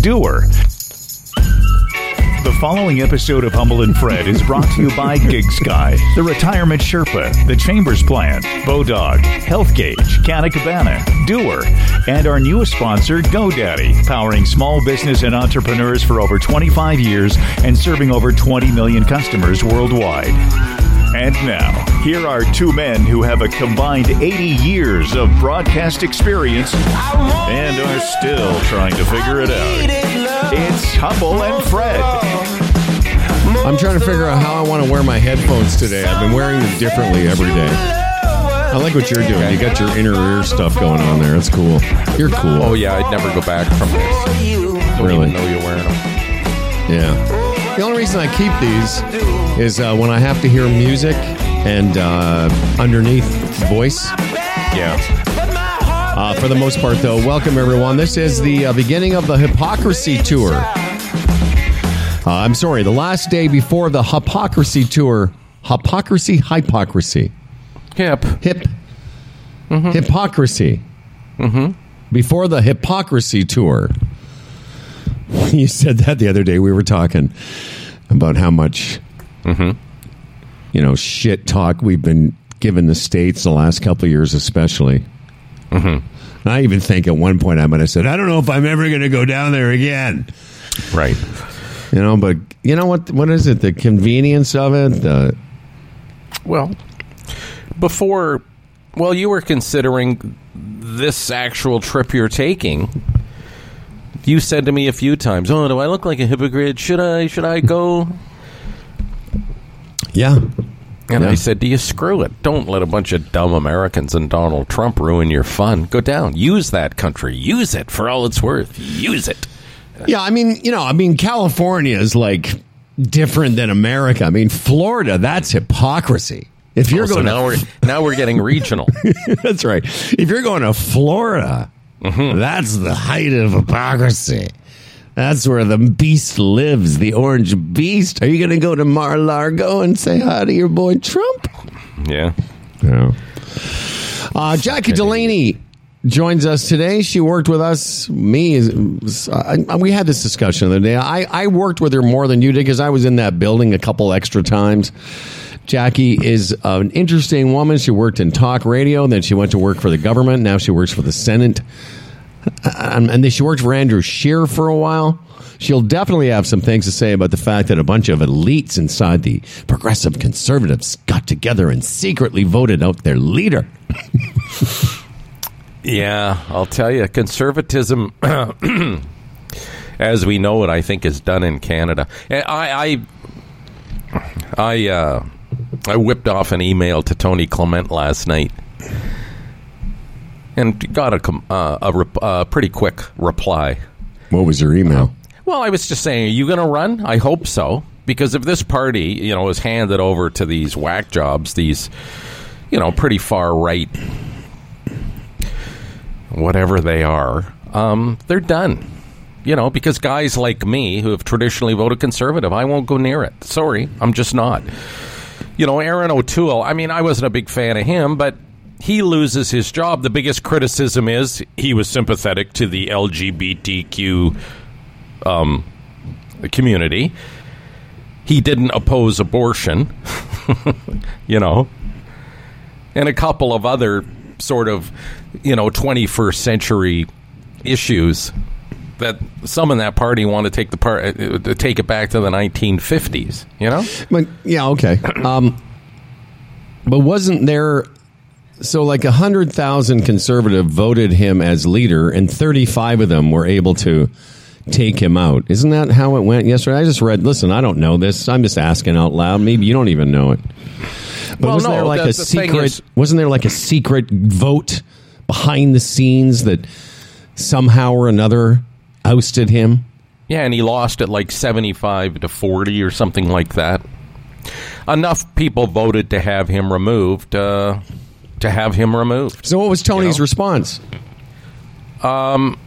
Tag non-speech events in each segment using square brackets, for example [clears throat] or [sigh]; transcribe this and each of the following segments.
Doer. The following episode of Humble and Fred is brought to you by Gig Sky, the Retirement Sherpa, the Chambers Plan, Bodog, Health Gauge, Canna Cabana, Doer, and our newest sponsor, GoDaddy, powering small business and entrepreneurs for over 25 years and serving over 20 million customers worldwide. And now, here are two men who have a combined 80 years of broadcast experience and are still trying to figure it out. It's Humble and Fred. I'm trying to figure out how I want to wear my headphones today. I've been wearing them differently every day. I like what you're doing. You got your inner ear stuff going on there. It's cool. You're cool. Oh yeah, I'd never go back from this. Don't Really? even know you're wearing them. Yeah. The only reason I keep these is uh, when I have to hear music and uh, underneath voice. Yeah. Uh, for the most part, though, welcome everyone. This is the uh, beginning of the Hypocrisy Tour. Uh, I'm sorry, the last day before the Hypocrisy Tour. Hypocrisy, hypocrisy. Hip. Hip. Hypocrisy. Before the Hypocrisy Tour. [laughs] You said that the other day. We were talking about how much, Mm-hmm. you know, shit talk we've been given the states the last couple of years, especially. Mm-hmm. And I even think at one point I might have said, "I don't know if I'm ever going to go down there again." Right. You know, but you know what? What is it? The convenience of it. The, Well, before, well, you were considering this actual trip you're taking. You said to me a few times, "Oh, do I look like a hypocrite? Should I? Should I go?" Yeah, And Yeah. I said, "Do you screw it? Don't let a bunch of dumb Americans and Donald Trump ruin your fun. Go down. Use that country. Use it for all it's worth. Use it." Yeah, I mean, you know, I mean, California is like different than America. I mean, Florida, that's hypocrisy. If you're Oh, so going now we're [laughs] now we're getting regional. that's right. If you're going to Florida, Mm-hmm. that's the height of hypocrisy. That's where the beast lives, the orange beast. Are you going to go to Mar-a-Lago and say hi to your boy Trump? yeah. Yeah. Uh, Jackie Delaney joins us today. She worked with us. Me, is- I, I- we had this discussion the other day. I, I worked with her more than you did because I was in that building a couple extra times. Jackie is an interesting woman. She worked in talk radio, then she went to work for the government. Now she works for the Senate. Um, and she worked for Andrew Scheer for a while. She'll definitely have some things to say about the fact that a bunch of elites inside the progressive conservatives got together and secretly voted out their leader. [laughs] Yeah, I'll tell you, conservatism, [clears throat] as we know it, I think is done in Canada. I, I, I, uh, I whipped off an email to Tony Clement last night, and got a com- uh, a rep- uh, pretty quick reply. What was your email? Well, I was just saying, are you going to run? I hope so. Because if this party, you know, is handed over to these whack jobs, these, you know, pretty far right, whatever they are, um, they're done. You know, because guys like me who have traditionally voted conservative, I won't go near it. Sorry, I'm just not. You know, Erin O'Toole, I mean, I wasn't a big fan of him, but he loses his job. The biggest criticism is he was sympathetic to the LGBTQ um, community. He didn't oppose abortion, [laughs] you know, and a couple of other sort of, you know, 21st century issues that some in that party want to take the part uh, to take it back to the 1950s. You know, But, yeah, okay. Um, but wasn't there so like a hundred thousand conservative voted him as leader, and thirty-five of them were able to take him out? Isn't that how it went yesterday? I just read. Listen, I don't know this. I'm just asking out loud. Maybe you don't even know it. But Well, wasn't no, there like the- a the secret? is- wasn't there like a secret vote behind the scenes that somehow or another ousted him? Yeah, and he lost at like 75 to 40 or something like that. Enough people voted to have him removed, uh, to have him removed. So what was Tony's know? response? Um,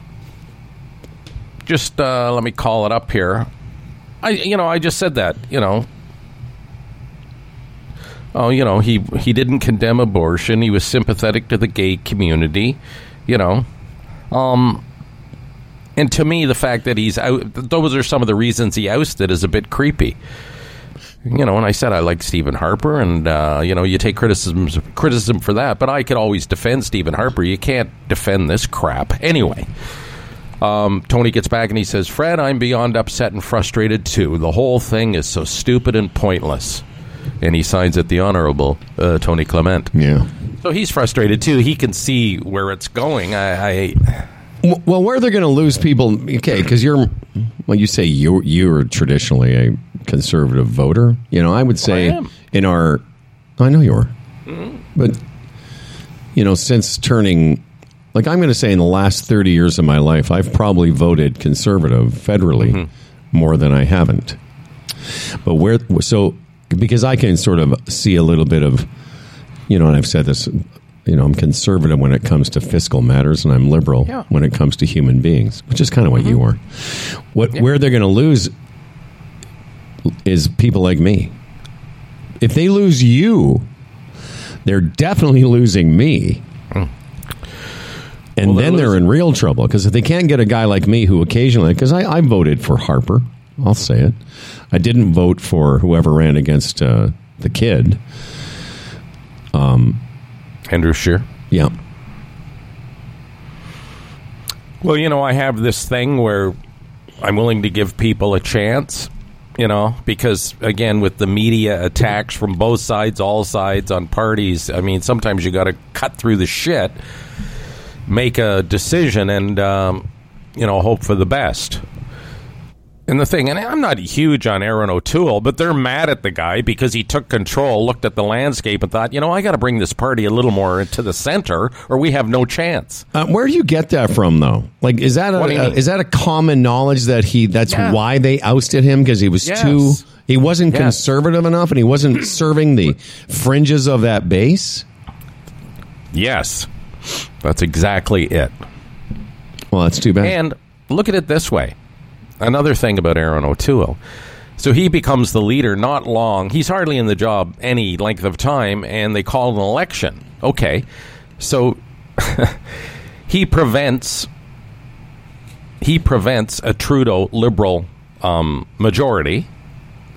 just uh, let me call it up here. I, you know, I just said that, you know. Oh, you know, he he didn't condemn abortion. He was sympathetic to the gay community, you know. Um And to me, the fact that he's out, those are some of the reasons he ousted is a bit creepy. You know, and I said I like Stephen Harper, and uh, you know, you take criticism criticism for that, but I could always defend Stephen Harper. You can't defend this crap anyway. Um, Tony gets back and he says, "Fred, I'm beyond upset and frustrated too. The whole thing is so stupid and pointless." And he signs it, the Honorable uh, Tony Clement. Yeah. So he's frustrated too. He can see where it's going. I, I Well, where they're going to lose people, okay? Because you're, well, you say you you're traditionally a conservative voter. You know, I would say I in our, I know you are, mm-hmm. but you know, since turning, like I'm going to say, in the last thirty years of my life, I've probably voted conservative federally mm-hmm. more than I haven't. But where, so because I can sort of see a little bit of, you know, and I've said this, you know, I'm conservative when it comes to fiscal matters, and I'm liberal Yeah. when it comes to human beings, which is kind of what you mm-hmm. are. What where they're going to lose is people like me. If they lose you, they're definitely losing me. Mm. And Well, they're then they're in real trouble because if they can't get a guy like me who occasionally, because I, I voted for Harper, I'll say it. I didn't vote for whoever ran against uh, the kid. Um, Andrew Scheer. Yeah. Well, you know, I have this thing where I'm willing to give people a chance, you know, because again, with the media attacks from both sides, all sides on parties, I mean, sometimes you got to cut through the shit, make a decision, and, um, you know, hope for the best. And the thing, and I'm not huge on Erin O'Toole, but they're mad at the guy because he took control, looked at the landscape, and thought, you know, I got to bring this party a little more to the center, or we have no chance. Uh, where do you get that from, though? Like, is that a, What do you mean? is that a common knowledge that he? That's Yeah. why they ousted him because he was Yes. too. He wasn't Yes. conservative enough, and he wasn't [clears throat] serving the fringes of that base. Yes, that's exactly it. Well, that's too bad. And look at it this way another thing about Erin O'Toole. So he becomes the leader not long. He's hardly in the job any length of time, and they call an election. Okay. So [laughs] he prevents he prevents a Trudeau liberal um, majority.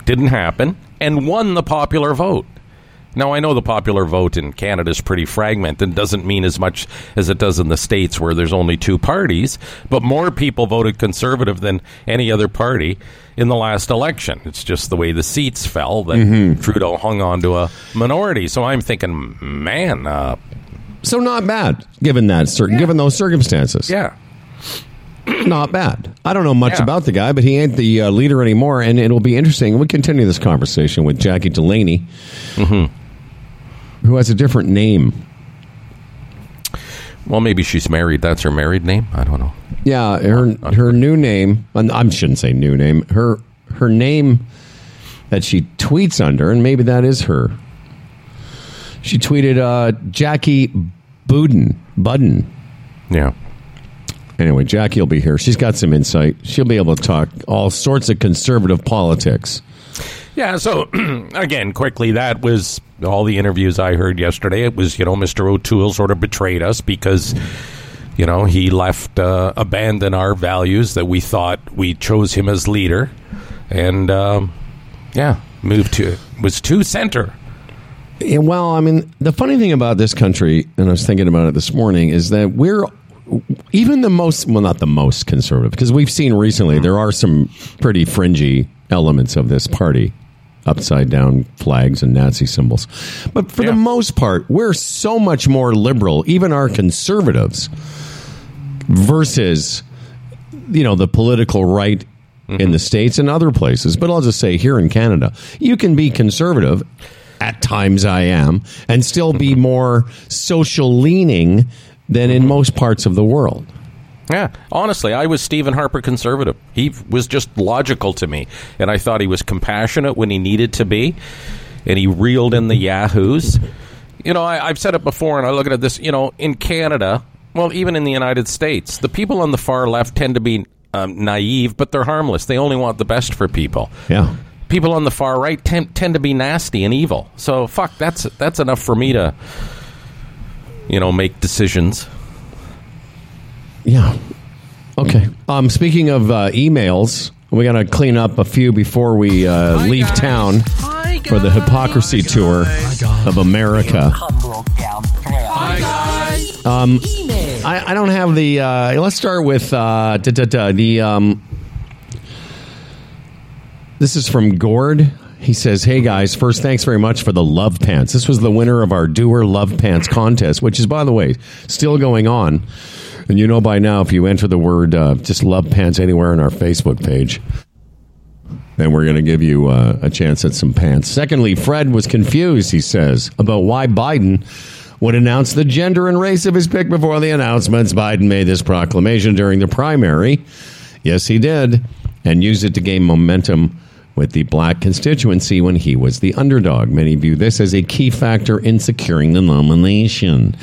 Didn't happen, and won the popular vote. Now, I know the popular vote in Canada is pretty fragmented and doesn't mean as much as it does in the States where there's only two parties, but more people voted conservative than any other party in the last election. It's just the way the seats fell that Trudeau hung on to a minority. So I'm thinking, man, uh, so not bad, given that certain, given those circumstances. yeah. not bad. I don't know much Yeah. about the guy, but he ain't the uh, leader anymore, and it'll be interesting. We'll continue this conversation with Jackie Delaney, who has a different name. Well, maybe she's married. That's her married name. I don't know. Yeah, her her new name. I shouldn't say new name. Her her name that she tweets under, and maybe that is her. She tweeted uh, Jackie Budden. Budden. Yeah. Anyway, Jackie will be here. She's got some insight. She'll be able to talk all sorts of conservative politics. Yeah, so [clears throat] again, quickly, that was all the interviews I heard yesterday. It was, you know, Mr. O'Toole sort of betrayed us because, you know, he left, uh, abandoned our values that we thought we chose him as leader. And, um, yeah, moved to, was to center. Yeah, well, I mean, the funny thing about this country, and I was thinking about it this morning, is that we're even the most, well, not the most conservative, because we've seen recently there are some pretty fringy elements of this party, upside down flags and Nazi symbols. But for Yeah. the most part, we're so much more liberal, even our conservatives, versus, you know, the political right in mm-hmm. the States and other places. But I'll just say here in Canada, you can be conservative. At times I am, and still be mm-hmm. more social leaning than in mm-hmm. most parts of the world. Yeah, honestly, I was Stephen Harper conservative. He was just logical to me, and I thought he was compassionate when he needed to be, and he reeled in the yahoos. You know, I, I've said it before, and I look at this. You know, in Canada, well, even in the United States, the people on the far left tend to be um, naive, but they're harmless. They only want the best for people. Yeah. People on the far right tend, tend to be nasty and evil. So, fuck, that's that's enough for me to, you know, make decisions. Yeah. Okay. Um, speaking of uh, emails, we got to clean up a few before we uh, leave town for the hypocrisy tour of America. Um, I, I don't have the. Uh, let's start with uh, da, da, da, the. Um, this is from Gord. He says, Hey guys, first, thanks very much for the love pants. This was the winner of our Doer Love Pants contest, which is, by the way, still going on. And you know by now, if you enter the word uh, just love pants anywhere on our Facebook page, then we're going to give you uh, a chance at some pants. Secondly, Fred was confused, he says, about why Biden would announce the gender and race of his pick before the announcements. Biden made this proclamation during the primary. Yes, he did, and used it to gain momentum with the black constituency when he was the underdog. Many view this as a key factor in securing the nomination.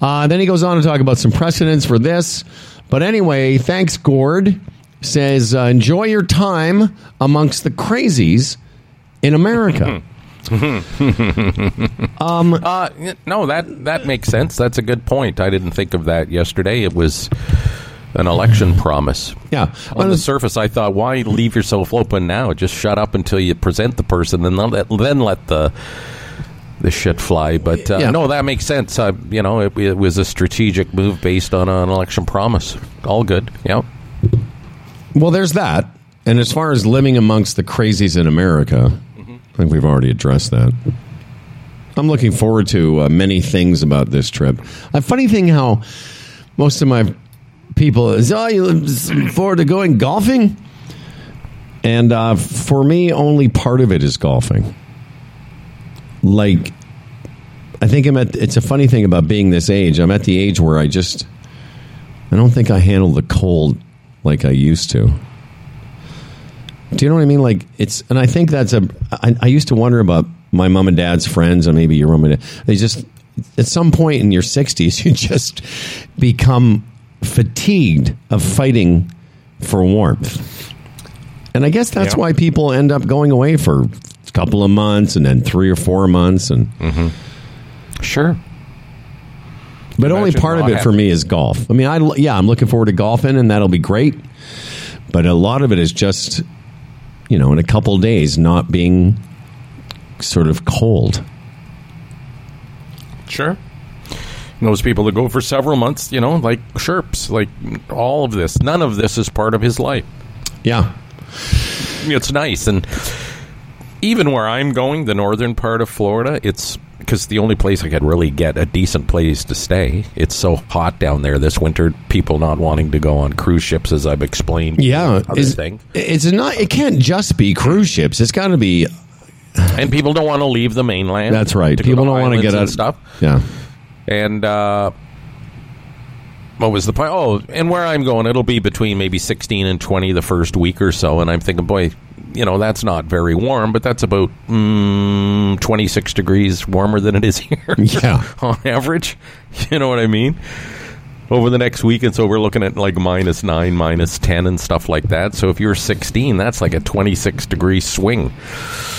Uh, then he goes on to talk about some precedents for this. But anyway, thanks, Gord. Says, uh, enjoy your time amongst the crazies in America. [laughs] um, uh, no, that that makes sense. That's a good point. I didn't think of that yesterday. It was an election promise. Yeah. On the surface, I thought, why leave yourself open now? Just shut up until you present the person, and then let, then let the the shit fly. But uh, yeah. no, that makes sense. Uh, you know, it, it, was a strategic move based on an election promise. All good. Yeah. Well, there's that. And as far as living amongst the crazies in America, mm-hmm. I think we've already addressed that. I'm looking forward to uh, many things about this trip. A funny thing how most of my people is, oh, you look forward to going golfing? And uh, for me, only part of it is golfing. Like, I think I'm at, it's a funny thing about being this age. I'm at the age where I just, I don't think I handle the cold like I used to. Do you know what I mean? Like it's, and I think that's a. I, I used to wonder about my mom and dad's friends, and maybe your mom and dad. They just, at some point in your sixties, [laughs] you just become fatigued of fighting for warmth. And I guess that's yeah. why people end up going away for couple of months and then three or four months and mm-hmm. sure. But only part of it for me is golf. I mean, I yeah, I'm looking forward to golfing and that'll be great. But a lot of it is just you know, in a couple days not being sort of cold. Sure those people that go for several months, you know, like Sherps, like all of this. None of this is part of his life. Yeah. It's nice. And even where I'm going, the northern part of Florida, it's because the only place I could really get a decent place to stay. It's so hot down there this winter. People not wanting to go on cruise ships, as I've explained. Yeah, it's, it's not. It can't just be cruise ships. It's got to be. And people don't want to leave the mainland. That's right. People don't want to get out stuff. Yeah. And uh, what was the point? Oh, and where I'm going, it'll be between maybe 16 and 20 the first week or so. And I'm thinking, boy, you know, that's not very warm, but that's about mm, 26 degrees warmer than it is [laughs] here. Yeah. on average. You know what I mean? Over the next week, and so we're looking at like minus nine, minus ten, and stuff like that. So if you're 16, that's like a 26 degree swing.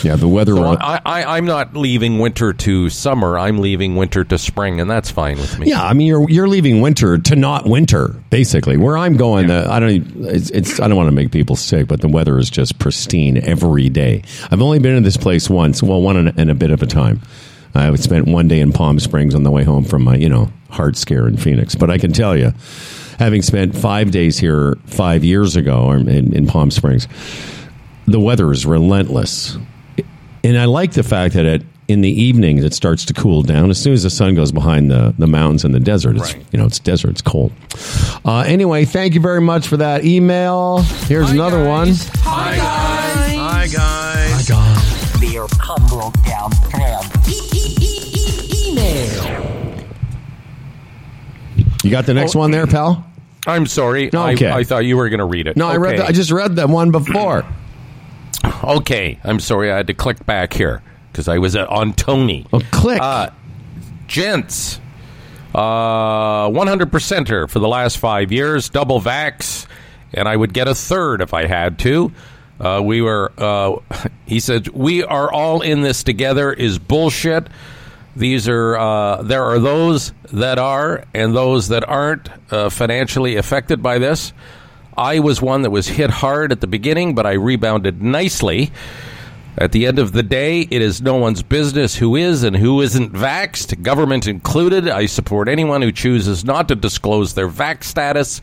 Yeah, the weather. So I, I, I'm not leaving winter to summer. I'm leaving winter to spring, and that's fine with me. Yeah, I mean you're you're leaving winter to not winter, basically. Where I'm going, yeah. uh, I don't. It's, it's I don't want to make people sick, but the weather is just pristine every day. I've only been in this place once. Well, one in a bit of a time. I spent one day in Palm Springs on the way home from my, you know, heart scare in Phoenix. But I can tell you, having spent five days here five years ago in, in Palm Springs, the weather is relentless. And I like the fact that it, in the evenings it starts to cool down. As soon as the sun goes behind the, the mountains and the desert, it's right. you know it's desert, it's cold. Uh, anyway, thank you very much for that email. Here's Hi another guys. one. Hi guys. Hi guys. Hi guys. Beer come down You got the next oh, one there, pal? I'm sorry. Okay. I, I thought you were going to read it. No, okay. I read. The, I just read that one before. Okay, I'm sorry. I had to click back here because I was on Tony. Oh, click. Uh, gents, uh, 100 percenter for the last five years, double vax, and I would get a third if I had to. Uh, we were, uh, [laughs] he said, we are all in this together is bullshit. These are uh, there are those that are and those that aren't uh, financially affected by this. I was one that was hit hard at the beginning, but I rebounded nicely. At the end of the day, it is no one's business who is and who isn't vaxxed, government included. I support anyone who chooses not to disclose their vax status.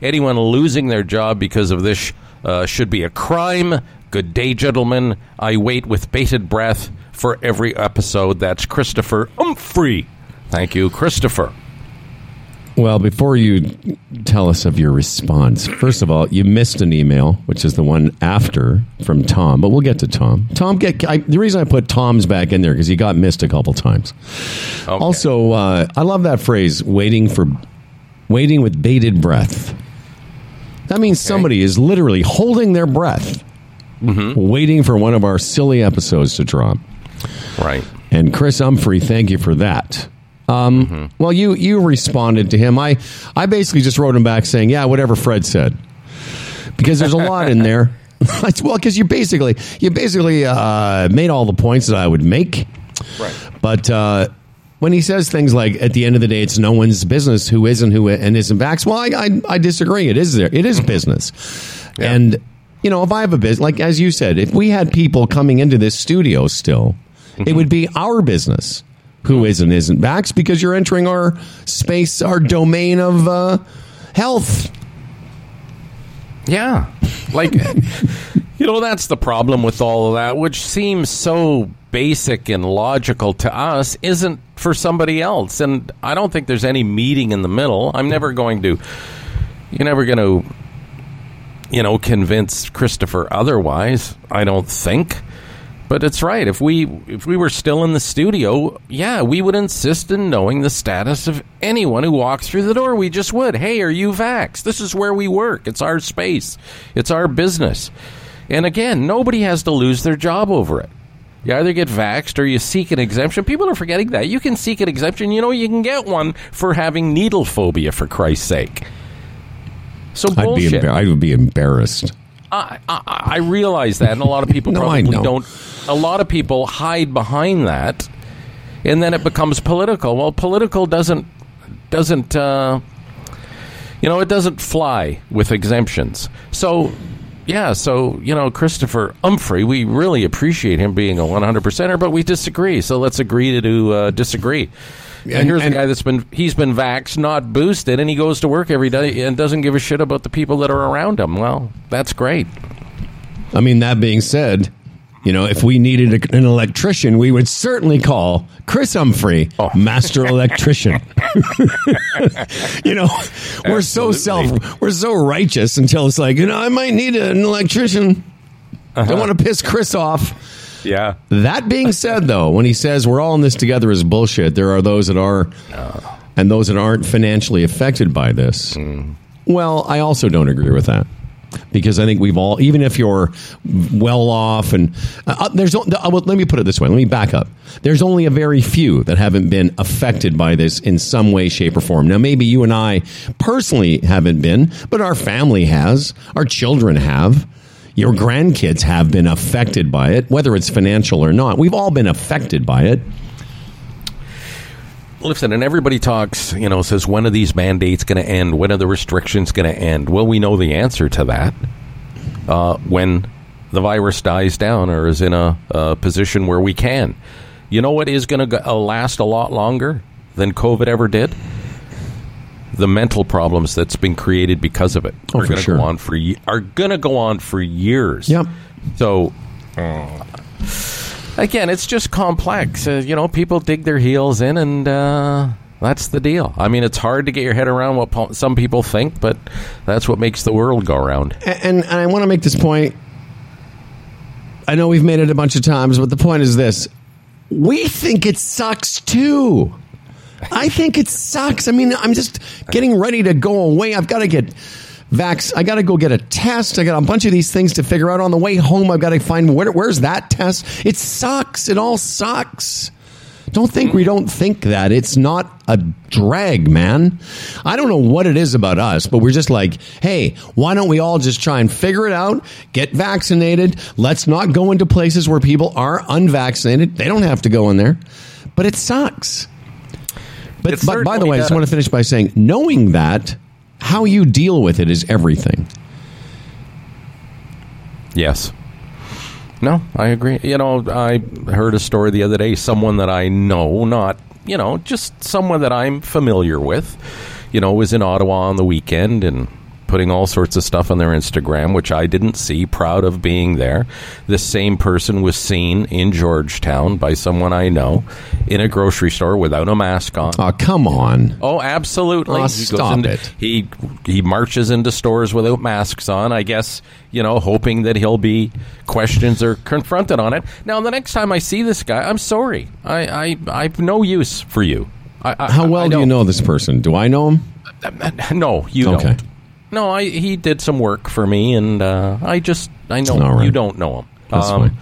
Anyone losing their job because of this uh, should be a crime. Good day, gentlemen. I wait with bated breath for every episode. That's Christopher Humphrey. Thank you, Christopher. Well, before you tell us of your response, first of all, you missed an email, which is the one after from Tom, but we'll get to Tom. Tom, get I, the reason I put Tom's back in there because he got missed a couple times. Okay. Also, uh, I love that phrase, "waiting for, waiting with bated breath." That means somebody is literally holding their breath, waiting for one of our silly episodes to drop. Right. And Chris Humphrey, thank you for that. Um, Well, you you responded to him. I I basically just wrote him back saying, "Yeah, whatever Fred said," because there's a lot in there. [laughs] [laughs] well, because you basically you basically uh, made all the points that I would make. Right. But uh, when he says things like, "At the end of the day, it's no one's business who is and who and isn't vax," well, I, I I disagree. It is there. It is business, and you know, if I have a business, like as you said, if we had people coming into this studio still, it would be our business who is and isn't vax because you're entering our space, our domain of uh, health. Yeah. Like, [laughs] you know, that's the problem with all of that, which seems so basic and logical to us, isn't for somebody else. And I don't think there's any meeting in the middle. I'm never going to, you're never going to, you know, convince Christopher otherwise, I don't think. But it's right. If we if we were still in the studio, yeah, we would insist in knowing the status of anyone who walks through the door. We just would. Hey, are you vax? This is where we work. It's our space. It's our business. And again, nobody has to lose their job over it. You either get vaxxed or you seek an exemption. People are forgetting that. You can seek an exemption. You know, you can get one for having needle phobia, for Christ's sake. So I'd be embar- I would be embarrassed. I, I, I realize that, and a lot of people [laughs] No, probably don't. A lot of people hide behind that, and then it becomes political. Well, political doesn't doesn't uh, you know it doesn't fly with exemptions. So yeah, so you know Christopher Humphrey, we really appreciate him being a 100 percenter, but we disagree. So let's agree to uh, disagree. And, And- here's and- a guy that's been he's been vaxxed, not boosted, and he goes to work every day and doesn't give a shit about the people that are around him. Well, that's great. I mean, that being said, you know, if we needed a, an electrician, we would certainly call Chris Humphrey, Oh. master electrician. [laughs] you know, we're so self, we're so righteous until it's like, you know, I might need an electrician. Uh-huh. Don't want to piss Chris off. Yeah. That being said, though, when he says we're all in this together is bullshit, there are those that are and those that aren't financially affected by this. Well, I also don't agree with that because I think we've all, even if you're well off, and uh, there's, uh, let me put it this way. Let me back up. There's only a very few that haven't been affected by this in some way, shape, or form. Now, maybe you and I personally haven't been, but our family has, our children have. Your grandkids have been affected by it, whether it's financial or not. We've all been affected by it. Listen, and everybody talks, you know, says, when are these mandates going to end? When are the restrictions going to end? Well, we know the answer to that. Uh, when the virus dies down or is in a, a position where we can. You know what is going to uh, last a lot longer than COVID ever did? The mental problems that's been created because of it Oh, are going to sure. go on for ye- are going to go on for years. Yep. So again, it's just complex. Uh, you know, people dig their heels in, and uh, that's the deal. I mean, it's hard to get your head around what po- some people think, but that's what makes the world go round. and, and I want to make this point. I know we've made it a bunch of times, but the point is this: we think it sucks too. I think it sucks. I mean, I'm just getting ready to go away. I've got to get vax. I got to go get a test. I got a bunch of these things to figure out on the way home. I've got to find where, where's that test. It sucks. It all sucks. Don't think we don't think that. It's not a drag, man. I don't know what it is about us, but we're just like, hey, why don't we all just try and figure it out? Get vaccinated. Let's not go into places where people are unvaccinated. They don't have to go in there. But it sucks. But, but by the way, I just want to finish by saying, knowing that, how you deal with it is everything. Yes. No, I agree. You know, I heard a story the other day. Someone that I know, not you know, just someone that I'm familiar with, you know, was in Ottawa on the weekend and putting all sorts of stuff on their Instagram, which I didn't see, proud of being there. This same person was seen in Georgetown by someone I know in a grocery store without a mask on. Oh, come on. Oh, absolutely. Oh, He stop into, it. He he marches into stores without masks on. I guess you know, hoping that he'll be questions or confronted on it. Now, the next time I see this guy, I'm sorry. I I I've no use for you. I, I, How well do you know this person? Do I know him? Uh, uh, no, you Okay. don't. No, I he did some work for me, and uh, I just I know right. you don't know him. That's fine.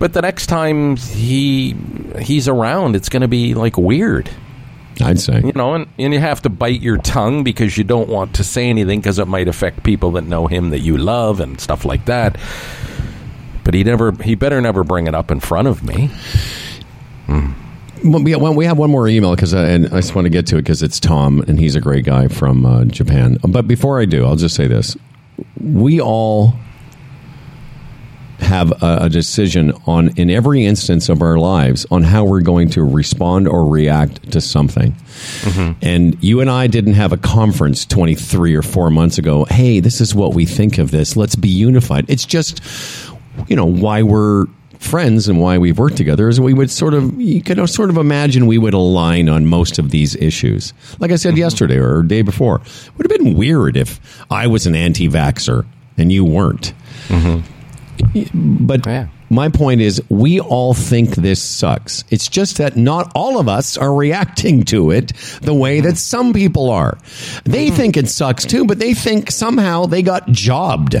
But the next time he he's around, it's going to be like weird. I'd say. you know, and, and you have to bite your tongue because you don't want to say anything because it might affect people that know him that you love and stuff like that. But he never, he better never bring it up in front of me. Well, we, well, we have one more email because, uh, and I just want to get to it because it's Tom, and he's a great guy from uh, Japan. But before I do, I'll just say this: we all have a, a decision on, in every instance of our lives, on how we're going to respond or react to something. And you and I didn't have a conference twenty three or four months ago. Hey, this is what we think of this. Let's be unified. It's just, you know, why we're friends and why we've worked together is we would sort of you could sort of imagine we would align on most of these issues. Like I said mm-hmm. yesterday or day before, it would have been weird if I was an anti-vaxer and you weren't. Mm-hmm. But Yeah. my point is, we all think this sucks. It's just that not all of us are reacting to it the way that mm-hmm. some people are. They think it sucks too, but they think somehow they got jobbed.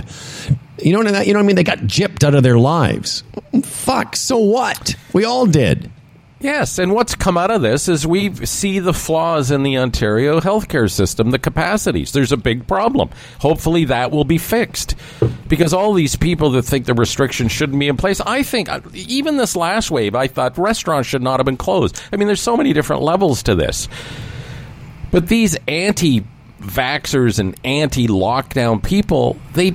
You know what I, mean? you know what I mean? They got gypped out of their lives. Fuck. So what? We all did. Yes, and what's come out of this is we see the flaws in the Ontario healthcare system, the capacities. There's a big problem. Hopefully that will be fixed. Because all these people that think the restrictions shouldn't be in place, I think uh, even this last wave, I thought restaurants should not have been closed. I mean, there's so many different levels to this. But these anti vaxxers and anti lockdown people, they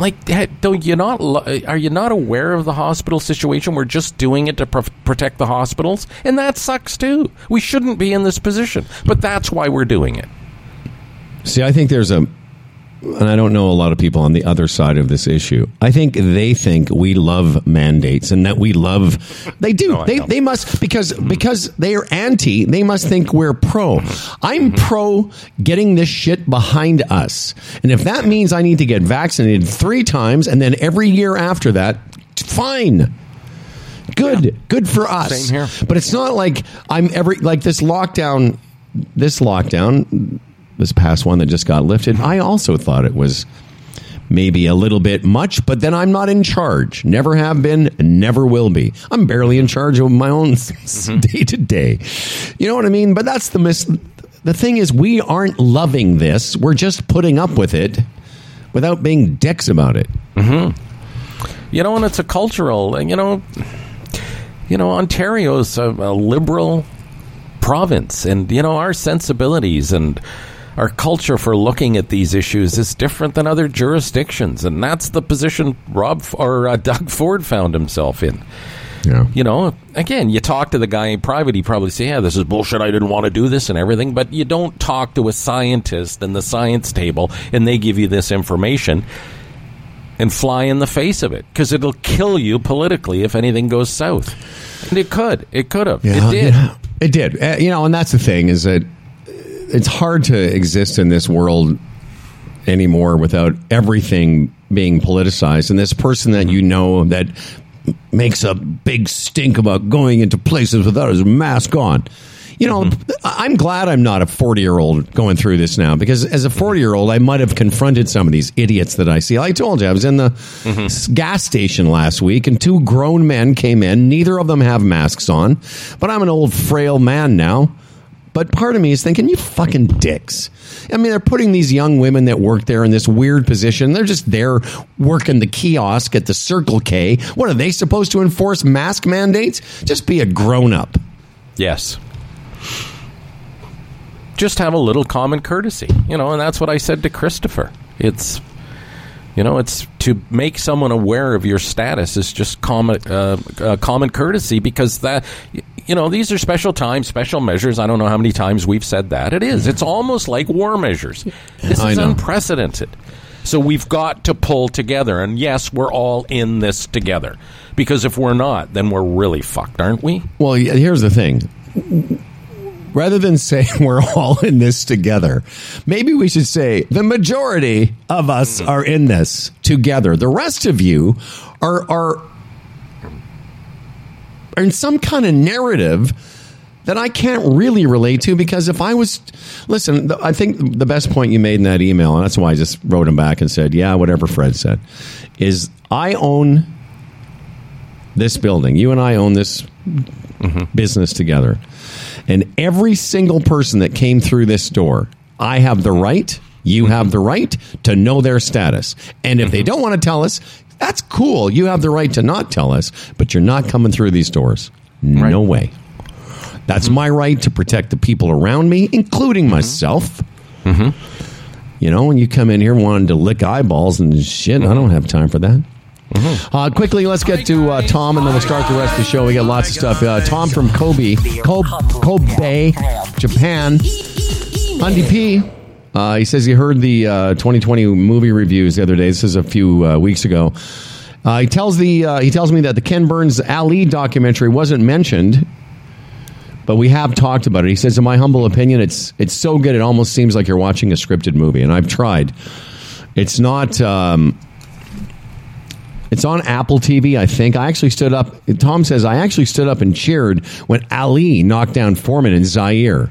like don't you not are you not aware of the hospital situation? We're just doing it to pr- protect the hospitals? And that sucks too. We shouldn't be in this position. But that's why we're doing it. See, I think there's a, and I don't know a lot of people on the other side of this issue. I think they think we love mandates and that we love. They do. No, they don't. they must because because they are anti. They must think we're pro. I'm pro getting this shit behind us, and if that means I need to get vaccinated three times and then every year after that, fine. Good, good for us. Same here. But it's not like I'm every like this lockdown. This lockdown, this past one that just got lifted. I also thought it was maybe a little bit much, but then I'm not in charge. Never have been, never will be. I'm barely in charge of my own day to day. You know what I mean? But that's the mis. The thing is, we aren't loving this. We're just putting up with it without being dicks about it. Mm-hmm. you know and it's a cultural and you know you know ontario's a, a liberal province and you know our sensibilities and our culture for looking at these issues is different than other jurisdictions and that's the position rob or uh, doug ford found himself in Yeah. you know, again, you talk to the guy in private, he probably say, "Yeah, this is bullshit. I didn't want to do this and everything." But you don't talk to a scientist in the science table, and they give you this information and fly in the face of it because it'll kill you politically if anything goes south. And it could, it could have, it did. yeah. It did. Uh, you know, and that's the thing is that it's hard to exist in this world anymore without everything being politicized. And this person that you know that makes a big stink about going into places without his mask on. You know, mm-hmm. I'm glad I'm not a 40 year old going through this now because as a mm-hmm. 40 year old, I might have confronted some of these idiots that I see. Like I told you, I was in the mm-hmm. s- gas station last week and two grown men came in. Neither of them have masks on, but I'm an old, frail man now. But part of me is thinking, you fucking dicks. I mean, they're putting these young women that work there in this weird position. They're just there working the kiosk at the Circle K. What are they supposed to enforce mask mandates? Just be a grown up. Yes. Just have a little common courtesy, you know, and that's what I said to Christopher. It's, You know, it's to make someone aware of your status is just common uh, uh, common courtesy because that you know these are special times, special measures. I don't know how many times we've said that. It is. It's almost like war measures. This I is know. unprecedented. So we've got to pull together. And yes, we're all in this together. Because if we're not, then we're really fucked, aren't we? Well, here's the thing. Rather than say [laughs] we're all in this together, maybe we should say the majority of us are in this together. The rest of you are are, are in some kind of narrative that I can't really relate to because if I was listen, I think the best point you made in that email, and that's why I just wrote him back and said, "Yeah, whatever Fred said," is I own this building. You and I own this mm-hmm. business together. And every single person that came through this door, I have the right, you have the right to know their status. And if they don't want to tell us, that's cool. You have the right to not tell us, but you're not coming through these doors. No way. That's my right to protect the people around me, including mm-hmm. myself. Mm-hmm. You know, when you come in here wanting to lick eyeballs and shit, I mm-hmm. don't have time for that. Uh, quickly, let's get to uh, Tom, and then we'll start the rest of the show. We got lots of stuff. Uh, Tom from Kobe, Kobe, Kobe Japan. Andy P. Uh, he says he heard the uh, 2020 movie reviews the other day. This is a few uh, weeks ago. Uh, he tells the uh, he tells me that the Ken Burns Ali documentary wasn't mentioned, but we have talked about it. He says, in my humble opinion, it's it's so good it almost seems like you're watching a scripted movie. And I've tried. It's not. Um, it's on Apple TV, I think. I actually stood up. Tom says I actually stood up and cheered when Ali knocked down Foreman in Zaire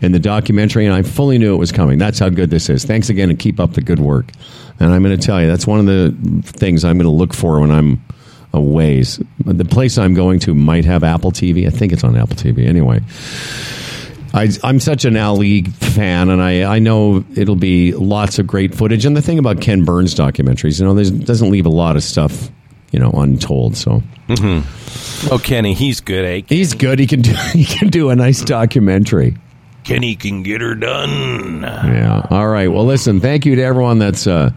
in the documentary, and I fully knew it was coming. That's how good this is. Thanks again, and keep up the good work. And I'm going to tell you, that's one of the things I'm going to look for when I'm away. The place I'm going to might have Apple TV. I think it's on Apple TV. Anyway. I, I'm such an Ali fan, and I, I know it'll be lots of great footage. And the thing about Ken Burns documentaries, you know, there's doesn't leave a lot of stuff, you know, untold. So Oh, Kenny, he's good, eh? he's good. He can do [laughs] he can do a nice documentary. Kenny can get her done. Yeah. All right. Well, listen. Thank you to everyone that's. Uh,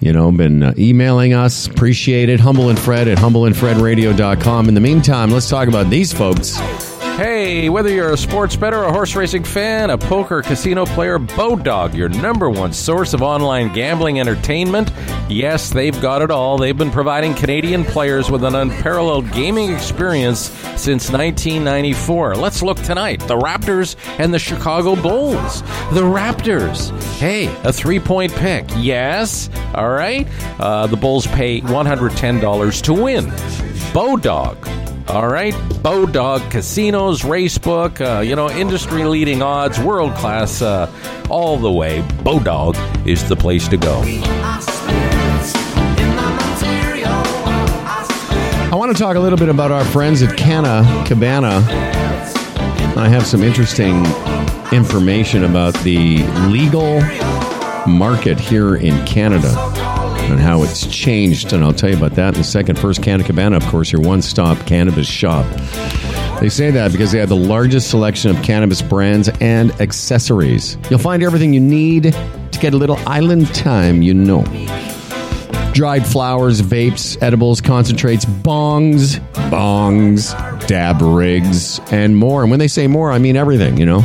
you know, been uh, emailing us. Appreciate it. Humble and Fred at humbleandfredradio.com. In the meantime, let's talk about these folks. Hey, whether you're a sports bettor, a horse racing fan, a poker casino player, Bodog, your number one source of online gambling entertainment. Yes, they've got it all. They've been providing Canadian players with an unparalleled gaming experience since 1994. Let's look tonight. The Raptors and the Chicago Bulls. The Raptors. Hey, a three point pick. Yes. All right. Uh, the Bulls pay $110 to win. Bodog. All right, Bodog Casinos, Racebook, uh, you know, industry leading odds, world class, uh, all the way. Bodog is the place to go. I want to talk a little bit about our friends at Canna Cabana. I have some interesting information about the legal market here in Canada and how it's changed, and I'll tell you about that in a second. First, Canna Cabana, of course, your one-stop cannabis shop. They say that because they have the largest selection of cannabis brands and accessories. You'll find everything you need to get a little island time, you know dried flowers, vapes, edibles, concentrates, bongs, bongs, dab rigs, and more. And when they say more, I mean everything, you know.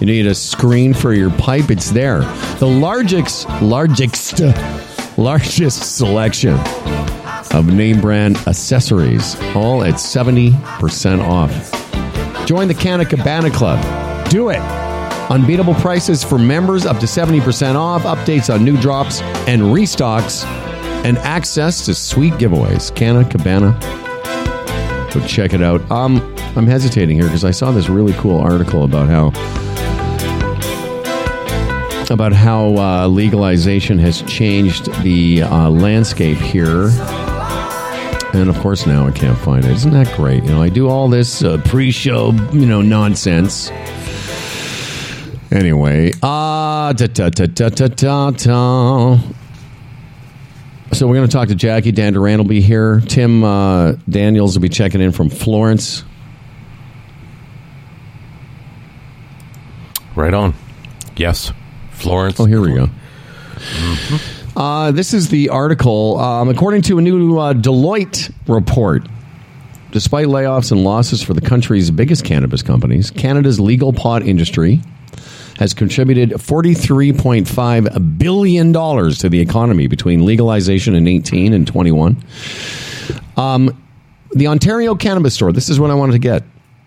You need a screen for your pipe, it's there. The largest, largest, largest selection of name brand accessories, all at 70% off. Join the Canna Cabana Club. Do it. Unbeatable prices for members up to 70% off, updates on new drops and restocks, and access to sweet giveaways. Canna Cabana. Go check it out. Um, I'm hesitating here because I saw this really cool article about how about how uh, legalization has changed the uh, landscape here. And of course, now I can't find it. Isn't that great? You know, I do all this uh, pre-show, you know, nonsense. Anyway, ah, da da da da da da da. So we're going to talk to Jackie. Dan Duran will be here. Tim uh, Daniels will be checking in from Florence. Right on. Yes. Florence. Oh, here we go. Uh, this is the article. Um, according to a new uh, Deloitte report, despite layoffs and losses for the country's biggest cannabis companies, Canada's legal pot industry has contributed $43.5 billion to the economy between legalization in 18 and 21. Um, the Ontario Cannabis Store, this is what I wanted to get.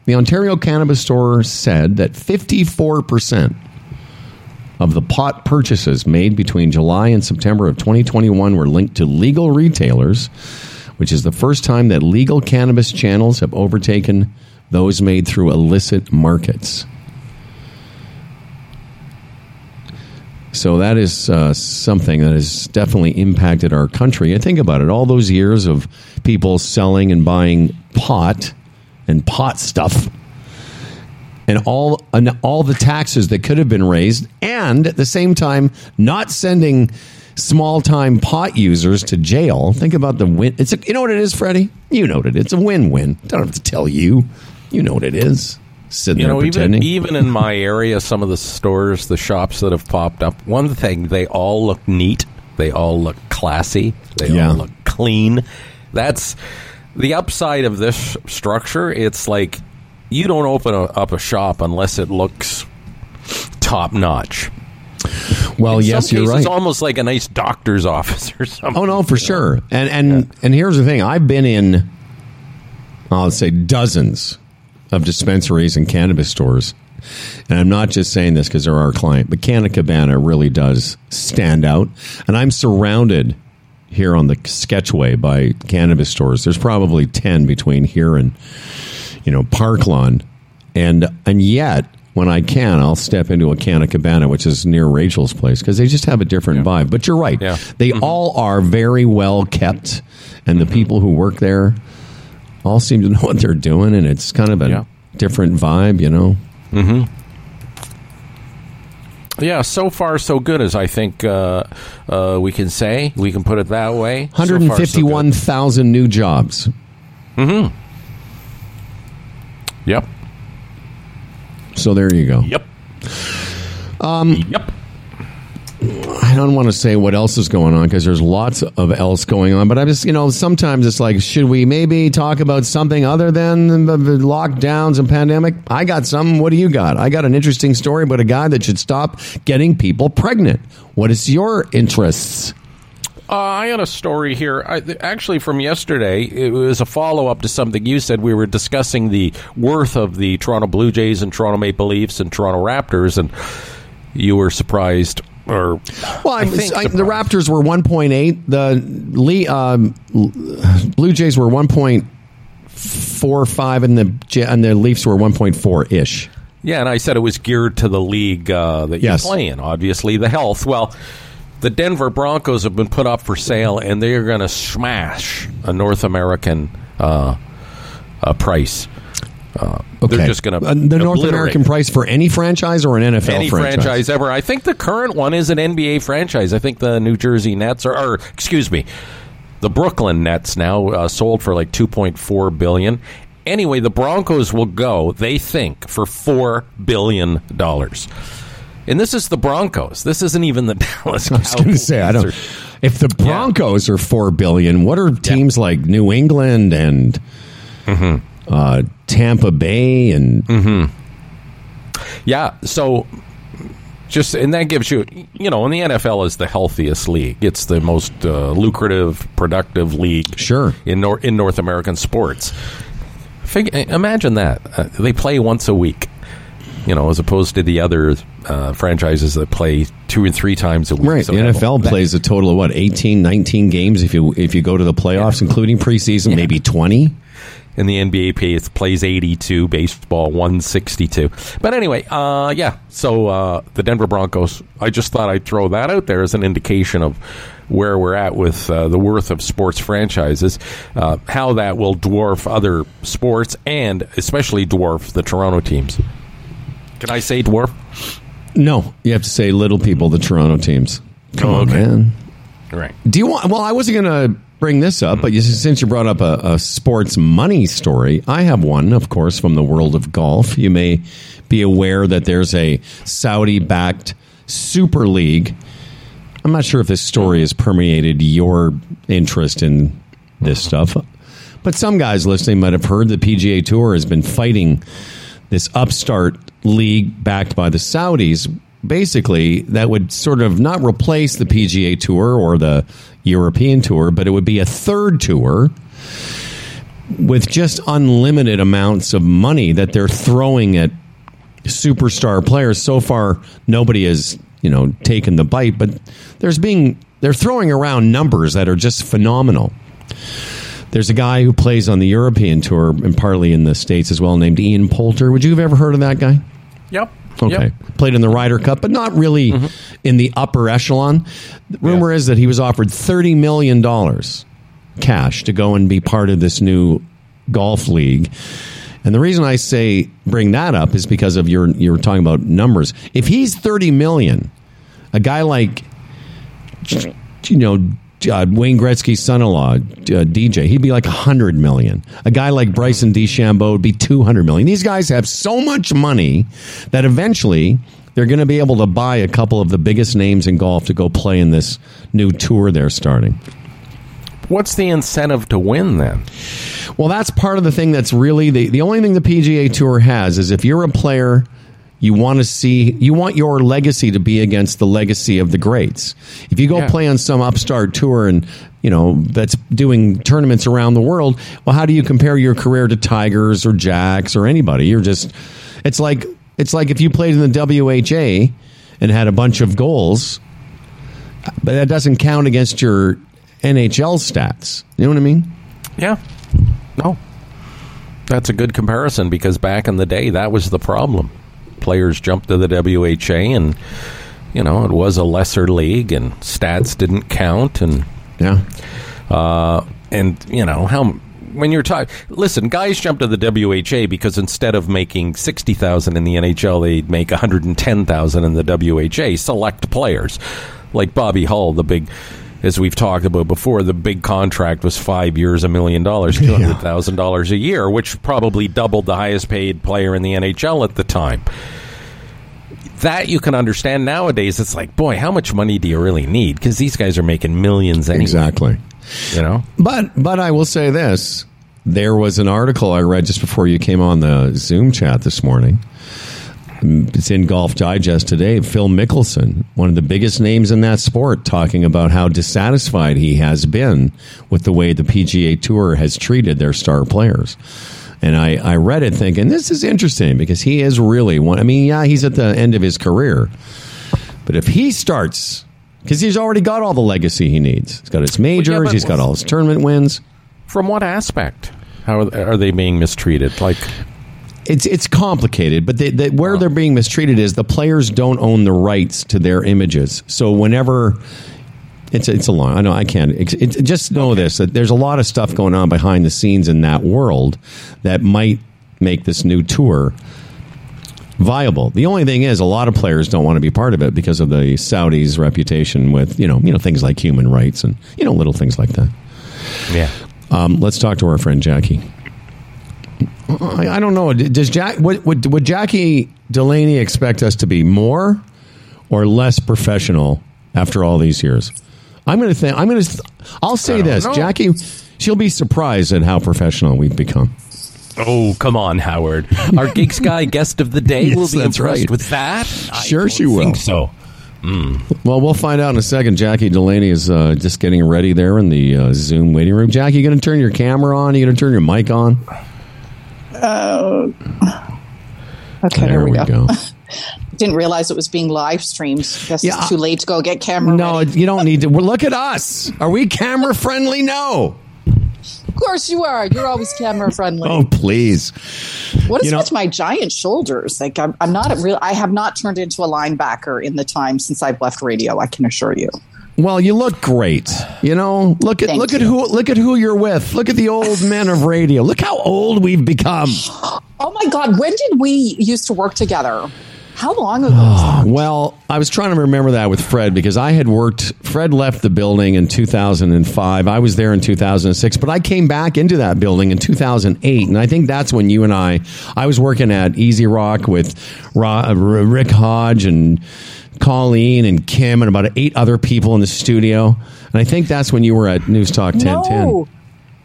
The Ontario Cannabis Store said that 54% of the pot purchases made between July and September of 2021 were linked to legal retailers, which is the first time that legal cannabis channels have overtaken those made through illicit markets. So that is uh, something that has definitely impacted our country. And think about it all those years of people selling and buying pot and pot stuff. And all and all the taxes that could have been raised, and at the same time, not sending small time pot users to jail. Think about the win. It's a, you know what it is, Freddie. You know what it is. It's a win win. Don't have to tell you. You know what it is. Sitting You there know, even pretending. even in my area, some of the stores, the shops that have popped up, one thing they all look neat. They all look classy. They Yeah. all look clean. That's the upside of this structure. It's like you don't open a, up a shop unless it looks top notch. well, In yes, you're cases, right. It's almost like a nice doctor's [laughs] office or something. Oh no, for sure. And and and here's the thing: I've been in, I'll say dozens of dispensaries and cannabis stores, and I'm not just saying this because they're our client, but Canna Cabana really does stand out, and I'm surrounded here on the Sketchway by cannabis stores. There's probably ten between here and you know Parklawn, and and yet. When I can, I'll step into a Canna Cabana, which is near Rachel's place, because they just have a different vibe. But you're right; Yeah. they all are very well kept, and the people who work there all seem to know [laughs] what they're doing, and it's kind of a Yeah. different vibe, you know. Mm-hmm. Yeah, so far so good, as I think uh, uh, we can say. We can put it that way. So so good. 151,000 new jobs. Yep. So there you go. Yep. Um. Yep. I don't want to say what else is going on because there's lots of else going on, but I just, you know, sometimes it's like, should we maybe talk about something other than the, the lockdowns and pandemic? I got some. What do you got? I got an interesting story about a guy that should stop getting people pregnant. What is your interests? Uh, I had a story here, I, th- actually from yesterday. It was a follow up to something you said. We were discussing the worth of the Toronto Blue Jays and Toronto Maple Leafs and Toronto Raptors, and you were surprised. Or Well, I, think I, the. Raptors were 1.8. The Lee, um, Blue Jays were 1.45, and the and the Leafs were 1.4 ish. Yeah, and I said it was geared to the league uh, that Yes. you play in. Obviously, the health. Well, the Denver Broncos have been put up for sale, and they are going to smash a North American uh, uh, price. Uh, They're just going to Uh, the North American price for any franchise or an NFL any franchise. franchise. ever. I think the current one is an NBA franchise. I think the New Jersey Nets are, or excuse me, the Brooklyn Nets now uh, sold for like two point four billion. Anyway, the Broncos will go. They think for four billion dollars. And this is the Broncos. This isn't even the [laughs] Dallas. I was going to say, I don't. Or- If the Broncos are four billion, what are teams like New England and Mm-hmm. uh, Tampa Bay and Yeah, so just and that gives you, you know, and the NFL is the healthiest league. It's the most uh, lucrative, productive league. Sure. in Nor- in North American sports. Fig- imagine that uh, they play once a week. You know, as opposed to the other uh, franchises that play two and three times a week. right? So the NFL plays a total of what 18, 19 games if you if you go to the playoffs, including preseason, maybe twenty. and the NBA plays, plays 82, baseball 162. But anyway, uh, yeah, so uh, the Denver Broncos, I just thought I'd throw that out there as an indication of where we're at with uh, the worth of sports franchises, uh, how that will dwarf other sports, and especially dwarf the Toronto teams. Can I say dwarf? No, you have to say little people, the Toronto teams. Come Oh, on, okay. man. Right. Do you want? Well, I wasn't going to bring this up, but you, since you brought up a, a sports money story, I have one, of course, from the world of golf. You may be aware that there's a Saudi-backed Super League I'm not sure if this story has permeated your interest in this stuff, but some guys listening might have heard the PGA Tour has been fighting this upstart league backed by the Saudis. Basically, that would sort of not replace the PGA Tour or the European Tour, but it would be a third tour with just unlimited amounts of money that they're throwing at superstar players. So far, nobody has you know taken the bite, but there's being they're throwing around numbers that are just phenomenal. There's a guy who plays on the European tour and partly in the states as well, named Ian Poulter. Would you have ever heard of that guy? Yep. Okay. Yep. Played in the Ryder Cup, but not really mm-hmm. in the upper echelon. The rumor is that he was offered $30 million cash to go and be part of this new golf league. And the reason I say bring that up is because of your you were talking about numbers. If he's 30 million, a guy like you know uh, Wayne Gretzky's son-in-law, uh, DJ, he'd be like a hundred million. A guy like Bryson DeChambeau would be two hundred million. These guys have so much money that eventually they're going to be able to buy a couple of the biggest names in golf to go play in this new tour they're starting. What's the incentive to win then? Well, that's part of the thing that's really the, the only thing the PGA Tour has is if you're a player, you want to see, you want your legacy to be against the legacy of the greats. If you go Yeah. play on some upstart tour and, you know, that's doing tournaments around the world, well, how do you compare your career to Tigers or Jacks or anybody? You're just, it's like, it's like if you played in the WHA and had a bunch of goals, but that doesn't count against your NHL stats. You know what I mean? Yeah. No. That's a good comparison because back in the day, that was the problem. Players jumped to the WHA, and you know it was a lesser league, and stats didn't count, and Yeah. uh, and you know how when you're talking. Listen, guys jump to the WHA because instead of making sixty thousand in the NHL, they'd make one hundred and ten thousand in the WHA. Select players like Bobby Hull, the big. As we've talked about before, the big contract was five years, a million dollars, two hundred thousand dollars a year, which probably doubled the highest paid player in the NHL at the time. That you can understand nowadays. It's like, boy, how much money do you really need? Because these guys are making millions anyway. Exactly. You know, But but I will say this: there was an article I read just before you came on the Zoom chat this morning. It's in Golf Digest today. Phil Mickelson, one of the biggest names in that sport, talking about how dissatisfied he has been with the way the PGA Tour has treated their star players. And I, I read it thinking, this is interesting because he is really one. I mean, yeah, he's at the end of his career. But if he starts, because he's already got all the legacy he needs, he's got his majors, but- he's got all his tournament wins. from what aspect? How are they being mistreated? Like, It's it's complicated, but they, they, where they're being mistreated is the players don't own the rights to their images. So whenever it's it's a long. I know I can't. It, it- just know this: that there's a lot of stuff going on behind the scenes in that world that might make this new tour viable. The only thing is, a lot of players don't want to be part of it because of the Saudis' reputation with you know you know things like human rights and you know little things like that. yeah, Um, let's talk to our friend Jackie. I, don't know. Does Jack would, would would Jackie Delaney expect us to be more or less professional after all these years? I'm going to think. I'm going to. I'll say this, know. Jackie. She'll be surprised at how professional we've become. Oh, come on, Howard. Our Geeks Guy guest of the day [laughs] Yes, will be impressed right. with that. Sure she will. Think so. Well, we'll find out in a second. Jackie Delaney is uh, just getting ready there in the uh, Zoom waiting room. Jackie, you going to turn your camera on? you going to turn your mic on? Oh. Okay, there we go. [laughs] Didn't realize it was being live streamed. Guess Yeah, it's too late to go get camera. No, ready. you don't need to. Well, look at us. Are we camera friendly? No. of course you are. You're always camera friendly. Oh, please. what is you know- with my giant shoulders? Like I'm, I'm not a real. I have not turned into a linebacker in the time since I've left radio. I can assure you. Well, you look great. You know, look at Thank look at who look at who you're with. Look at the old men of radio. Look how old we've become. [gasps] Oh my God! When did we used to work together? How long ago? [sighs] Well, I was trying to remember that with Fred because I had worked. Fred left the building in 2005. I was there in 2006, but I came back into that building in 2008, and I think that's when you and I. I was working at EZ Rock with uh, Rick Hodge and Colleen and Kim and about eight other people in the studio, and I think that's when you were at News Talk 1010. No.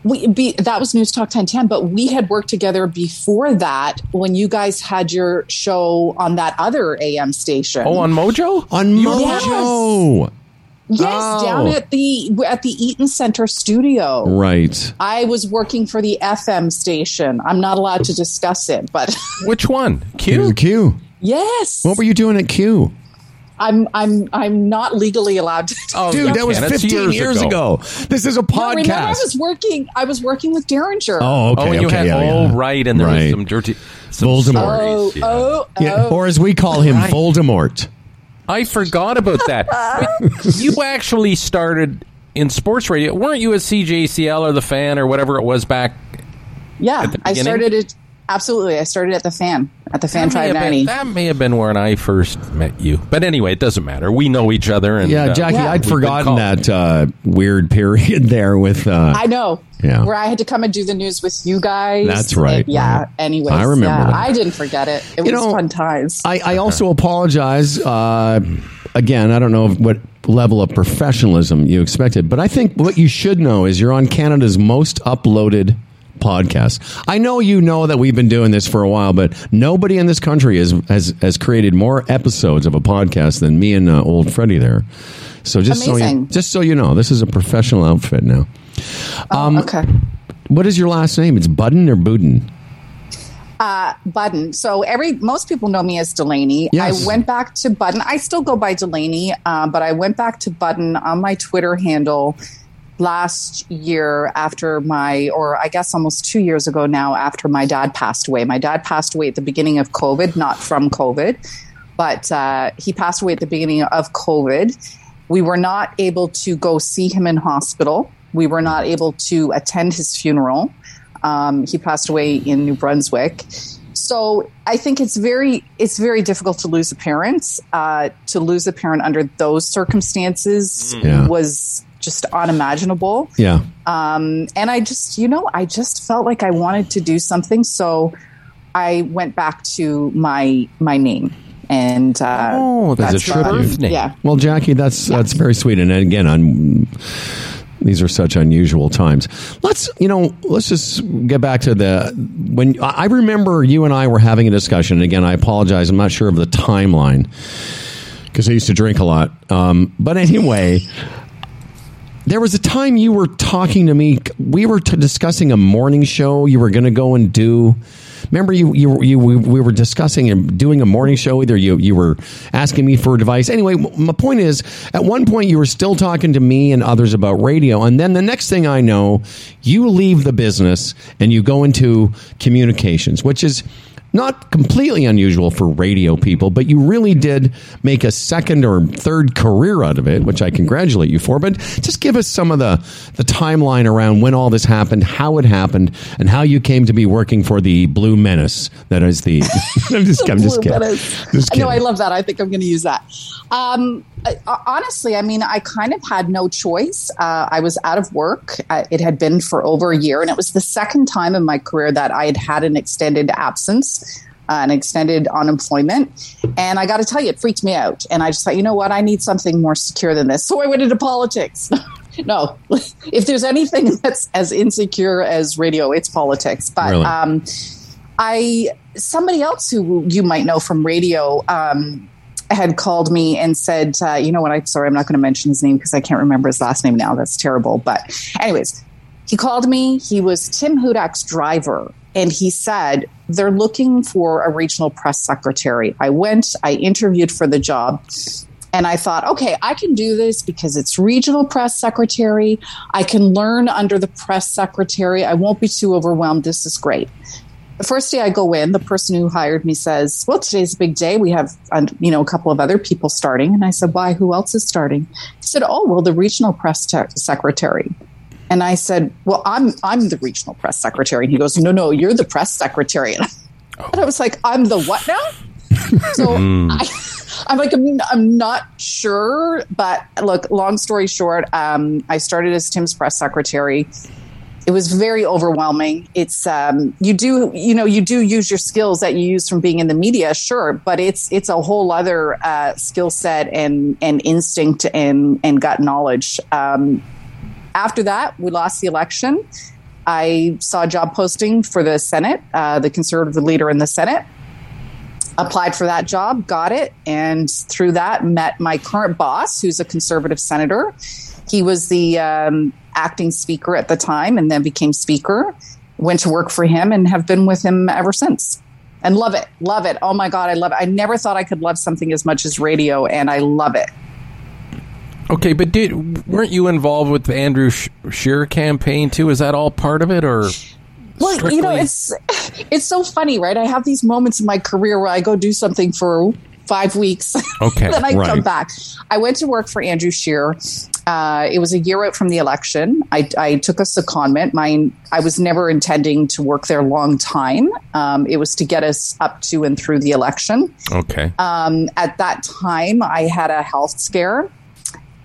We, be, that was News Talk 1010, but we had worked together before that when you guys had your show on that other AM station. Oh, on Mojo? On You Mojo, yes, Oh. down at the at the Eaton Center studio. right? I was working for the FM station. I'm not allowed to discuss it, but Which one? Q. Q? Q. yes, What were you doing at Q? I'm I'm I'm not legally allowed to. Oh, Dude, that was can't. 15 years, ago. This is a No, remember, I was working. I was working with Derringer. oh, okay. Oh, and you okay, had, yeah, oh, yeah. right, and there Right. was some dirty some Voldemort. oh, yeah. oh, Yeah, oh. or as we call him, Right. Voldemort. I forgot about that. [laughs] You actually started in sports radio, weren't you? At CJCL or the Fan or whatever it was back. yeah. at the I started it. Absolutely, I started at the fan at the fan That may, have been, ninety. that may have been when I first met you. But anyway, it doesn't matter. We know each other. And Yeah, uh, Jackie, Yeah. I'd forgotten that uh, weird period [laughs] there with. Uh, I know. Yeah. Where I had to come and do the news with you guys. That's right, And yeah. right. Anyways, I remember yeah, that. I didn't forget it. It You was know, fun times. I, I also apologize. Uh, again, I don't know what level of professionalism you expected, but I think what you should know is you're on Canada's most uploaded podcast. I know you know that we've been doing this for a while, but nobody in this country has has, has created more episodes of a podcast than me and uh, old Freddie there. So just so you, just so you know, this is a professional outfit now. Um, Oh, okay. What is your last name? It's Budden or Budden? Budden. So every most people know me as Delaney. Yes. I went back to Budden. I still go by Delaney, uh, but I went back to Budden on my Twitter handle last year after my, or I guess almost two years ago now, after my dad passed away. My dad passed away at the beginning of COVID, not from COVID, but uh, he passed away at the beginning of COVID. We were not able to go see him in hospital. We were not able to attend his funeral. Um, he passed away in New Brunswick. So I think it's very it's very difficult to lose a parent. Uh, to lose a parent under those circumstances Yeah. was just unimaginable. Yeah. Um, and I just, you know, I just felt like I wanted to do something, so I went back to my my name. And uh, Oh, that's a tribute. name. Yeah, Well, Jackie, that's that's very sweet. And again, I'm, these are such unusual times. Let's you know, let's just get back to the when I I remember you and I were having a discussion. Again, I apologize. I'm not sure of the timeline because I used to drink a lot. Um, but anyway. There was a time you were talking to me. We were t- discussing a morning show you were going to go and do. Remember, you you you we, we were discussing and doing a morning show. Either you you were asking me for advice. Anyway, my point is, at one point you were still talking to me and others about radio, and then the next thing I know, you leave the business and you go into communications, which is not completely unusual for radio people, but you really did make a second or third career out of it, which I congratulate you for. But just give us some of the, the timeline around when all this happened, how it happened, and how you came to be working for the Blue Menace. That is the. [laughs] I'm just, I'm just kidding. Just I know, I love that. I think I'm going to use that. Um, honestly, I mean, I kind of had no choice. Uh, I was out of work. Uh, it had been for over a year, and it was the second time in my career that I had had an extended absence. Uh, an extended unemployment. And I got to tell you, it freaked me out. And I just thought, you know what? I need something more secure than this. So I went into politics. [laughs] no, [laughs] if there's anything [laughs] that's as insecure as radio, it's politics. But Really? um, I somebody else who you might know from radio um, had called me and said, uh, "You know what? I'm sorry, I'm not going to mention his name because I can't remember his last name now. That's terrible." But, anyways, he called me. He was Tim Hudak's driver, and he said they're looking for a regional press secretary. I went. I interviewed for the job. And I thought, okay, I can do this because it's regional press secretary. I can learn under the press secretary. I won't be too overwhelmed. This is great the first day I go in, the person who hired me says, "Well, today's a big day. We have, you know, a couple of other people starting." And I said, "Why? Who else is starting?" He said, "Oh, well, the regional press te- secretary." And I said, "Well, I'm I'm the regional press secretary." And he goes, "No, no, you're the press secretary." [laughs] And I was like, "I'm the what now?" [laughs] So I, I'm like, I'm, I'm not sure. But look, long story short, um, I started as Tim's press secretary. It was very overwhelming. It's um, you do you know you do use your skills that you use from being in the media, sure, but it's it's a whole other uh, skill set and and instinct and and gut knowledge. Um, after that, we lost the election. I saw a job posting for the Senate, uh, the conservative leader in the Senate. Applied for that job, got it, and through that met my current boss, who's a conservative senator. He was the um, acting speaker at the time, and then became speaker. Went to work for him, and have been with him ever since. And love it, love it. Oh my god, I love it. I never thought I could love something as much as radio, and I love it. Okay, but did weren't you involved with the Andrew Sh- Scheer campaign too? Is that all part of it, or Well, you know, it's it's so funny, right? I have these moments in my career where I go do something for five weeks, Okay, [laughs] then I come back. I went to work for Andrew Scheer. Uh, it was a year out from the election. I, I took a secondment. Mine, I was never intending to work there long time. Um, it was to get us up to and through the election. okay? Um, at that time, I had a health scare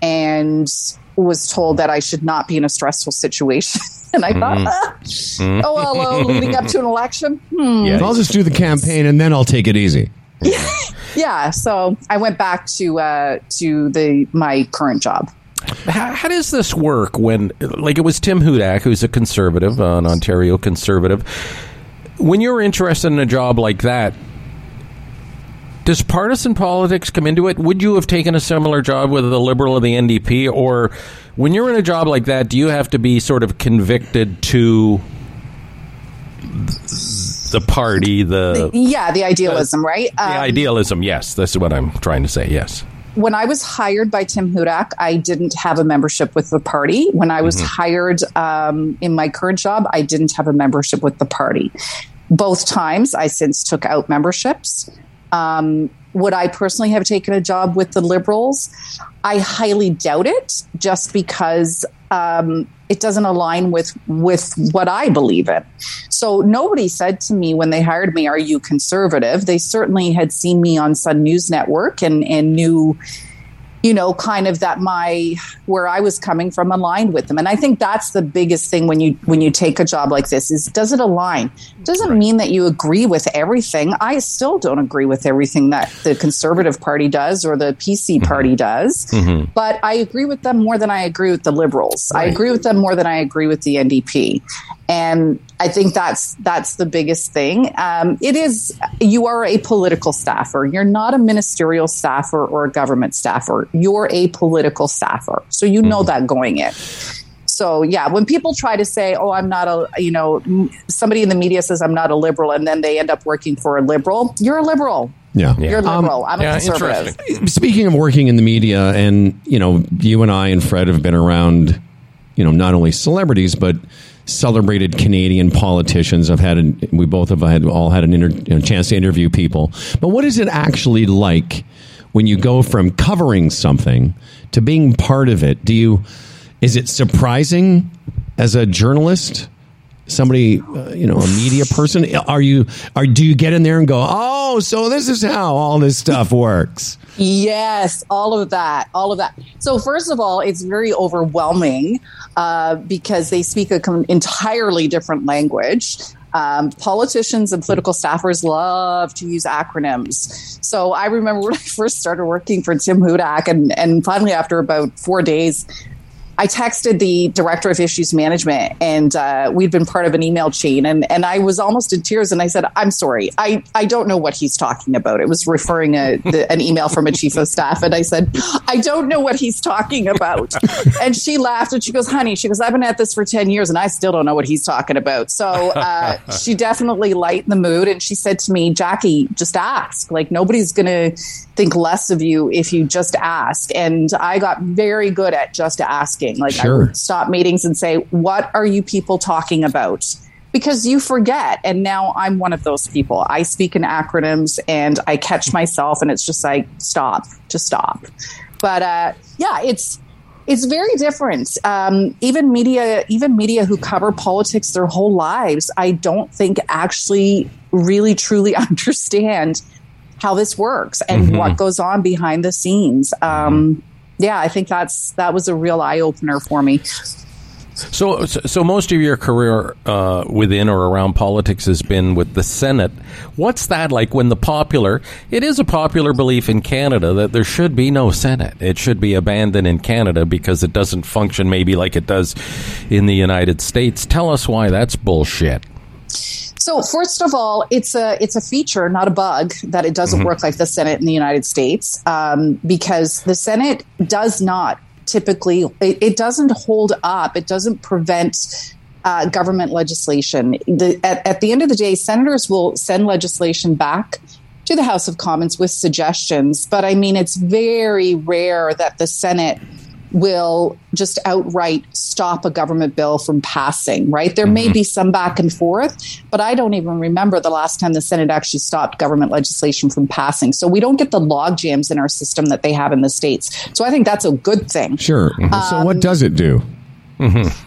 and was told that I should not be in a stressful situation. [laughs] and I thought, ah, oh, well, well, leading up to an election. Hmm. yeah, I'll just do the campaign and then I'll take it easy. [laughs] Yeah. So I went back to uh, to the my current job. How, how does this work when, like, it was Tim Hudak, who's a conservative, uh, an Ontario conservative. When you're interested in a job like that, does partisan politics come into it? Would you have taken a similar job with the Liberal or the NDP, or when you're in a job like that, do you have to be sort of convicted to the party, the Yeah, the idealism, right? the Um, idealism? Yes, that's what I'm trying to say. Yes. When I was hired by Tim Hudak, I didn't have a membership with the party. When I was hired um, in my current job, I didn't have a membership with the party. Both times, I since took out memberships. Um, would I personally have taken a job with the Liberals? I highly doubt it, just because um, it doesn't align with with what I believe in. So nobody said to me when they hired me, "Are you conservative?" They certainly had seen me on Sun News Network and and knew you know, kind of that my where I was coming from aligned with them. And I think that's the biggest thing when you when you take a job like this is does it align? Doesn't mean that you agree with everything. I still don't agree with everything that the Conservative Party does or the PC mm-hmm. Party does. Mm-hmm. But I agree with them more than I agree with the Liberals. I agree with them more than I agree with the NDP. And I think that's that's the biggest thing. Um, it is you are a political staffer. You're not a ministerial staffer or a government staffer. You're a political staffer, so you know that going in. So yeah, when people try to say, "Oh, I'm not a," you know, somebody in the media says I'm not a liberal, and then they end up working for a liberal. You're a liberal. Yeah. You're a liberal. I'm a yeah, conservative. Speaking of working in the media, and you know, you and I and Fred have been around, you know, not only celebrities but celebrated Canadian politicians. I've had, an, we both have had all had inter, know, chance to interview people. But what is it actually like when you go from covering something to being part of it? Do you? Is it surprising as a journalist? Somebody uh, you know a media person are you are do you get in there and go oh so this is how all this stuff works Yes, all of that, all of that. So first of all, it's very overwhelming uh, because they speak a com- entirely different language. Um, politicians and political staffers love to use acronyms. So I remember when I first started working for Tim Hudak, and, and finally after about four days, I texted the director of issues management, and uh, we'd been part of an email chain, and, and I was almost in tears. And I said, "I'm sorry, I, I don't know what he's talking about." It was referring a, the, an email from a chief of staff, and I said, "I don't know what he's talking about." [laughs] and she laughed, and she goes, "Honey," she goes, "I've been at this for ten years, and I still don't know what he's talking about." So uh, [laughs] she definitely lightened the mood, and she said to me, "Jackie, just ask. Like nobody's gonna." think less of you if you just ask. And I got very good at just asking. Like I would stop meetings and say, "What are you people talking about?" Because you forget, and now I'm one of those people. I speak in acronyms, and I catch myself, and it's just like, stop, just stop. But uh, yeah, it's it's very different. Um, even media, even media who cover politics their whole lives, I don't think actually really truly [laughs] understand how this works and what goes on behind the scenes. Um, yeah, I think that's that was a real eye opener for me. So, so most of your career uh, within or around politics has been with the Senate. What's that like when the popular? It is a popular belief in Canada that there should be no Senate. It should be abandoned in Canada because it doesn't function maybe like it does in the United States. Tell us why that's bullshit. So first of all, it's a it's a feature, not a bug, that it doesn't work like the Senate in the United States, um, because the Senate does not typically it, it doesn't hold up, it doesn't prevent. Uh, government legislation. The, at, at the end of the day, senators will send legislation back to the House of Commons with suggestions. But I mean, it's very rare that the Senate will just outright stop a government bill from passing, right? There may mm-hmm. be some back and forth, but I don't even remember the last time the Senate actually stopped government legislation from passing. So we don't get the log jams in our system that they have in the States. So I think that's a good thing. Sure. Mm-hmm. so what um, does it do?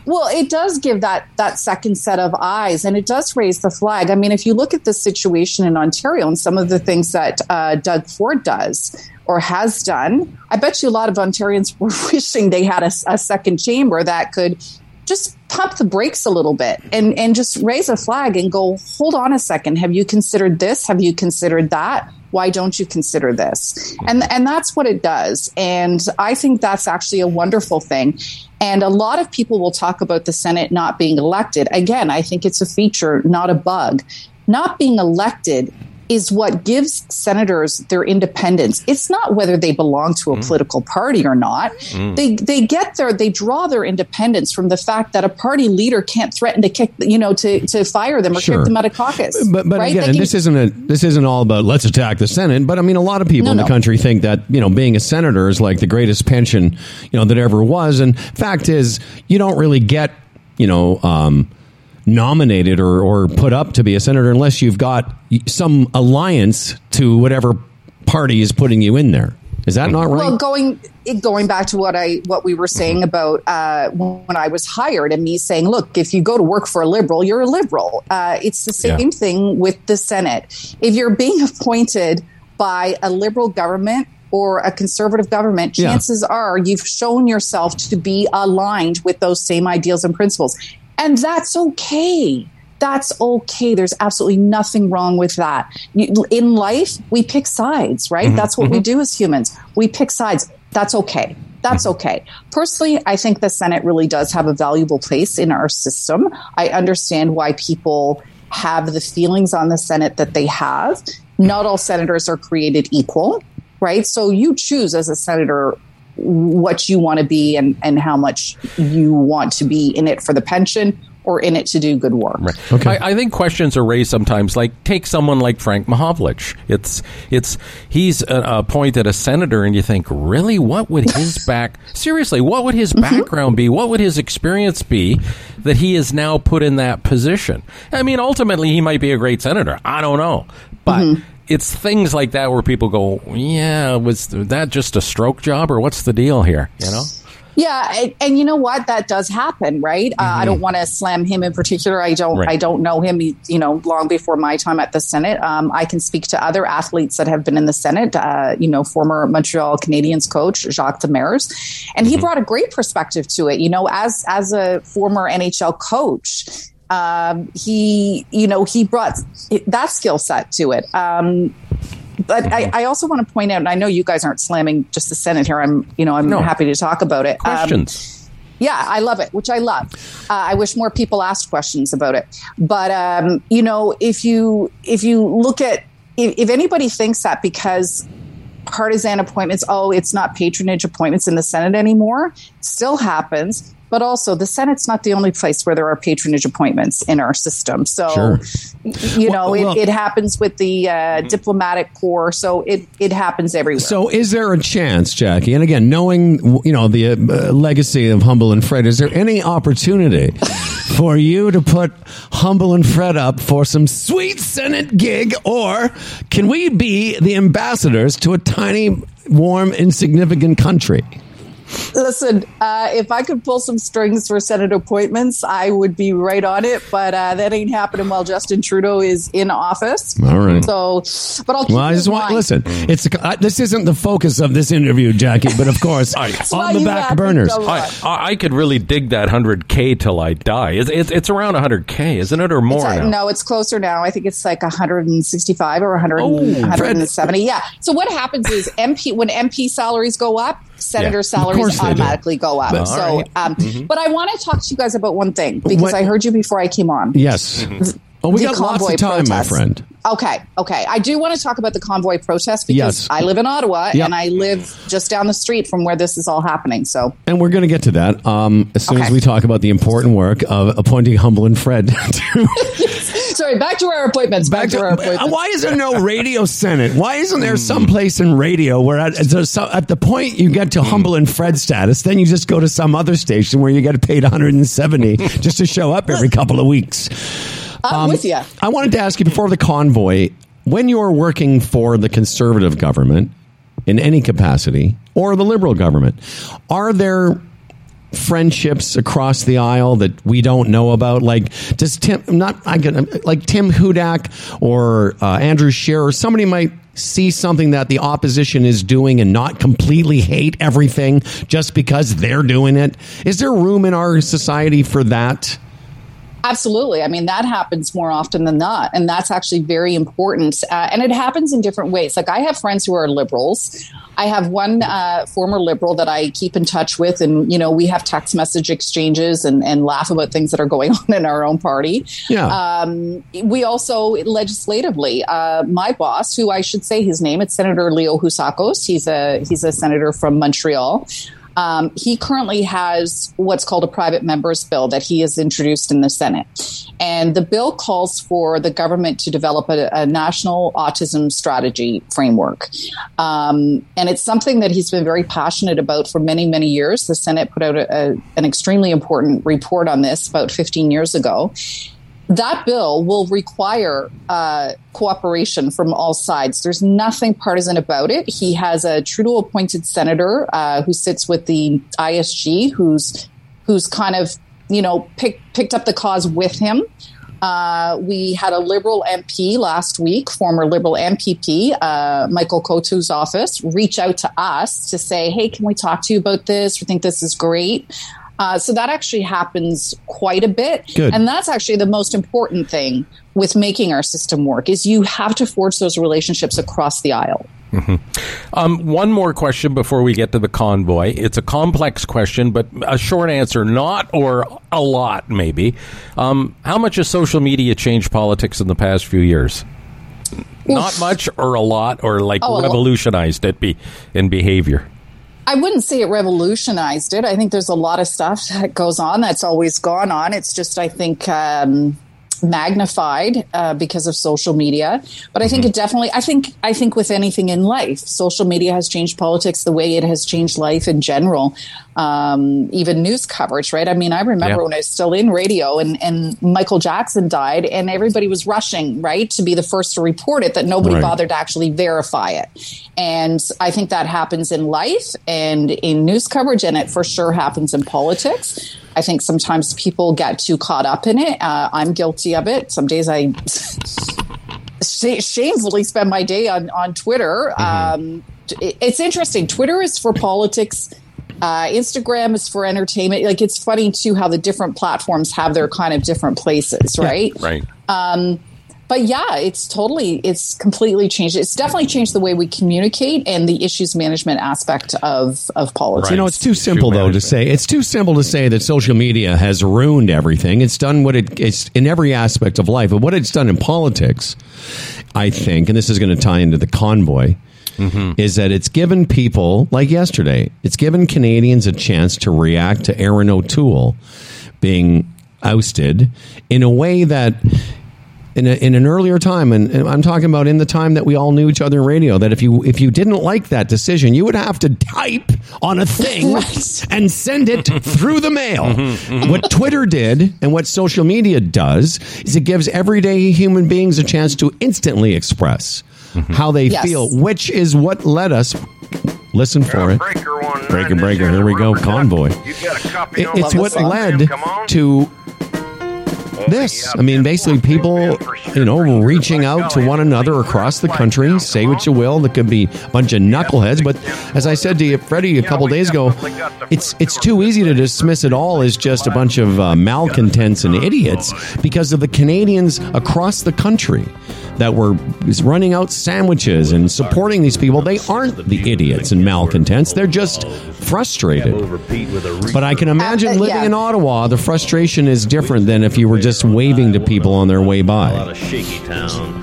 Well, it does give that that second set of eyes, and it does raise the flag. I mean, if you look at the situation in Ontario and some of the things that uh, Doug Ford does or has done, I bet you a lot of Ontarians [laughs] were wishing they had a, a second chamber that could just pump the brakes a little bit and and just raise a flag and go, hold on a second, have you considered this? Have you considered that? Why don't you consider this? And and that's what it does. And I think that's actually a wonderful thing. And a lot of people will talk about the Senate not being elected. Again, I think it's a feature, not a bug. Not being elected is what gives senators their independence. It's not whether they belong to a political party or not. They they get their they draw their independence from the fact that a party leader can't threaten to kick you know to to fire them or Sure. kick them out of caucus. But but right? again, can- this isn't a this isn't all about let's attack the Senate. But I mean, a lot of people No, in the no. country think that you know being a senator is like the greatest pension you know that ever was. And fact is, you don't really get you know um, nominated or or put up to be a senator unless you've got some alliance to whatever party is putting you in there. Is that not right? Well, going going back to what I what we were saying about uh, when I was hired, and me saying, "Look, if you go to work for a liberal, you're a liberal." Uh, it's the same Yeah. thing with the Senate. If you're being [laughs] appointed by a liberal government or a conservative government, Yeah. chances are you've shown yourself to be aligned with those same ideals and principles, and that's okay. That's okay. There's absolutely nothing wrong with that. You, in life, we pick sides, right? Mm-hmm. That's what we mm-hmm. do as humans. We pick sides. That's okay. That's mm-hmm. okay. Personally, I think the Senate really does have a valuable place in our system. I understand why people have the feelings on the Senate that they have. Not all senators are created equal, right? So you choose as a senator what you want to be and, and how much you want to be in it for the pension or in it to do good work. Okay. I, I think questions are raised sometimes. Like take someone like Frank Mahovlich. It's it's he's uh, appointed a senator, and you think, really, what would his [laughs] back? Seriously, what would his background be? What would his experience be that he is now put in that position? I mean, ultimately, he might be a great senator. I don't know, but. It's things like that where people go, yeah, was that just a stroke job or what's the deal here? You know? Yeah, and, and you know what? That does happen, right? Uh, I don't want to slam him in particular. I don't. Right. I don't know him. You know, long before my time at the Senate. Um, I can speak to other athletes that have been in the Senate. Uh, you know, former Montreal Canadiens coach Jacques Demers, and he brought a great perspective to it. You know, as as a former NHL coach. Um, he, you know, he brought that skill set to it. Um, but I, I also want to point out, and I know you guys aren't slamming just the Senate here. I'm, you know, I'm No. happy to talk about it. Um, Questions. yeah, I love it, which I love. Uh, I wish more people asked questions about it. But um, you know, if you if you look at if, if anybody thinks that because partisan appointments, oh, it's not patronage appointments in the Senate anymore, still happens. But also, the Senate's not the only place where there are patronage appointments in our system. So, Sure. y- you know, Well, well- it, it happens with the uh, diplomatic corps. So it it happens everywhere. So, is there a chance, Jackie? And again, knowing you know the uh, legacy of Humble and Fred, is there any opportunity [laughs] for you to put Humble and Fred up for some sweet Senate gig, or can we be the ambassadors to a tiny, warm, insignificant country? Listen, uh, if I could pull some strings for Senate appointments, I would be right on it. But uh, that ain't happening while Justin Trudeau is in office. All right. So, but I'll keep Well, I just want listen. It's uh, this isn't the focus of this interview, Jackie, but of course [laughs] why on the back have burners. I, I I could really dig that 100K till I die. It's, it's, it's around 100K, isn't it? Or more It's, now? no, it's closer now. I think it's like 165 or 100, Oh, Fred. 170. Yeah. So what happens is MP when MP salaries go up, senator Yeah. salaries automatically go up. All so, right. um, Mm-hmm. but I want to talk to you guys about one thing because What- I heard you before I came on. Yes. Oh, we The got lots convoy of time, my friend. Okay, okay. I do want to talk about the convoy protest because Yes. I live in Ottawa Yep. and I live just down the street from where this is all happening. So And we're going to get to that um, as soon as we talk about the important work of appointing Humble and Fred [laughs] to [laughs] sorry, back to our appointments. Back, to, our Uh, appointments. Why is there no radio senate? Why isn't there Hmm. some place in radio where at, at so- at the point you get to Hmm. humble and Fred status, then you just go to some other station where you get paid 170 [laughs] just to show up every couple of weeks? I'm with you. I wanted to ask you before the convoy when you're working for the conservative government in any capacity or the liberal government, are there friendships across the aisle that we don't know about? Like, does Tim not I get like Tim Hudak or uh, Andrew Scheer or somebody might see something that the opposition is doing and not completely hate everything just because they're doing it? Is there room in our society for that? Absolutely. I mean, that happens more often than not. And that's actually very important. Uh, and it happens in different ways. Like, I have friends who are liberals. I have one uh, former liberal that I keep in touch with. And, you know, we have text message exchanges and, and laugh about things that are going [laughs] on in our own party. Yeah. Um, we also legislatively, uh, my boss, who I should say his name, it's Senator Leo Housakos. He's a he's a senator from Montreal. Um, he currently has what's called a private members bill that he has introduced in the Senate. And the bill calls for the government to develop a, a national autism strategy framework. Um, and it's something that he's been very passionate about for many, many years. The Senate put out a, a, an extremely important report on this about 15 years ago that bill will require uh, cooperation from all sides. There's nothing partisan about it. He has a Trudeau appointed senator uh, who sits with the ISG, who's who's kind of you know pick, picked up the cause with him. Uh, we had a Liberal MP last week, former Liberal MPP, uh, Michael Coteau's office, reach out to us to say, hey, can we talk to you about this? We think this is great. Uh, so that actually happens quite a bit. Good. And that's actually the most important thing with making our system work is you have to forge those relationships across the aisle. Um, one more question before we get to the convoy. It's a complex question, but a short answer, not or a lot, maybe. Um, how much has social media changed politics in the past few years? Not much, or a lot, or like Oh, revolutionized it be in behavior. I wouldn't say it revolutionized it. I think there's a lot of stuff that goes on that's always gone on. It's just, I think, um, magnified uh, because of social media. But I think it definitely. I think. I think with anything in life, social media has changed politics the way it has changed life in general. Um, even news coverage, right? I mean, I remember Yeah. when I was still in radio and and Michael Jackson died, and everybody was rushing right to be the first to report it. That nobody Right. bothered to actually verify it. And I think that happens in life and in news coverage, and it for sure happens in politics. I think sometimes people get too caught up in it. Uh, I'm guilty of it. Some days I [laughs] shamefully spend my day on on Twitter. Um, it- it's interesting. Twitter is for politics. Uh, Instagram is for entertainment. Like it's funny too how the different platforms have their kind of different places, right? Right. but yeah, it's totally, it's completely changed. It's definitely changed the way we communicate and the issues management aspect of of politics. You know, it's too simple Issue though to say. It's too simple to say that social media has ruined everything. It's done what it, it's in every aspect of life, but what it's done in politics, I think, and this is going to tie into the convoy, Mm-hmm. is that it's given people like yesterday. It's given Canadians a chance to react to Erin O'Toole being ousted in a way that in, a, in an earlier time, and, and I'm talking about in the time that we all knew each other in radio, that if you if you didn't like that decision, you would have to type on a thing [laughs] Right. and send it through the mail. Mm-hmm, mm-hmm. What Twitter did and what social media does is it gives everyday human beings a chance to instantly express how they Yes. feel, which is what led us Listen for it. Breaker, breaker. Here we go. Convoy. It- it's what led to this. I mean, basically, people, you know, reaching out to one another across the country. Say what you will. There could be a bunch of knuckleheads, but as I said to you, Freddie, a couple days ago, it's it's too easy to dismiss it all as just a bunch of uh, malcontents and idiots because of the Canadians across the country that were running out sandwiches and supporting these people. They aren't the idiots and malcontents. They're just frustrated. But I can imagine Uh, living in Ottawa, the frustration is different than if you were just waving to people on their way by.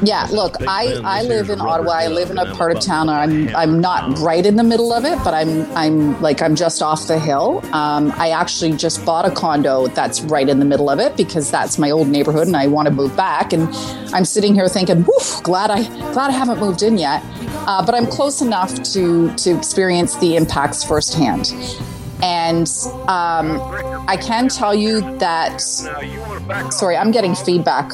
Yeah, look, I, I live in Ottawa. I live in a part of town. I'm I'm not right in the middle of it, but I'm I'm like I'm just off the hill. Um, I actually just bought a condo that's right in the middle of it because that's my old neighborhood, and I want to move back. And I'm sitting here thinking, "Woof, glad I glad I haven't moved in yet." Uh, but I'm close enough to to experience the impacts firsthand. And um, I can tell you that. Sorry, I'm getting feedback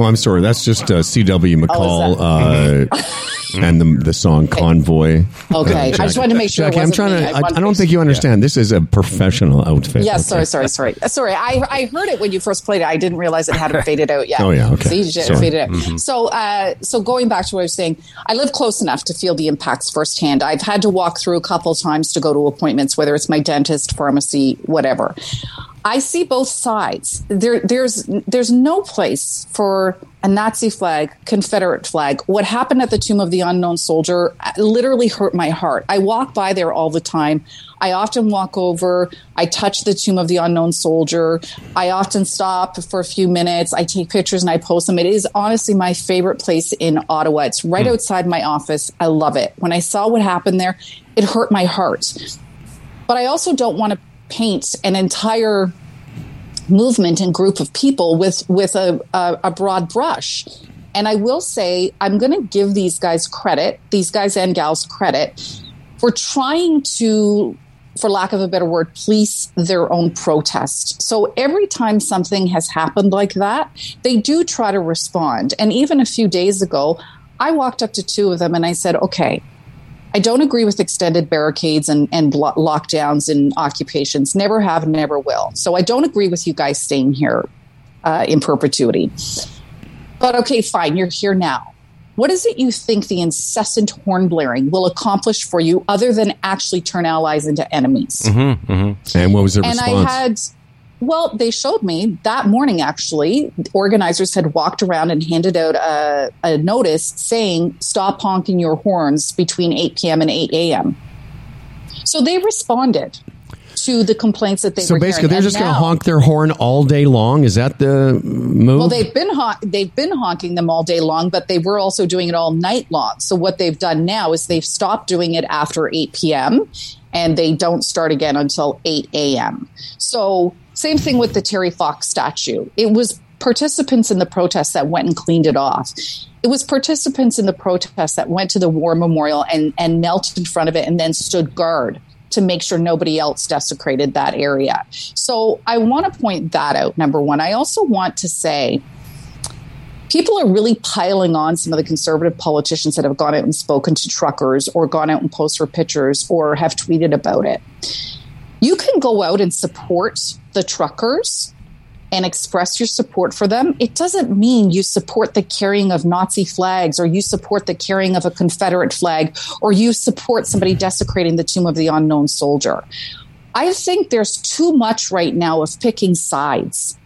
Oh, I'm sorry. That's just uh, C.W. McCall Oh, [laughs] uh, and the, the song Convoy. Okay, I just wanted to make sure. it Jackie, I'm trying me. to. I, wanted I don't think you understand. This is a professional outfit. Yes. okay? sorry, sorry, sorry, sorry. I, I heard it when you first played it. I didn't realize it hadn't faded out yet. [laughs] Oh, yeah, okay. See, it Sorry. Mm-hmm. So, uh, so going back to what I was saying, I live close enough to feel the impacts firsthand. I've had to walk through a couple times to go to appointments, whether it's my dentist, pharmacy, whatever. I see both sides. There, there's, there's no place for a Nazi flag, Confederate flag. What happened at the Tomb of the Unknown Soldier uh, literally hurt my heart. I walk by there all the time. I often walk over. I touch the Tomb of the Unknown Soldier. I often stop for a few minutes. I take pictures and I post them. It is honestly my favorite place in Ottawa. It's right outside my office. I love it. When I saw what happened there, it hurt my heart. But I also don't want to paint an entire movement and group of people with with a, a, a broad brush. And I will say, I'm going to give these guys credit, these guys and gals credit, for trying to, for lack of a better word, police their own protest. So every time something has happened like that, they do try to respond. And even a few days ago, I walked up to two of them and I said, okay, I don't agree with extended barricades and, and blo- lockdowns and occupations. Never have, never will. So I don't agree with you guys staying here uh, in perpetuity. But okay, fine, you're here now. What is it you think the incessant horn blaring will accomplish for you other than actually turn allies into enemies? And what was the and response? I had, well, they showed me that morning actually, organizers had walked around and handed out a, a notice saying, stop honking your horns between 8 p.m. and 8 a.m. So they responded to the complaints that they were getting. so basically, hearing. they're And just going to honk their horn all day long. Is that the move? Well, they've been hon- they've been honking them all day long, but they were also doing it all night long. So what they've done now is they've stopped doing it after 8 p.m. and they don't start again until 8 a.m. So same thing with the Terry Fox statue. It was participants in the protests that went and cleaned it off. It was participants in the protests that went to the war memorial and, and knelt in front of it and then stood guard to make sure nobody else desecrated that area. So I want to point that out, number one. I also want to say, people are really piling on some of the conservative politicians that have gone out and spoken to truckers or gone out and posted for pictures or have tweeted about it. You can go out and support the truckers and express your support for them. It doesn't mean you support the carrying of Nazi flags or you support the carrying of a Confederate flag or you support somebody desecrating the tomb of the unknown soldier. I think there's too much right now of picking sides.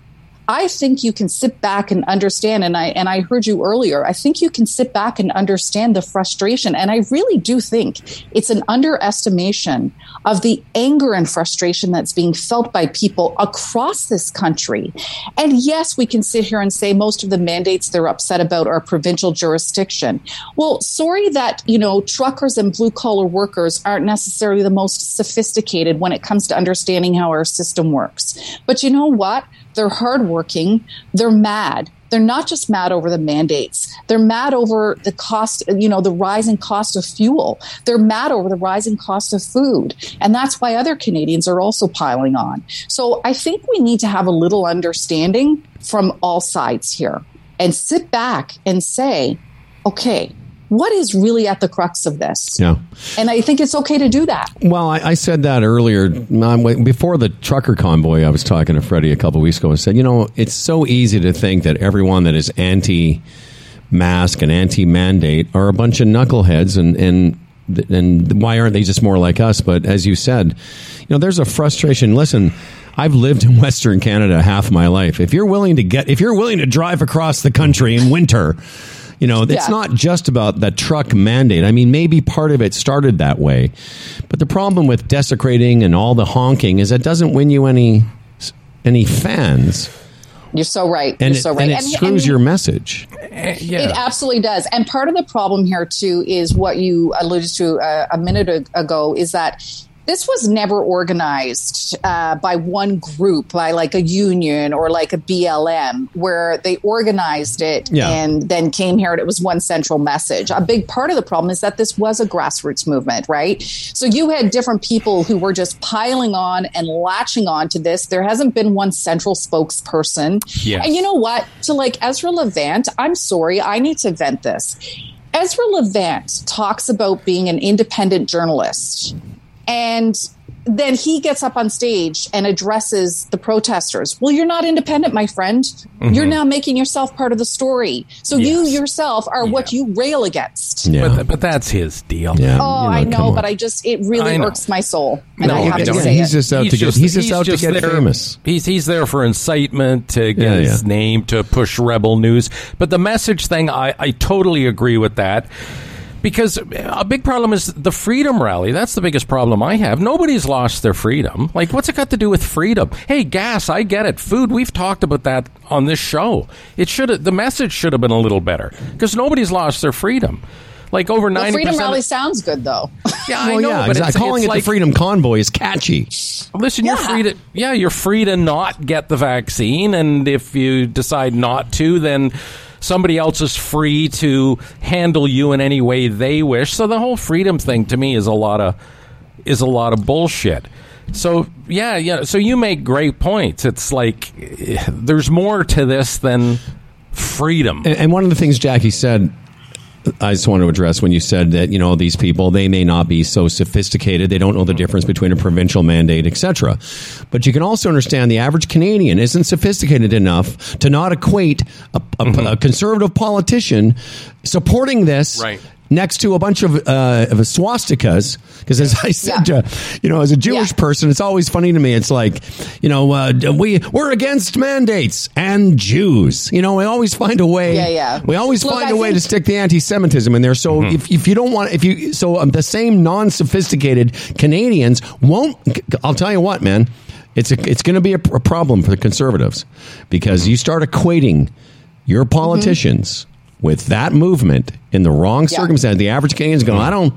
I think you can sit back and understand and I and I heard you earlier. I think you can sit back and understand the frustration and I really do think it's an underestimation of the anger and frustration that's being felt by people across this country. And yes, we can sit here and say most of the mandates they're upset about are provincial jurisdiction. Well, sorry that, you know, truckers and blue collar workers aren't necessarily the most sophisticated when it comes to understanding how our system works. But you know what? They're hardworking. They're mad. They're not just mad over the mandates. They're mad over the cost, you know, the rising cost of fuel. They're mad over the rising cost of food. And that's why other Canadians are also piling on. So I think we need to have a little understanding from all sides here and sit back and say, okay, what is really at the crux of this? Yeah. And I think it's okay to do that. Well, I, I said that earlier before the trucker convoy. I was talking to Freddie a couple weeks ago and said, you know, it's so easy to think that everyone that is anti mask and anti mandate are a bunch of knuckleheads and and and why aren't they just more like us? But as you said, you know, there's a frustration. Listen, I've lived in Western Canada half my life. If you're willing to get, if you're willing to drive across the country in winter, you know, it's Yeah. not just about the truck mandate. I mean, maybe part of it started that way, but the problem with desecrating and all the honking is it doesn't win you any any fans, You're so right. and You're it, so right. and it screws your message. Eh, yeah. It absolutely does. And part of the problem here, too, is what you alluded to uh, a minute ago is that this was never organized uh, by one group, by like a union or like a BLM, where they organized it Yeah. and then came here and it was one central message. A big part of the problem is that this was a grassroots movement, right? So you had different people who were just piling on and latching on to this. There hasn't been one central spokesperson. Yes. And you know what? To like Ezra Levant, I'm sorry, I need to vent this. Ezra Levant talks about being an independent journalist. And then he gets up on stage and addresses the protesters. Well, you're not independent, my friend. You're mm-hmm. now making yourself part of the story. So you yourself are what you rail against. Yeah, But, but that's his deal. yeah. Oh, you I know, but I just it really irks my soul, and No, I have to say he's it. just out to get. He's just out to get there- famous. He's he's there for incitement to get Yeah, his yeah. name to push rebel news. But the message thing, I, I totally agree with that. Because a big problem is the freedom rally. That's the biggest problem I have. Nobody's lost their freedom. Like, what's it got to do with freedom? Hey, gas, I get it. Food, we've talked about that on this show. It should the message should have been a little better because nobody's lost their freedom. Like over Well, ninety freedom percent. rally sounds good, though. [laughs] Yeah, I Well, know, yeah, but exactly. it's, calling it's it like, the Freedom Convoy is catchy. Listen, you're free to yeah, you're free to not get the vaccine, and if you decide not to, then somebody else is free to handle you in any way they wish. So the whole freedom thing to me is a lot of is a lot of bullshit. So yeah, yeah. So you make great points. It's like eh, there's more to this than freedom. And, and one of the things Jackie said, I just want to address when you said that you know these people they may not be so sophisticated, they don't know the difference between a provincial mandate, etc. But you can also understand the average Canadian isn't sophisticated enough to not equate a, a, a mm-hmm. conservative politician supporting this. Right. Next to a bunch of, uh, of swastikas, because as I said, Yeah. uh, you know, as a Jewish Yeah. person, it's always funny to me. It's like, you know, uh, we we're against mandates and Jews. You know, we always find a way. Yeah, yeah. We always Look, find I a way to stick the anti-Semitism in there. So if, if you don't want, if you so um, the same non-sophisticated Canadians won't. I'll tell you what, man. It's a, it's going to be a, pr- a problem for the conservatives because you start equating your politicians with that movement in the wrong Yeah. circumstance. The average Canadian's going, I don't,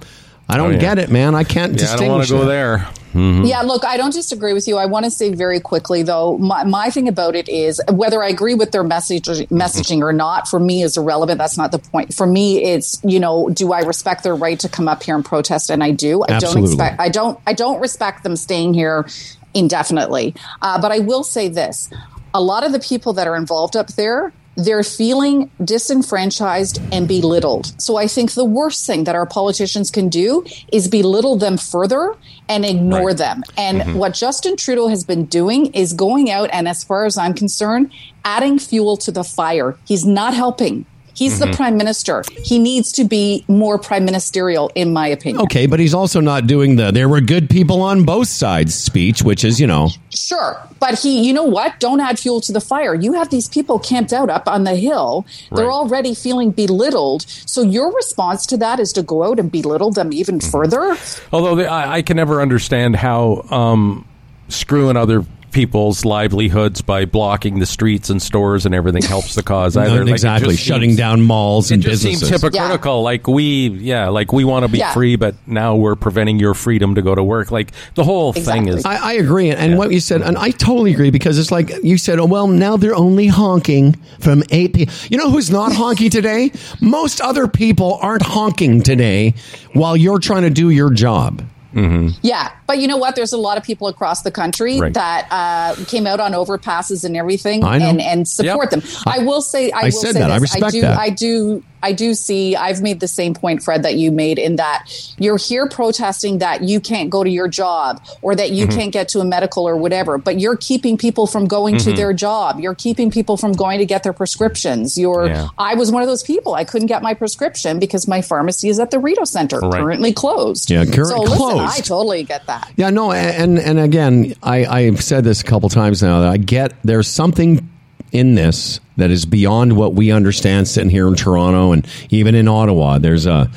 I don't Oh, yeah. get it, man. I can't yeah, I don't want distinguish. to go that." there. Yeah, look, I don't disagree with you. I want to say very quickly, though, my, my thing about it is whether I agree with their message, messaging or not, for me is irrelevant. That's not the point. For me, it's you know, do I respect their right to come up here and protest? And I do. I Absolutely. don't expect. I don't. I don't respect them staying here indefinitely. Uh, but I will say this: a lot of the people that are involved up there. They're feeling disenfranchised and belittled. So I think the worst thing that our politicians can do is belittle them further and ignore Right. them. And mm-hmm. what Justin Trudeau has been doing is going out and, as far as I'm concerned, adding fuel to the fire. He's not helping. He's the prime minister. He needs to be more prime ministerial, in my opinion. Okay, but he's also not doing the "there were good people on both sides" speech, which is, you know, Sure. But he, you know what? Don't add fuel to the fire. You have these people camped out up on the hill. They're Right. already feeling belittled. So your response to that is to go out and belittle them even further? Although the, I, I can never understand how um, screwing other people's livelihoods by blocking the streets and stores and everything helps the cause [laughs] either. Like, exactly just shutting seems- down malls It and just businesses. seems hypocritical. Like we, yeah, like we want to be Yeah. free, but now we're preventing your freedom to go to work. Like the whole thing is. I, I agree, and what you said, and I totally agree because it's like you said. Oh well, now they're only honking from eight p. You know who's not honky today? Most other people aren't honking today while you're trying to do your job. Yeah, but you know what? There's a lot of people across the country Right. that uh, came out on overpasses and everything, and and support Yep. them. I will say, I, I will said say that. I this. respect do, that. I do. I do see. I've made the same point, Fred, that you made in that you're here protesting that you can't go to your job or that you Mm-hmm. can't get to a medical or whatever, but you're keeping people from going Mm-hmm. to their job. You're keeping people from going to get their prescriptions. You're. Yeah. I was one of those people. I couldn't get my prescription because my pharmacy is at the Rideau Center, Right. currently closed. Yeah, current- so listen, closed. I totally get that. Yeah, no, and and again, I I've said this a couple times now that I get there's something in this that is beyond what we understand sitting here in Toronto and even in Ottawa. There's a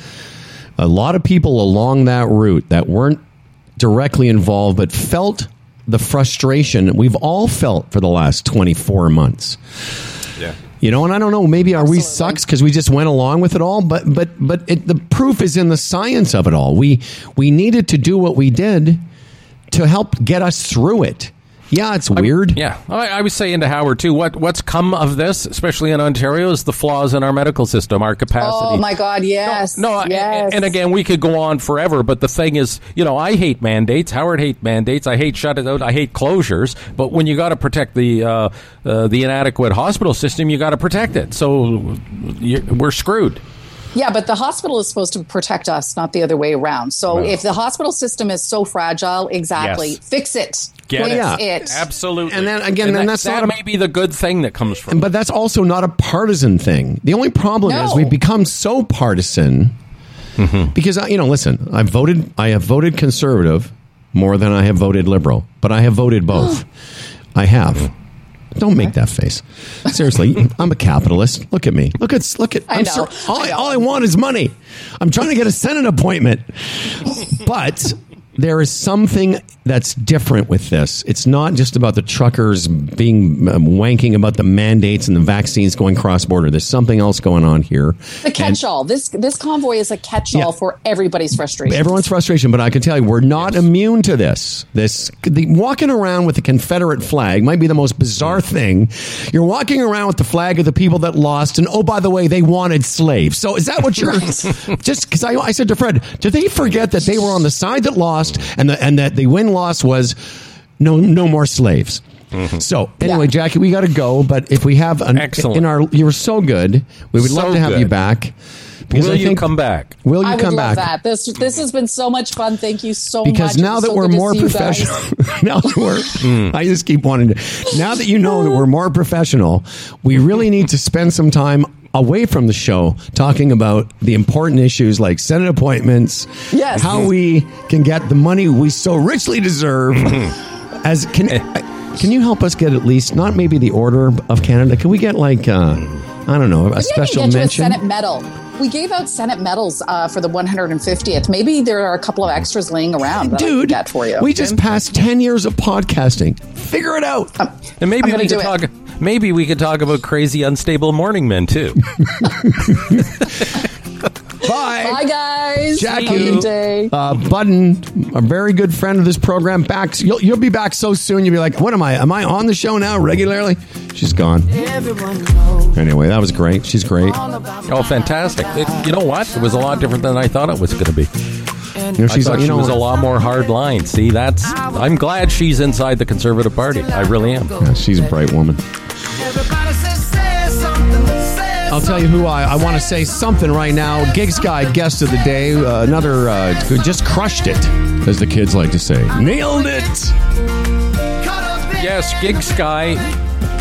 a lot of people along that route that weren't directly involved but felt the frustration we've all felt for the last 24 months. Yeah. You know, and I don't know. Maybe are we sucks because we just went along with it all? But but but it, the proof is in the science of it all. We we needed to do what we did to help get us through it. Yeah, it's weird. Yeah, I, I was saying to Howard too. What what's come of this, especially in Ontario, is the flaws in our medical system, our capacity. Oh my God! Yes. No, I- Yes. and, and again, we could go on forever. But the thing is, you know, I hate mandates. Howard hates mandates. I hate shut it out. I hate closures. But when you got to protect the uh, uh, the inadequate hospital system, you got to protect it. So you we're screwed. Yeah, but the hospital is supposed to protect us, not the other way around. So if the hospital system is so fragile, exactly, Yes. fix it. Get Fix it. it. Absolutely. And then again, then that, that's that not a- may be the good thing that comes from. But that's also not a partisan thing. The only problem is we've become so partisan mm-hmm. because uh, you know, listen, I voted. I have voted conservative more than I have voted liberal, but I have voted both. [gasps] I have. Mm-hmm. Don't make that face. Seriously, I'm a capitalist. Look at me. Look at look at. I I'm know. all, I, I know. all I want is money. I'm trying to get a Senate appointment, but there is something that's different with this. It's not just about the truckers being um, wanking about the mandates and the vaccines going cross border. There's something else going on here. The catch-all. This this convoy is a catch-all Yeah. for everybody's frustration. Everyone's frustration, but I can tell you, we're not immune to this. This the, walking around with the Confederate flag might be the most bizarre thing. You're walking around with the flag of the people that lost, and oh, by the way, they wanted slaves. So is that what you're? [laughs] just because I, I said to Fred, did they forget that they were on the side that lost, and the, and that they win loss was no no more slaves. Mm-hmm. So anyway, Yeah. Jackie, we got to go. But if we have an Excellent. in our, you were so good. We would love to have you back. Because Will I you think- come back? Will you I would come love back? that. This this has been so much fun. Thank you so because much. now that so we're more see you guys. professional [laughs] [laughs] now that we're hmm. i just keep wanting to now that you know that we're more professional we really need to spend some time away from the show talking about the important issues like senate appointments Yes. how we can get the money we so richly deserve as can can you help us get at least not maybe the order of canada can we get like uh i don't know a Maybe I special can get you a mention Senate medal. We gave out Senate medals uh, for the 150th. Maybe there are a couple of extras laying around that I can Dude, get for you. we just passed 10 years of podcasting. Figure it out. And maybe I'm we gonna could do talk. Maybe we could talk about crazy, unstable morning men too. [laughs] Bye. Bye, guys. Jackie. Have a good day. Uh, Budden, a very good friend of this program, back. You'll, you'll be back so soon. You'll be like, "What am I? Am I on the show now regularly?" She's gone. Anyway, that was great. She's great. Oh, fantastic! It, you know what? It was a lot different than I thought it was going to be. You know, I she's thought you she know, was a lot more hard line. See, that's. I'm glad she's inside the Conservative Party. I really am. Yeah, she's a bright woman. I'll tell you who I, I want to say something right now. Gig Sky guest of the day, uh, another uh, who just crushed it, as the kids like to say. Nailed it. Yes, Gig Sky.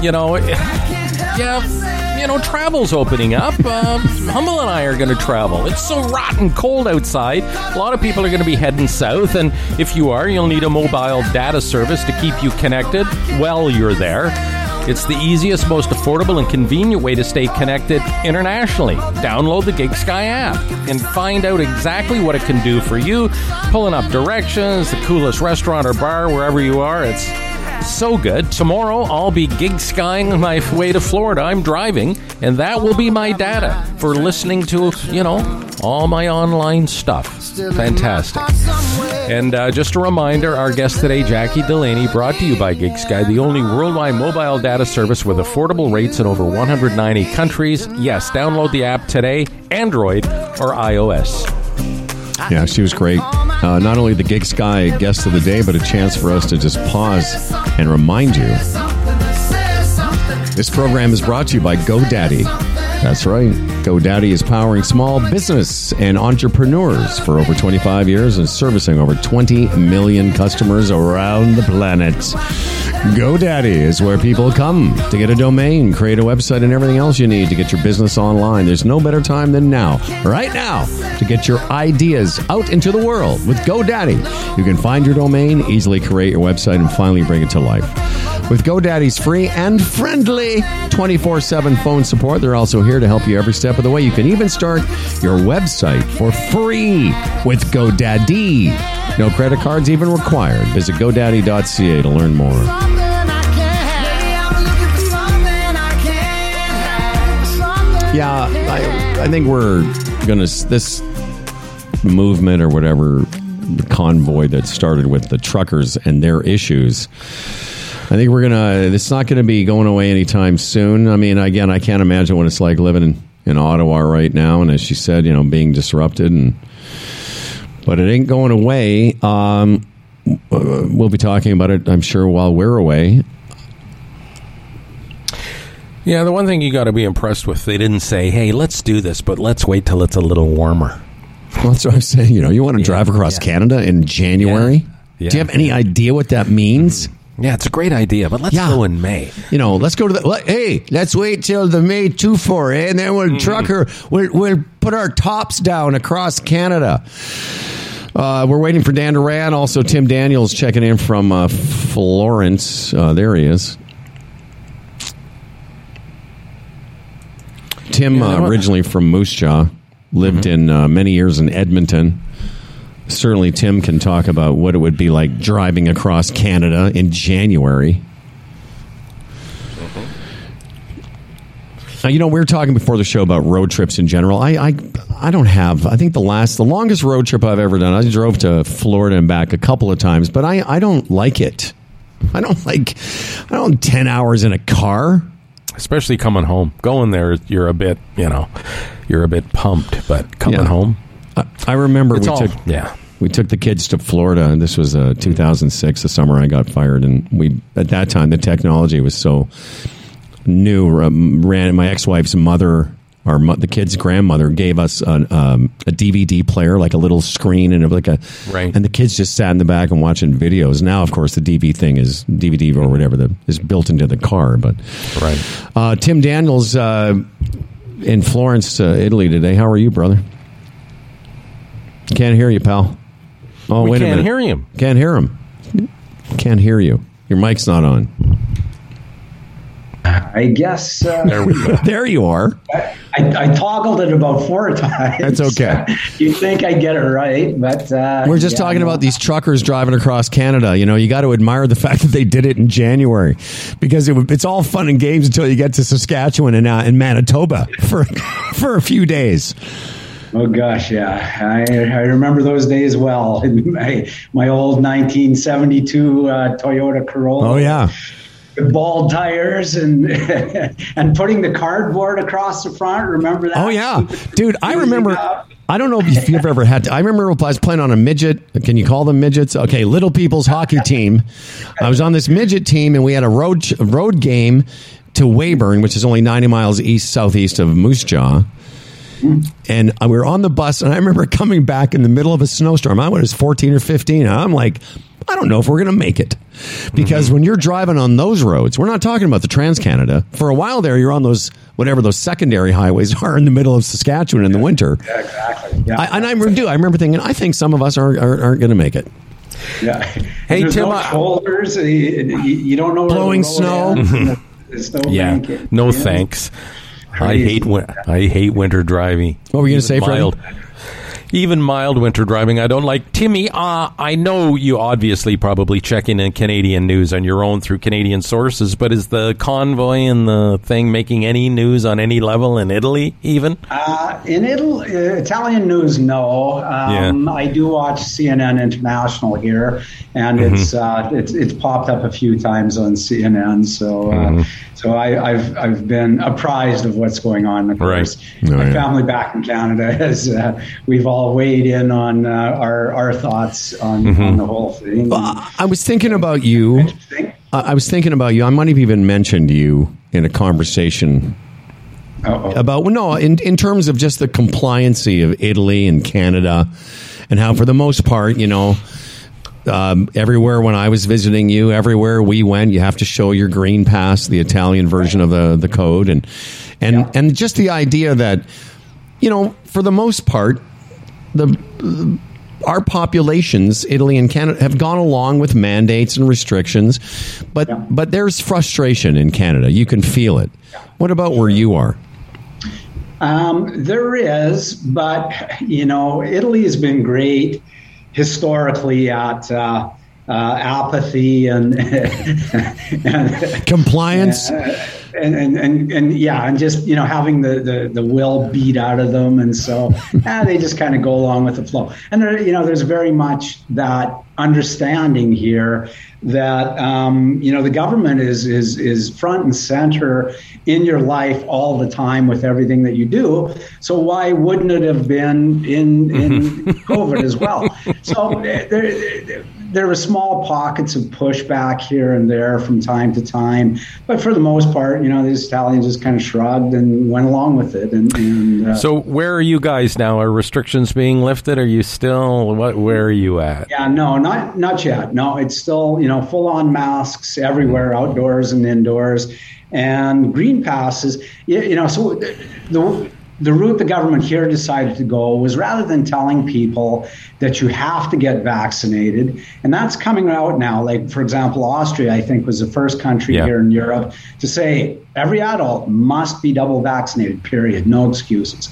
You know, yeah, you know, travel's opening up. Uh, Humble and I are going to travel. It's so rotten cold outside. A lot of people are going to be heading south, and if you are, you'll need a mobile data service to keep you connected while you're there. It's the easiest, most affordable, and convenient way to stay connected internationally. Download the Gig Sky app and find out exactly what it can do for you. Pulling up directions, the coolest restaurant or bar wherever you are. It's so good. Tomorrow I'll be gig skying my way to Florida. I'm driving, and that will be my data for listening to, you know, all my online stuff. Fantastic. And uh, just a reminder our guest today, Jackie Delaney, brought to you by Gig Sky, the only worldwide mobile data service with affordable rates in over 190 countries. Yes, download the app today, Android or iOS. Yeah, she was great. Uh, not only the Gig Sky guest of the day, but a chance for us to just pause and remind you. This program is brought to you by GoDaddy. That's right. GoDaddy is powering small business and entrepreneurs for over 25 years and servicing over 20 million customers around the planet. GoDaddy is where people come to get a domain, create a website, and everything else you need to get your business online. There's no better time than now, right now, to get your ideas out into the world with GoDaddy. You can find your domain, easily create your website, and finally bring it to life. With GoDaddy's free and friendly 24 7 phone support, they're also here to help you every step of the way. You can even start your website for free with GoDaddy. No credit cards even required. Visit GoDaddy.ca to learn more. Yeah, I, I think we're to, this movement or whatever convoy that started with the truckers and their issues. I think we're gonna. It's not going to be going away anytime soon. I mean, again, I can't imagine what it's like living in, in Ottawa right now, and as she said, you know, being disrupted, and but it ain't going away. Um, we'll be talking about it, I'm sure, while we're away. Yeah, the one thing you got to be impressed with, they didn't say, "Hey, let's do this," but let's wait till it's a little warmer. Well, that's what I'm saying. You know, you want to drive across yeah. Canada in January? Yeah. Do you have any idea what that means? Yeah, it's a great idea, but let's Yeah. go in May. You know, let's go to the. let- Hey, let's wait till the May two four, eh? and then we'll trucker. We'll, we'll put our tops down across Canada. Uh, we're waiting for Dan Duran. Also, Tim Daniels checking in from uh, Florence. Uh, there he is. Tim, Yeah, uh, originally from Moose Jaw, lived in uh, many years in Edmonton. Certainly, Tim can talk about what it would be like driving across Canada in January. Now, you know, we were talking before the show about road trips in general. I, I, I don't have. I think the last, the longest road trip I've ever done. I drove to Florida and back a couple of times, but I, I don't like it. I don't like. I don't ten hours in a car. Especially coming home. Going there, you're a bit, you know, you're a bit pumped, but coming Yeah. home, I, remember it's we all, took yeah. we took the kids to Florida, and this was uh, 2006, the summer I got fired. And we at that time the technology was so new. Um, ran my ex wife's mother, our mo- the kid's grandmother, gave us an, um, a DVD player, like a little screen, and like a Right. And the kids just sat in the back and watching videos. Now, of course, the DV thing is DVD or whatever the, is built into the car. But Right. uh, Tim Daniels uh, in Florence, uh, Italy today. How are you, brother? Can't hear you, pal. Oh, we wait a minute. can't minute. hear him. Can't hear him. Can't hear you. Your mic's not on. I guess uh, There we go. [laughs] There you are. I, I toggled it about four times. That's okay. [laughs] you think I get it right, but uh, We're just yeah, talking about these truckers driving across Canada. You know, you got to admire the [laughs] fact that they did it in January because it, it's all fun and games until you get to Saskatchewan and uh, in Manitoba for for a few days. Oh gosh, yeah, I, I remember those days well. [laughs] My my old 1972 uh, Toyota Corolla. Oh yeah. with bald tires and [laughs] and putting the cardboard across the front. Remember that? Oh yeah, dude. I remember. I don't know if you've ever had. To, I remember I was playing on a midget. Can you call them midgets? Okay, little people's hockey team. I was on this midget team, and we had a road road game to Weyburn, which is only ninety miles east southeast of Moose Jaw. And uh, we were on the bus, and I remember [laughs] coming back in the middle of a snowstorm. I was 14 or 15. And I'm like, I don't know if we're going to make it. Because mm-hmm. when you're driving on those roads, we're not talking about the Trans Canada. For a while there, you're on those, whatever those secondary highways [laughs] are in the middle of Saskatchewan in the winter. Yeah, exactly. Yeah. I, and I do. I remember thinking, I think some of us aren't, aren't, aren't going to make it. yeah. [laughs] Hey, Tim, no I- shoulders. Uh, you, you- you don't know Blowing road snow. ends, There's no Yeah. bank. No Yeah. thanks. I hate I hate winter driving. What were you gonna Even say, Freddie? Even mild winter driving, I don't like. Timmy, uh, I know you obviously probably checking in Canadian news on your own through Canadian sources, but is the convoy and the thing making any news on any level in Italy? Even Uh, in Italy, uh, Italian news, no. Um, I do watch CNN International here, and Mm-hmm. it's, uh, it's it's popped up a few times on CNN. So, uh, Mm-hmm. so I, I've I've been apprised of what's going on. Of course, Right. Oh, my yeah. family back in Canada [laughs] has uh, we've all weighed in on uh, our our thoughts on, Mm-hmm. on the whole thing. I I was thinking about you. I I was thinking about you. I might have even mentioned you in a conversation Uh-oh. about no in in terms of just the compliancy of Italy and Canada, and how for the most part, you know. Um, everywhere when I was visiting you, everywhere we went, you have to show your green pass, the Italian version of the, the code, and and Yeah. and just the idea that you know, for the most part, the our populations, Italy and Canada, have gone along with mandates and restrictions, but Yeah. but there's frustration in Canada. You can feel it. What about where you are? Um, there is, but you know, Italy has been great historically at uh, uh, apathy and, and [laughs] Compliance. and, and, and, and yeah, and just you know having the, the, the will beat out of them, and so [laughs] eh, they just kind of go along with the flow. And there, you know, there's very much that understanding here that um, you know the government is is is front and center in your life all the time with everything that you do. So why wouldn't it have been in in COVID as well? [laughs] So eh, there, there were small pockets of pushback here and there from time to time, but for the most part, you know, these Italians just kind of shrugged and went along with it. And, and uh, So where are you guys now? Are restrictions being lifted? Are you still what? Where are you at? Yeah, no, not not yet. No, it's still you know full on masks everywhere, outdoors and indoors, and green passes. You, you know, so the, the route the government here decided to go was rather than telling people that you have to get vaccinated, and that's coming out now. Like for example, Austria, I think, was the first country Yeah. here in Europe to say every adult must be double vaccinated. Period. No excuses.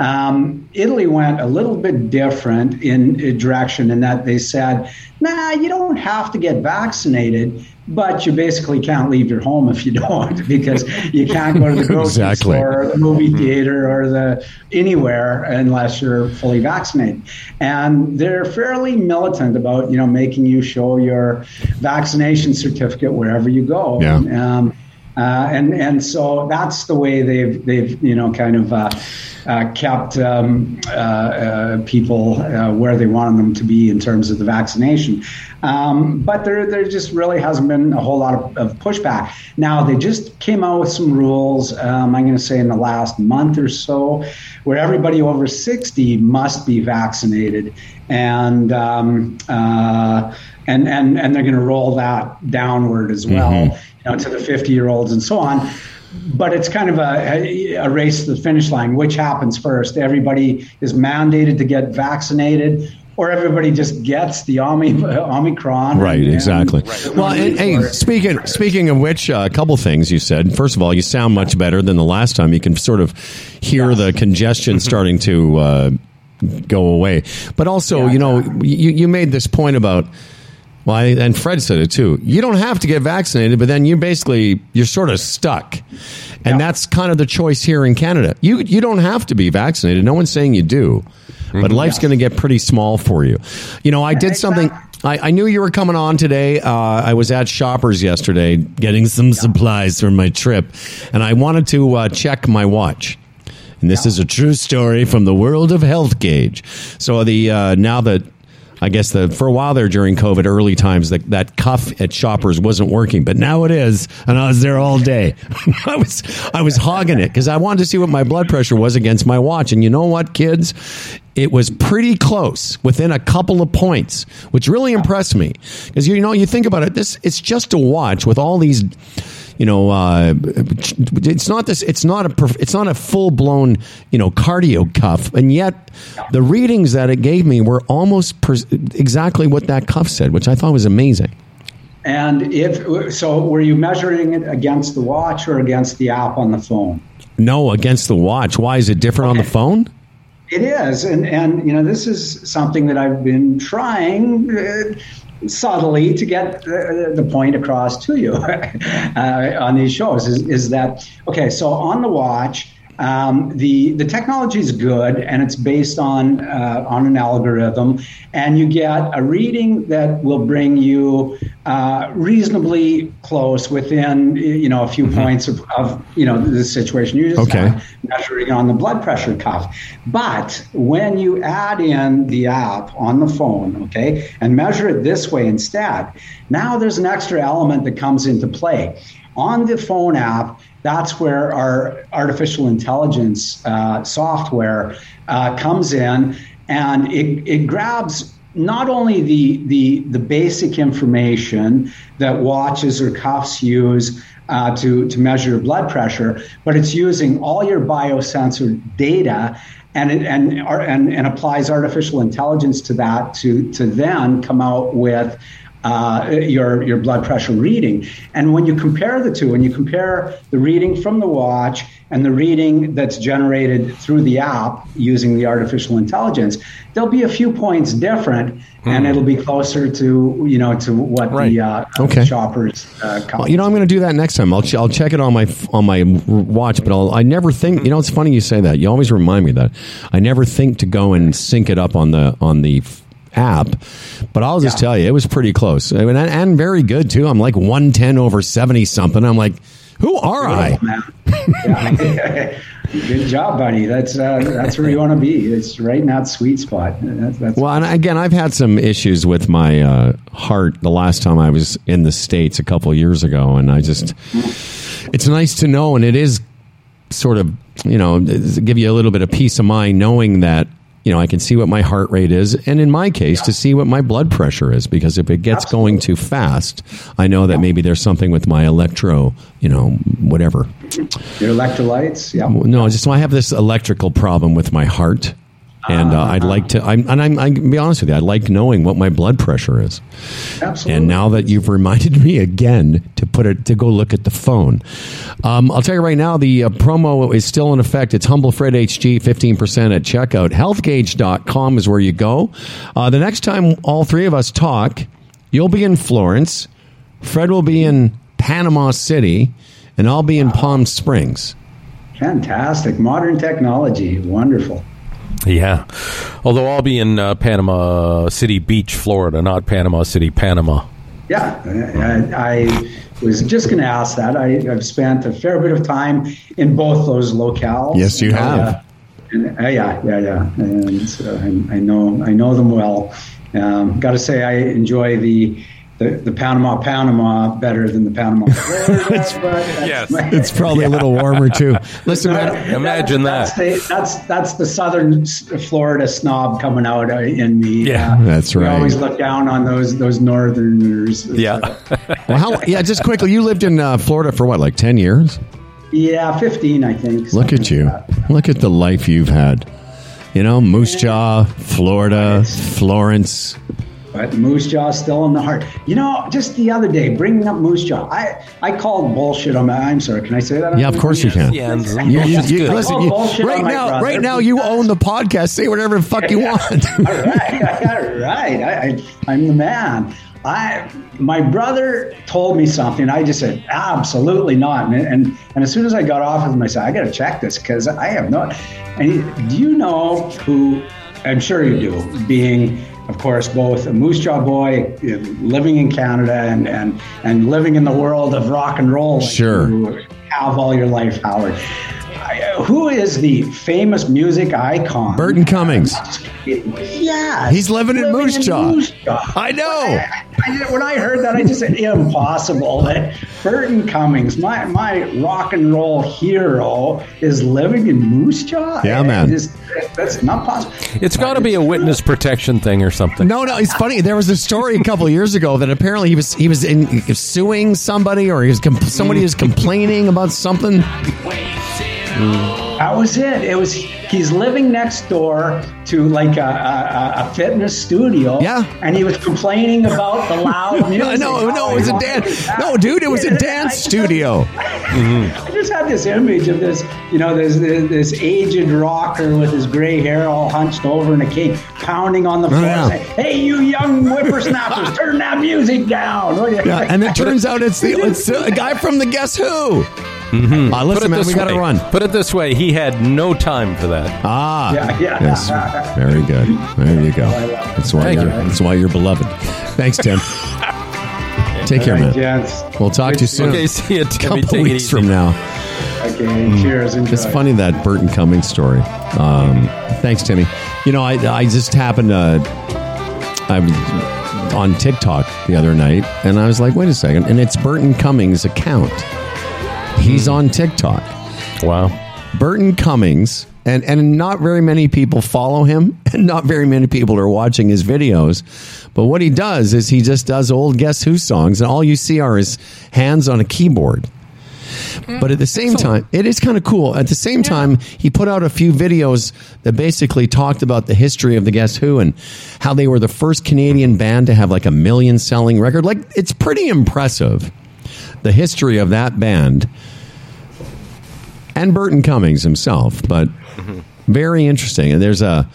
Um, Italy went a little bit different in a direction in that they said, "Nah, you don't have to get vaccinated." But you basically can't leave your home if you [laughs] don't, because you can't go to the grocery Exactly. store, or the movie theater, or the anywhere unless you're fully vaccinated. And they're fairly militant about you know making you show your vaccination certificate wherever you go. Yeah. Um, uh, and and so that's the way they've they've you know kind of uh, uh, kept um, uh, uh, people uh, where they wanted them to be in terms of the vaccination. Um, but there there just really hasn't been a whole lot of, of pushback. Now they just came out with some rules. Um, I'm going to say in the last month or so, where everybody over 60 must be vaccinated, and um, uh, and and and they're going to roll that downward as well you know, to the 50 year olds and so on. But it's kind of a, a race to the finish line. Which happens first? Everybody is mandated to get vaccinated, or everybody just gets the Omi, [laughs] Omicron. Right, and- exactly. and- Well, and, hey, speaking speaking of which, uh, a couple things you said. First of all, you sound much better than the last time. You can sort of hear the congestion starting to uh, go away. But also, Yeah, you know, you, you made this point about. Well, I, and Fred said it too. You don't have to get vaccinated, but then you basically you're sort of stuck, and that's kind of the choice here in Canada. You you don't have to be vaccinated. No one's saying you do, but life's going to get pretty small for you. You know, I did something. I, I knew you were coming on today. Uh, I was at Shoppers yesterday getting some supplies for my trip, and I wanted to uh, check my watch. And this is a true story from the world of Health Gauge. So the uh, now that I guess the for a while there during COVID early times that that cuff at Shoppers wasn't working, but now it is, and I was there all day. [laughs] I was I was hogging it because I wanted to see what my blood pressure was against my watch, and you know what, kids, it was pretty close, within a couple of points, which really impressed me because you know you think about it, this it's just a watch with all these you know, uh, it's not this. It's not a. It's not a full blown, you know, cardio cuff, and yet the readings that it gave me were almost exactly what that cuff said, which I thought was amazing. And if so, were you measuring it against the watch or against the app on the phone? No, against the watch. Why is it different on the phone? It is, and and you know this is something that I've been trying uh, subtly to get uh, the point across to you [laughs] uh, on these shows. Is, is that okay? So on the watch. Um, the the technology is good and it's based on uh, on an algorithm, and you get a reading that will bring you uh, reasonably close within you know a few points of, of you know the situation you just Okay. measuring on the blood pressure cuff. But when you add in the app on the phone, okay, and measure it this way instead, now there's an extra element that comes into play. On the phone app, that's where our artificial intelligence uh, software uh, comes in. And it, it grabs not only the, the, the basic information that watches or cuffs use uh, to, to measure your blood pressure, but it's using all your biosensor data and, it, and, and, and applies artificial intelligence to that to, to then come out with uh, your your blood pressure reading. And when you compare the two, when you compare the reading from the watch and the reading that's generated through the app using the artificial intelligence, there'll be a few points different, and it'll be closer to you know to what Right. the uh, Okay. shoppers. Uh. Well, you know, I'm going to do that next time. I'll ch- I'll check it on my on my watch, but I'll I never think. You know, it's funny you say that. You always remind me of that. I never think to go and sync it up on the on the app, but I'll just Yeah. tell you, it was pretty close. I mean, and, and very good too. I'm like 110 over 70 something. I'm like, who are I? Yeah. [laughs] Good job, buddy. That's uh, that's where you want to be. It's right in that sweet spot. That's, that's Well, and again, I've had some issues with my uh, heart the last time I was in the States a couple of years ago, and I just, it's nice to know, and it is sort of, you know, give you a little bit of peace of mind knowing that, you know, I can see what my heart rate is, and in my case, to see what my blood pressure is, because if it gets going too fast, I know that maybe there's something with my electro, you know, whatever. your electrolytes. Yeah. No, just so I have this electrical problem with my heart, and uh, I'd like to. I'm, and I'm, I can be honest with you. I like knowing what my blood pressure is. Absolutely. And now that you've reminded me again to put it to go look at the phone, um, I'll tell you right now the uh, promo is still in effect. It's Humble Fred HG, fifteen percent at checkout. Healthgauge.com is where you go. Uh, the next time all three of us talk, you'll be in Florence. Fred will be in Panama City, and I'll be in Palm Springs. Fantastic. Modern technology. Wonderful. Yeah. Although I'll be in uh, Panama City Beach, Florida, not Panama City, Panama. Yeah. I, I was just going to ask that. I, I've spent a fair bit of time in both those locales. Yes, you have. Uh, and, uh, yeah, yeah, yeah. And so I, I know I know them well. Um, Got to say, I enjoy the, the the Panama Panama better than the Panama. [laughs] Florida, but that's Yes. my- It's probably a little warmer too. Listen, man, Imagine that's that. The, that's that's the southern Florida snob coming out uh, in me. Yeah. Uh, That's We right. always look down on those those northerners. Yeah. like- [laughs] well, how, yeah, just quickly, you lived in uh, Florida for what, like ten years? yeah, fifteen, I think. Look at you. like. Look at the life you've had. You know, Moose Jaw, Florida, Florence. But Moose Jaw still in the heart. You know, just the other day, bringing up Moose Jaw, I I called bullshit on my. I'm sorry. Can I say that? Yeah, of course you can. Yeah, and You, you- you- good. listen, you- right now, right now, you own the podcast. Say whatever the fuck you want. [laughs] all right, all right. I, I, I'm the man. I, my brother told me something. I just said, absolutely not. And, and, and as soon as I got off with him, I said, I got to check this because I have no. And he, do you know who? I'm sure you do. Being, of course, both a Moose Jaw boy, living in Canada, and and and living in the world of rock and roll. like Sure. you have all your life, Howard. I, who is the famous music icon? Burton Cummings. Yeah, He's living in Moose Jaw. I know. I, I- when I heard that, I just said, impossible that Burton Cummings, my my rock and roll hero, is living in Moose Jaw. Yeah, It man. just- that's not possible. It's got to be a witness protection thing or something. No, no, it's funny. There was a story a couple years ago that apparently he was he was in he was suing somebody or he was com- somebody mm. was complaining about something. Mm. That was it. It was he's living next door to like a, a, a fitness studio. Yeah. and he was complaining about the loud [laughs] music. No, no, it was a dance. No, dude, it was a dance studio. [laughs] I just had this image of this, you know, this, this this aged rocker with his gray hair all hunched over in a cane, pounding on the oh, floor, yeah. saying, "Hey, you young whippersnappers, turn that music down!" Yeah, and it turns out it's the it's a guy from the Guess Who. Mm-hmm. Uh, Put listen, it man, this we got to way. run. Put it this way: he had no time for that. Ah, Yeah, yeah. yes, very good. There you go. That's why Thank you're you. that's why you're beloved. Thanks, Tim. [laughs] Take care, All right, man. gents. We'll talk to you soon. Okay, see you, Timmy. couple Take weeks from now. Okay, cheers. Enjoy. It's funny that Burton Cummings story. Um, thanks, Timmy. You know, I, I just happened to. I was on TikTok the other night, and I was like, wait a second. And it's Burton Cummings' account. He's on TikTok. Wow. Burton Cummings, and, and not very many people follow him, [laughs] and not very many people are watching his videos. But what he does is he just does old Guess Who songs, and all you see are his hands on a keyboard. But at the same time, it is kind of cool. At the same time, he put out a few videos that basically talked about the history of the Guess Who and how they were the first Canadian band to have like a million selling record. Like, it's pretty impressive, the history of that band and Burton Cummings himself, but very interesting. And there's a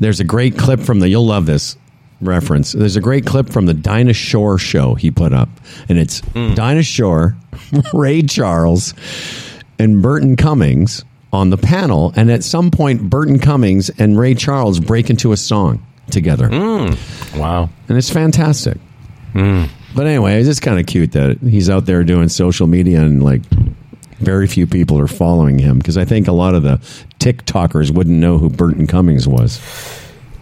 there's a great clip from the you'll love this reference. There's a great clip from the Dinah Shore show he put up, and it's hmm. Dinah Shore, [laughs] Ray Charles, and Burton Cummings on the panel. And at some point, Burton Cummings and Ray Charles break into a song together, hmm. Wow. and it's fantastic. Hmm. But anyway, it's just kind of cute that he's out there doing social media and like very few people are following him because I think a lot of the TikTokers wouldn't know who Burton Cummings was.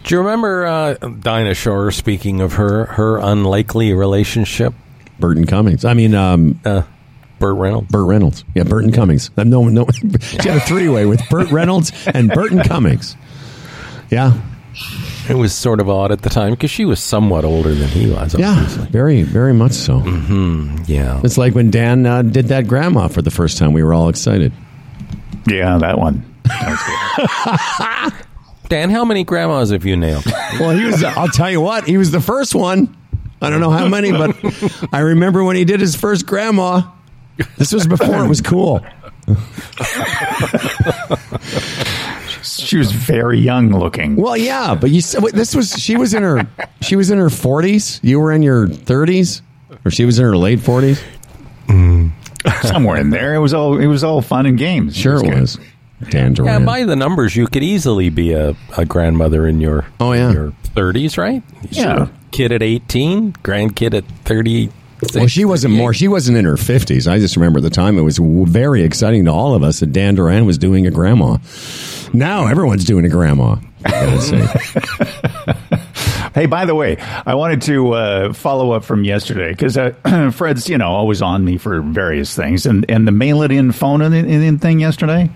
Do you remember uh, Dinah Shore speaking of her her unlikely relationship? Burton Cummings. I mean, um, Uh, Burt Reynolds. Burt Reynolds. Yeah, Burton Cummings. Uh, No, no. [laughs] she had a three way with Burt Reynolds and Burton Cummings. Yeah, [laughs] It was sort of odd at the time because she was somewhat older than he was. yeah, very, very much so. Mm-hmm. Yeah. It's like when Dan uh, did that grandma for the first time. We were all excited. Yeah, that one. [laughs] Dan, how many grandmas have you nailed? Well, he was. I'll tell you what. He was the first one. I don't know how many, but I remember when he did his first grandma. This was before it was cool. [laughs] She was very young looking. Well, yeah, but you said this was she was in her she was in her forties. You were in your thirties, or she was in her late forties. Mm. Somewhere in there. It was all it was all fun and games. Sure, it good. was. Dan yeah, by the numbers, you could easily be a, a grandmother in your Oh, yeah. your thirties, right? Yeah. kid at eighteen, grandkid at thirty. Well, she wasn't more. She wasn't in her fifties. I just remember at the time it was very exciting to all of us that Dan Duran was doing a grandma. Now everyone's doing a grandma. for God's sake. Hey, by the way, I wanted to uh, follow up from yesterday because uh, [clears throat] Fred's, you know, always on me for various things, and and the mail it in, phone it in, in thing yesterday.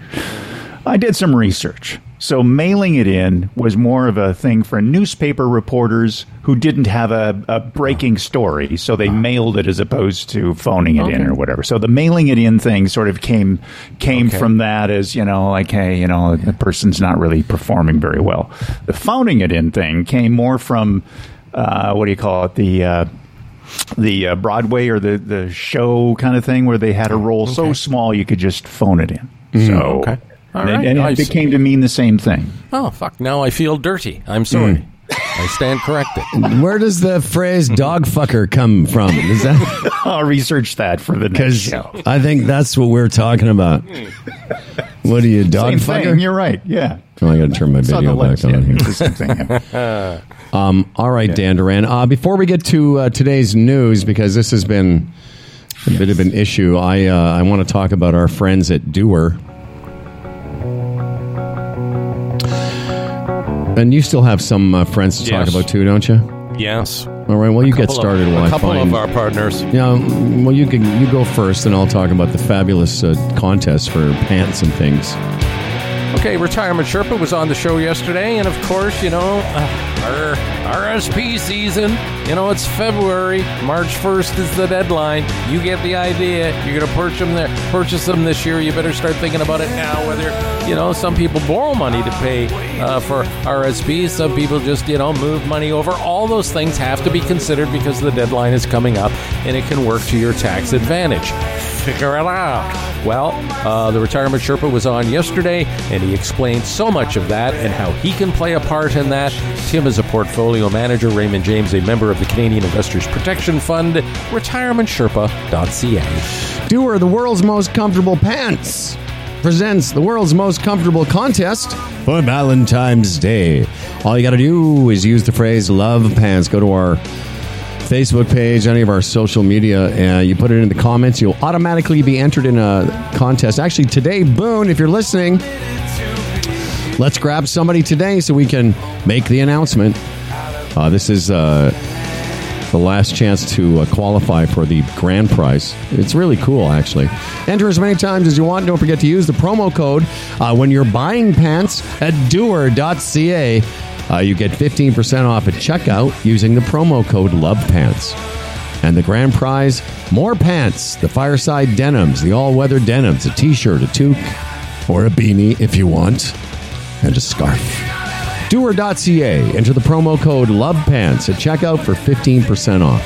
I did some research. So mailing it in was more of a thing for newspaper reporters who didn't have a, a breaking story, so they mailed it as opposed to phoning it in or whatever. So the mailing it in thing sort of came came Okay. from that as you know, like hey, you know, the person's not really performing very well. The phoning it in thing came more from uh, what do you call it? The uh, the uh, Broadway or the the show kind of thing where they had a role so small you could just phone it in. So okay. All and, it- right. and I it see. to mean the same thing. Oh fuck! Now I feel dirty. I'm sorry. I stand corrected. [laughs] Where does the phrase "dog fucker" come from? Is that [laughs] I'll research that for the next because show. I think that's what we're talking about. What are you, dog Same fucker? thing. You're right. Yeah. Oh, I got to turn my It's video the back list. on Yeah, here. the same thing. [laughs] yeah. All right, Dan Duran. Uh, before we get to uh, today's news, because this has been a bit of an issue, I uh, I want to talk about our friends at Duer. And you still have some uh, friends to talk about too, don't you? Yes. All right. Well, you get Couple of- started while a I couple find. of our partners. yeah. Well, you can you go first, and I'll talk about the fabulous uh, contest for pants and things. Okay, Retirement Sherpa was on the show yesterday, and of course, you know, uh, our RSP season. You know, it's February. March 1st is the deadline. You get the idea. You're going to purchase them, there, purchase them this year. You better start thinking about it now. Whether, you know, some people borrow money to pay uh, for RSP, some people just, you know, move money over. All those things have to be considered because the deadline is coming up and it can work to your tax advantage. Figure it out. Well, uh, the Retirement Sherpa was on yesterday, and he explained so much of that and how he can play a part in that. Tim is a portfolio manager, Raymond James, a member of the Canadian Investors Protection Fund, retirementsherpa.ca. Duer, the world's most comfortable pants, presents the world's most comfortable contest for Valentine's Day. All you got to do is use the phrase love pants. Go to our Facebook page, any of our social media, and you put it in the comments, you'll automatically be entered in a contest. Actually, today, Boone, if you're listening, let's grab somebody today so we can make the announcement. Uh, this is uh, the last chance to uh, qualify for the grand prize. It's really cool, actually. Enter as many times as you want. Don't forget to use the promo code uh, when you're buying pants at duer.ca. Uh, you get 15% off at checkout using the promo code LOVEPANTS. And the grand prize more pants, the fireside denims, the all weather denims, a t shirt, a toque, or a beanie if you want, and a scarf. Duer.ca. Enter the promo code LOVEPANTS at checkout for 15% off.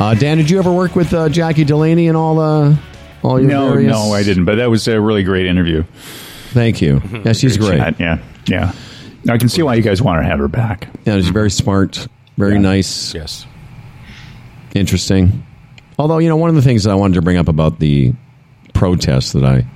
Uh, Dan, did you ever work with uh, Jackie Delaney and all the all your No, various? no, I didn't. But that was a really great interview. Thank you. Mm-hmm. Yeah, she's great. chat, Yeah, yeah. I can see why you guys want to have her back. Yeah, she's very smart, very Yeah. nice, Yes. interesting. Although, you know, one of the things that I wanted to bring up about the protest that I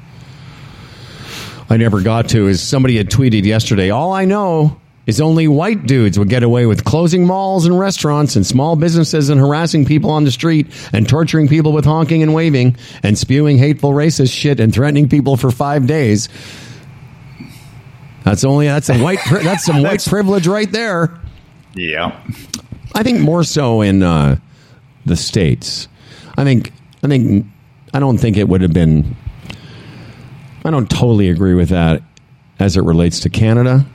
I never got to is somebody had tweeted yesterday, all I know is only white dudes would get away with closing malls and restaurants and small businesses and harassing people on the street and torturing people with honking and waving and spewing hateful racist shit and threatening people for 5 days. That's only that's a white pri- that's some [laughs] white privilege right there. Yeah. I think more so in uh, the states. I think I think I don't think it would have been. I don't totally agree with that as it relates to Canada.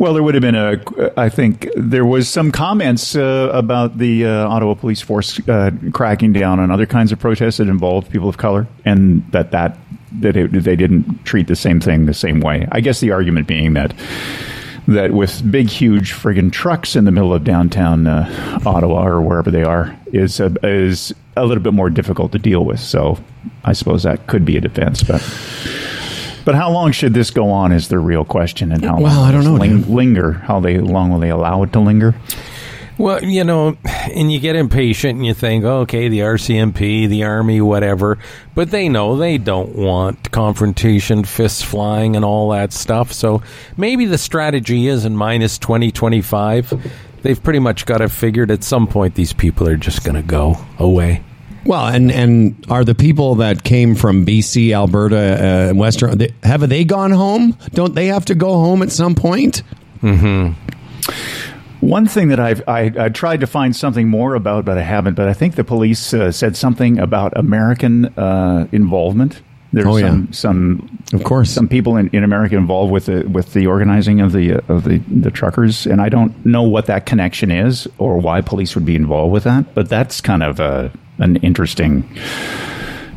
Well, there would have been a. I think there was some comments uh, about the uh, Ottawa police force uh, cracking down on other kinds of protests that involved people of color, and that that that it, they didn't treat the same thing the same way. I guess the argument being that that with big, huge friggin' trucks in the middle of downtown uh, Ottawa or wherever they are is a, is a little bit more difficult to deal with. So I suppose that could be a defense, but. But how long should this go on is the real question, and how Well, long I don't know, ling- linger? How they long will they allow it to linger? Well, you know, and you get impatient and you think, okay, the RCMP, the Army, whatever. But they know they don't want confrontation, fists flying, and all that stuff. So maybe the strategy is in minus 2025. They've pretty much got it figured at some point these people are just going to go away. Well, and and are the people that came from BC, Alberta, uh, and Western they, have they gone home? Don't they have to go home at some point? One thing that I've I, I tried to find something more about, but I haven't. But I think the police uh, said something about American uh, involvement. There's Oh, yeah. some some Of course. some people in, in America involved with the with the organizing of the of the the truckers, and I don't know what that connection is or why police would be involved with that. But that's kind of a an interesting,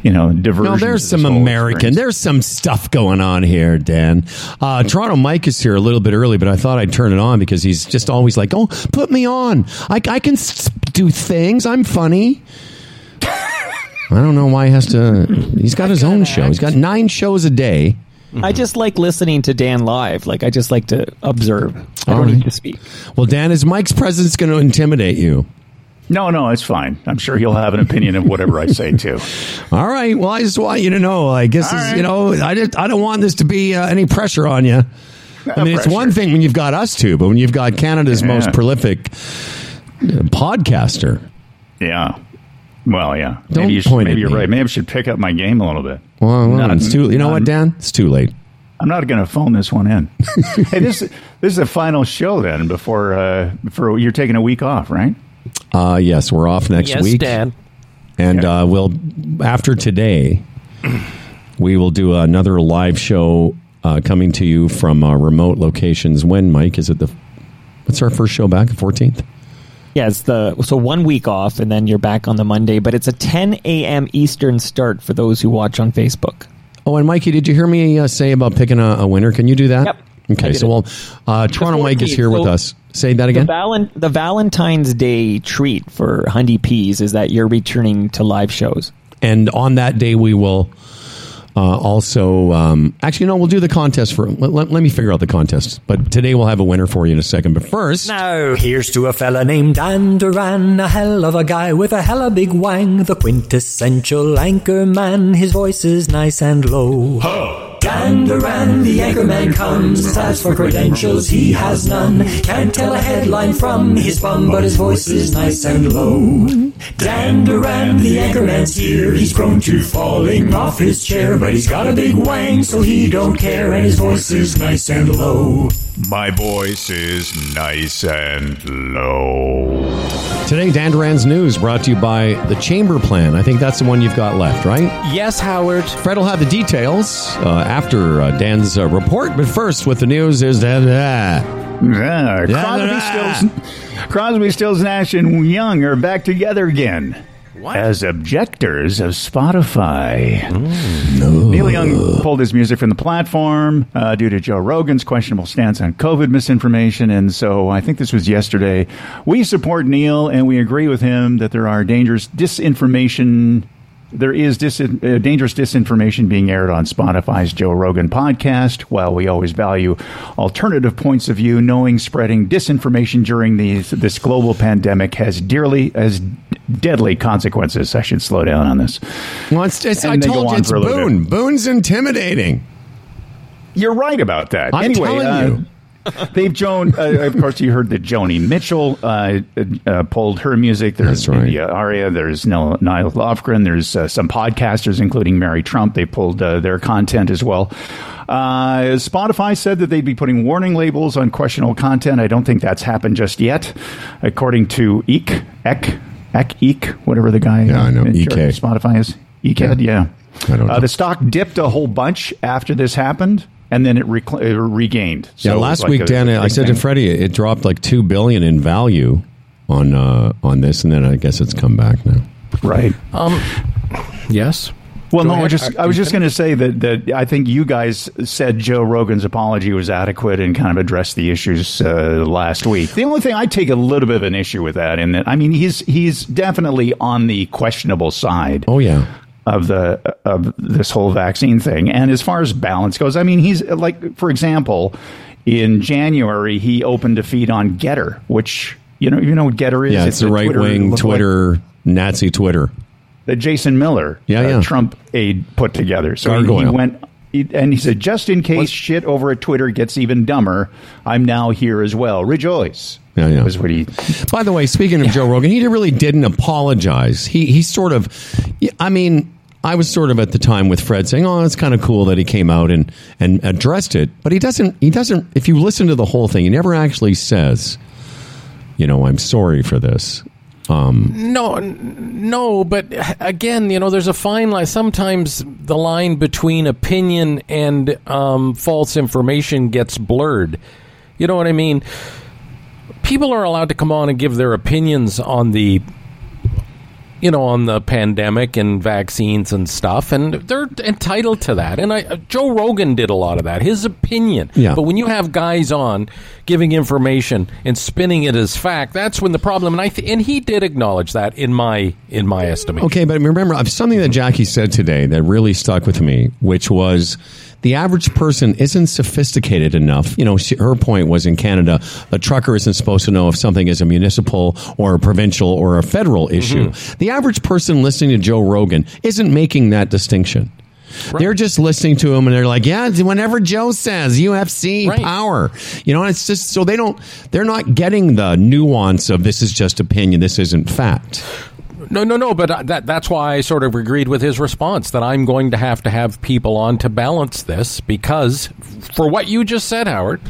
you know, diversion. No, there's some American. experience. There's some stuff going on here, Dan. Uh, Toronto Mike is here a little bit early, but I thought I'd turn it on because he's just always like, "Oh, put me on. I, I can do things. I'm funny." [laughs] I don't know why he has to. He's got his own show. He's got nine shows a day. I just like listening to Dan live. Like I just like to observe. I All don't right. need to speak. Well, Dan, is Mike's presence going to intimidate you? No, no, it's fine. I'm sure he'll have an opinion of whatever I say too. [laughs] All right. Well, I just want you to know. I guess right. you know. I just, I don't want this to be uh, any pressure on you. I mean, it's one thing when you've got us two, but when you've got Canada's Yeah. most prolific uh, podcaster. Yeah. Well, yeah. Don't maybe you should, point maybe you're me. right. Maybe I should pick up my game a little bit. Well, well, it's too. You know what, Dan? It's too late. I'm not going to phone this one in. [laughs] hey, this this is the final show then before uh, for you're taking a week off, right? Uh, yes, we're off next yes, week, Dad. and Yeah. uh, we'll after today, we will do another live show uh, coming to you from uh, remote locations. When Mike is it the? What's our first show back? The fourteenth. Yeah, it's the so one week off, and then you're back on the Monday. But it's a 10 a.m. Eastern start for those who watch on Facebook. Oh, and Mikey, did you hear me uh, say about picking a, a winner? Can you do that? Yep. Okay, so well, uh, Toronto Mike is 14th. here with us. Say that The, again. valen- the Valentine's Day treat for Hundy Peas is that you're returning to live shows. and on that day, we will uh, also um, actually no, we'll do the contest for. Let, let- let me figure out the contest. But today we'll have a winner for you in a second. But first, Now, here's to a fella named Dan Duran, a hell of a guy with a hella big wang, the quintessential anchor man. His voice is nice and low. Dan Duran, the anchorman comes. As for credentials, he has none. Can't tell a headline from his bum, but his voice is nice and low. Dan Duran, the anchorman's here. He's prone to falling off his chair, but he's got a big wang, so he don't care, and his voice is nice and low. My voice is nice and low. Today, Dan Duran's News brought to you by the Chamber Plan. I think that's the one you've got left, right? Yes, Howard. Fred will have the details uh, after uh, Dan's uh, report, but first, with the news is that. Uh, Yeah, Yeah, Crosby, yeah. Stills, Crosby, Stills, Nash, and Young are back together again as objectors of Spotify. Neil Young pulled his music from the platform uh, due to Joe Rogan's questionable stance on COVID misinformation, and so I think this was yesterday. We support Neil, and we agree with him that there are dangerous disinformation there is dis- uh, dangerous disinformation being aired on Spotify's Joe Rogan podcast. While we always value alternative points of view, knowing spreading disinformation during these, this global pandemic has dearly as deadly consequences. I should slow down on this. well, it's, it's, I told you it's Boone. Boone's intimidating. You're right about that. I'm anyway, telling uh, you. [laughs] They've Joan. Uh, of course, you heard that Joni Mitchell uh, uh, pulled her music. There's That's right. India.Arie. There's Nils Lofgren. There's uh, some podcasters, including Mary Trump. They pulled uh, their content as well. Uh, Spotify said that they'd be putting warning labels on questionable content. I don't think that's happened just yet, according to Eek Ek Ek Eek, whatever the guy. Yeah, I know, EK. Spotify is Eekhead. Yeah. I don't know. Uh, the stock dipped a whole bunch after this happened, and then it recl- uh, regained. Yeah, So it was last like week, a- Dan, a I big said to thing. Freddie, it dropped like two billion in value on uh, on this, and then I guess it's come back now. right. Yes. Well, Go no, I just I was just going to say that that I think you guys said Joe Rogan's apology was adequate and kind of addressed the issues uh, last week. The only thing I take a little bit of an issue with that, and that I mean he's he's definitely on the questionable side. Oh yeah, of the of this whole vaccine thing. And as far as balance goes, I mean, he's like, for example, in January he opened a feed on Gettr, which you know you know what Gettr is. yeah, it's, the a right wing lookalike Twitter Nazi Twitter. That Jason Miller, Yeah, uh, yeah. Trump aide, put together. So he, he went. he- And he said, just in case shit over at Twitter gets even dumber, I'm now here as well. Rejoice. Yeah, yeah. Was what he By the way, speaking of Joe Rogan, he really didn't apologize. He he sort of, I mean, I was sort of at the time with Fred saying, "Oh, it's kind of cool that he came out and and addressed it," but he doesn't. He doesn't. If you listen to the whole thing, he never actually says, "You know, I'm sorry for this." No, no, but again, you know, there's a fine line. Sometimes the line between opinion and um, false information gets blurred. You know what I mean? People are allowed to come on and give their opinions on the, you know, on the pandemic and vaccines and stuff, and they're entitled to that. And I, uh, Joe Rogan did a lot of that, his opinion. Yeah. But when you have guys on giving information and spinning it as fact, that's when the problem. And I th- and he did acknowledge that in my in my estimation. Okay, but remember uh, something that Jackie said today that really stuck with me, which was the average person isn't sophisticated enough. You know, she, her point was in Canada, a trucker isn't supposed to know if something is a municipal or a provincial or a federal mm-hmm. issue. The average person listening to Joe Rogan isn't making that distinction. They're just listening to him and they're like, yeah, whenever Joe says UFC Right. power, you know, it's just so they don't, they're not getting the nuance of this is just opinion, this isn't fact. No, no, no. But uh, that that's why I sort of agreed with his response that I'm going to have to have people on to balance this because for what you just said, Howard,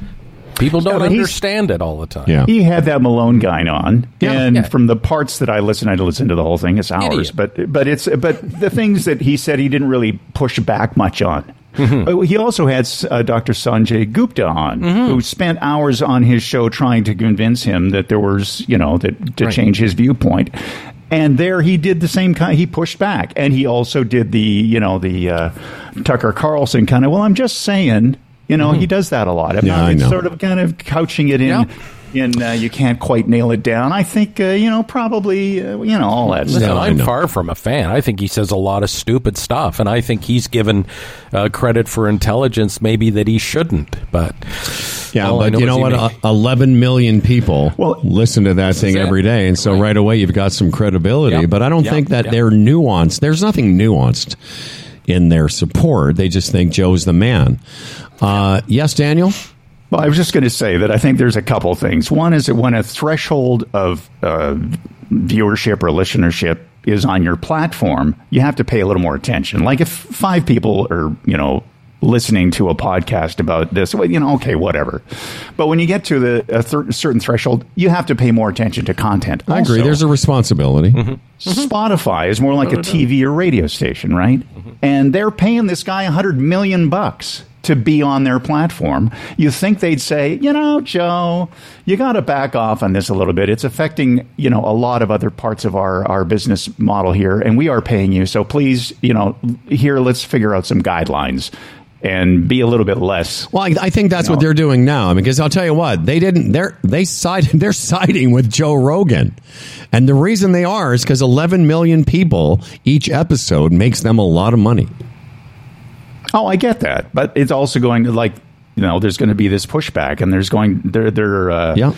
people don't but understand it all the time. Yeah. he had that Malone guy on, Yeah. and Yeah. from the parts that I listened, I listened to the whole thing. It's hours, Idiot. but but it's but the things that he said he didn't really push back much on. Mm-hmm. Uh, He also had uh, Dr. Sanjay Gupta on, Mm-hmm. who spent hours on his show trying to convince him that there was, you know, that to Right. change his viewpoint. And there he did the same kind. He pushed back, and he also did the, you know, the uh, Tucker Carlson kind of. Well, I'm just saying, you know, he does that a lot. I'm Yeah, not- I know. sort of kind of couching it in Yeah. In uh, you can't quite nail it down. I think uh, you know probably uh, you know all that Listen, stuff. I I'm far from a fan. I think he says a lot of stupid stuff, and I think he's given uh, credit for intelligence maybe that he shouldn't. But Yeah, all I but you know what? may- Uh, Eleven million people Well- listen to that thing it. every day, and so right. away you've got some credibility. Yeah. But I don't Yeah. think that Yeah. they're nuanced. There's nothing nuanced. in their support. They just think Joe's the man. Uh, yes, Daniel. Well, I was just going to say that I think there's a couple things. One is that when a threshold of uh, viewership or listenership is on your platform, you have to pay a little more attention. Like if five people are, you know, listening to a podcast about this, well, you know, okay, whatever. But when you get to the a th- certain threshold, you have to pay more attention to content. I agree. There's a responsibility. Mm-hmm. Mm-hmm. Spotify is more like a TV or radio station, right? Mm-hmm. And they're paying this guy a hundred million bucks to be on their platform. You think they'd say, you know, Joe, you got to back off on this a little bit. It's affecting, you know, a lot of other parts of our, our business model here, and we are paying you. So please, you know, here, let's figure out some guidelines and be a little bit less. Well, I, I think that's what they're doing now. Because I'll tell you what, they didn't. They're they sided. [laughs] They're siding with Joe Rogan, and the reason they are is because 11 million people each episode makes them a lot of money. Oh, I get that, but it's also going to like, you know, there's going to be this pushback, and there's going there there. Uh, Yeah.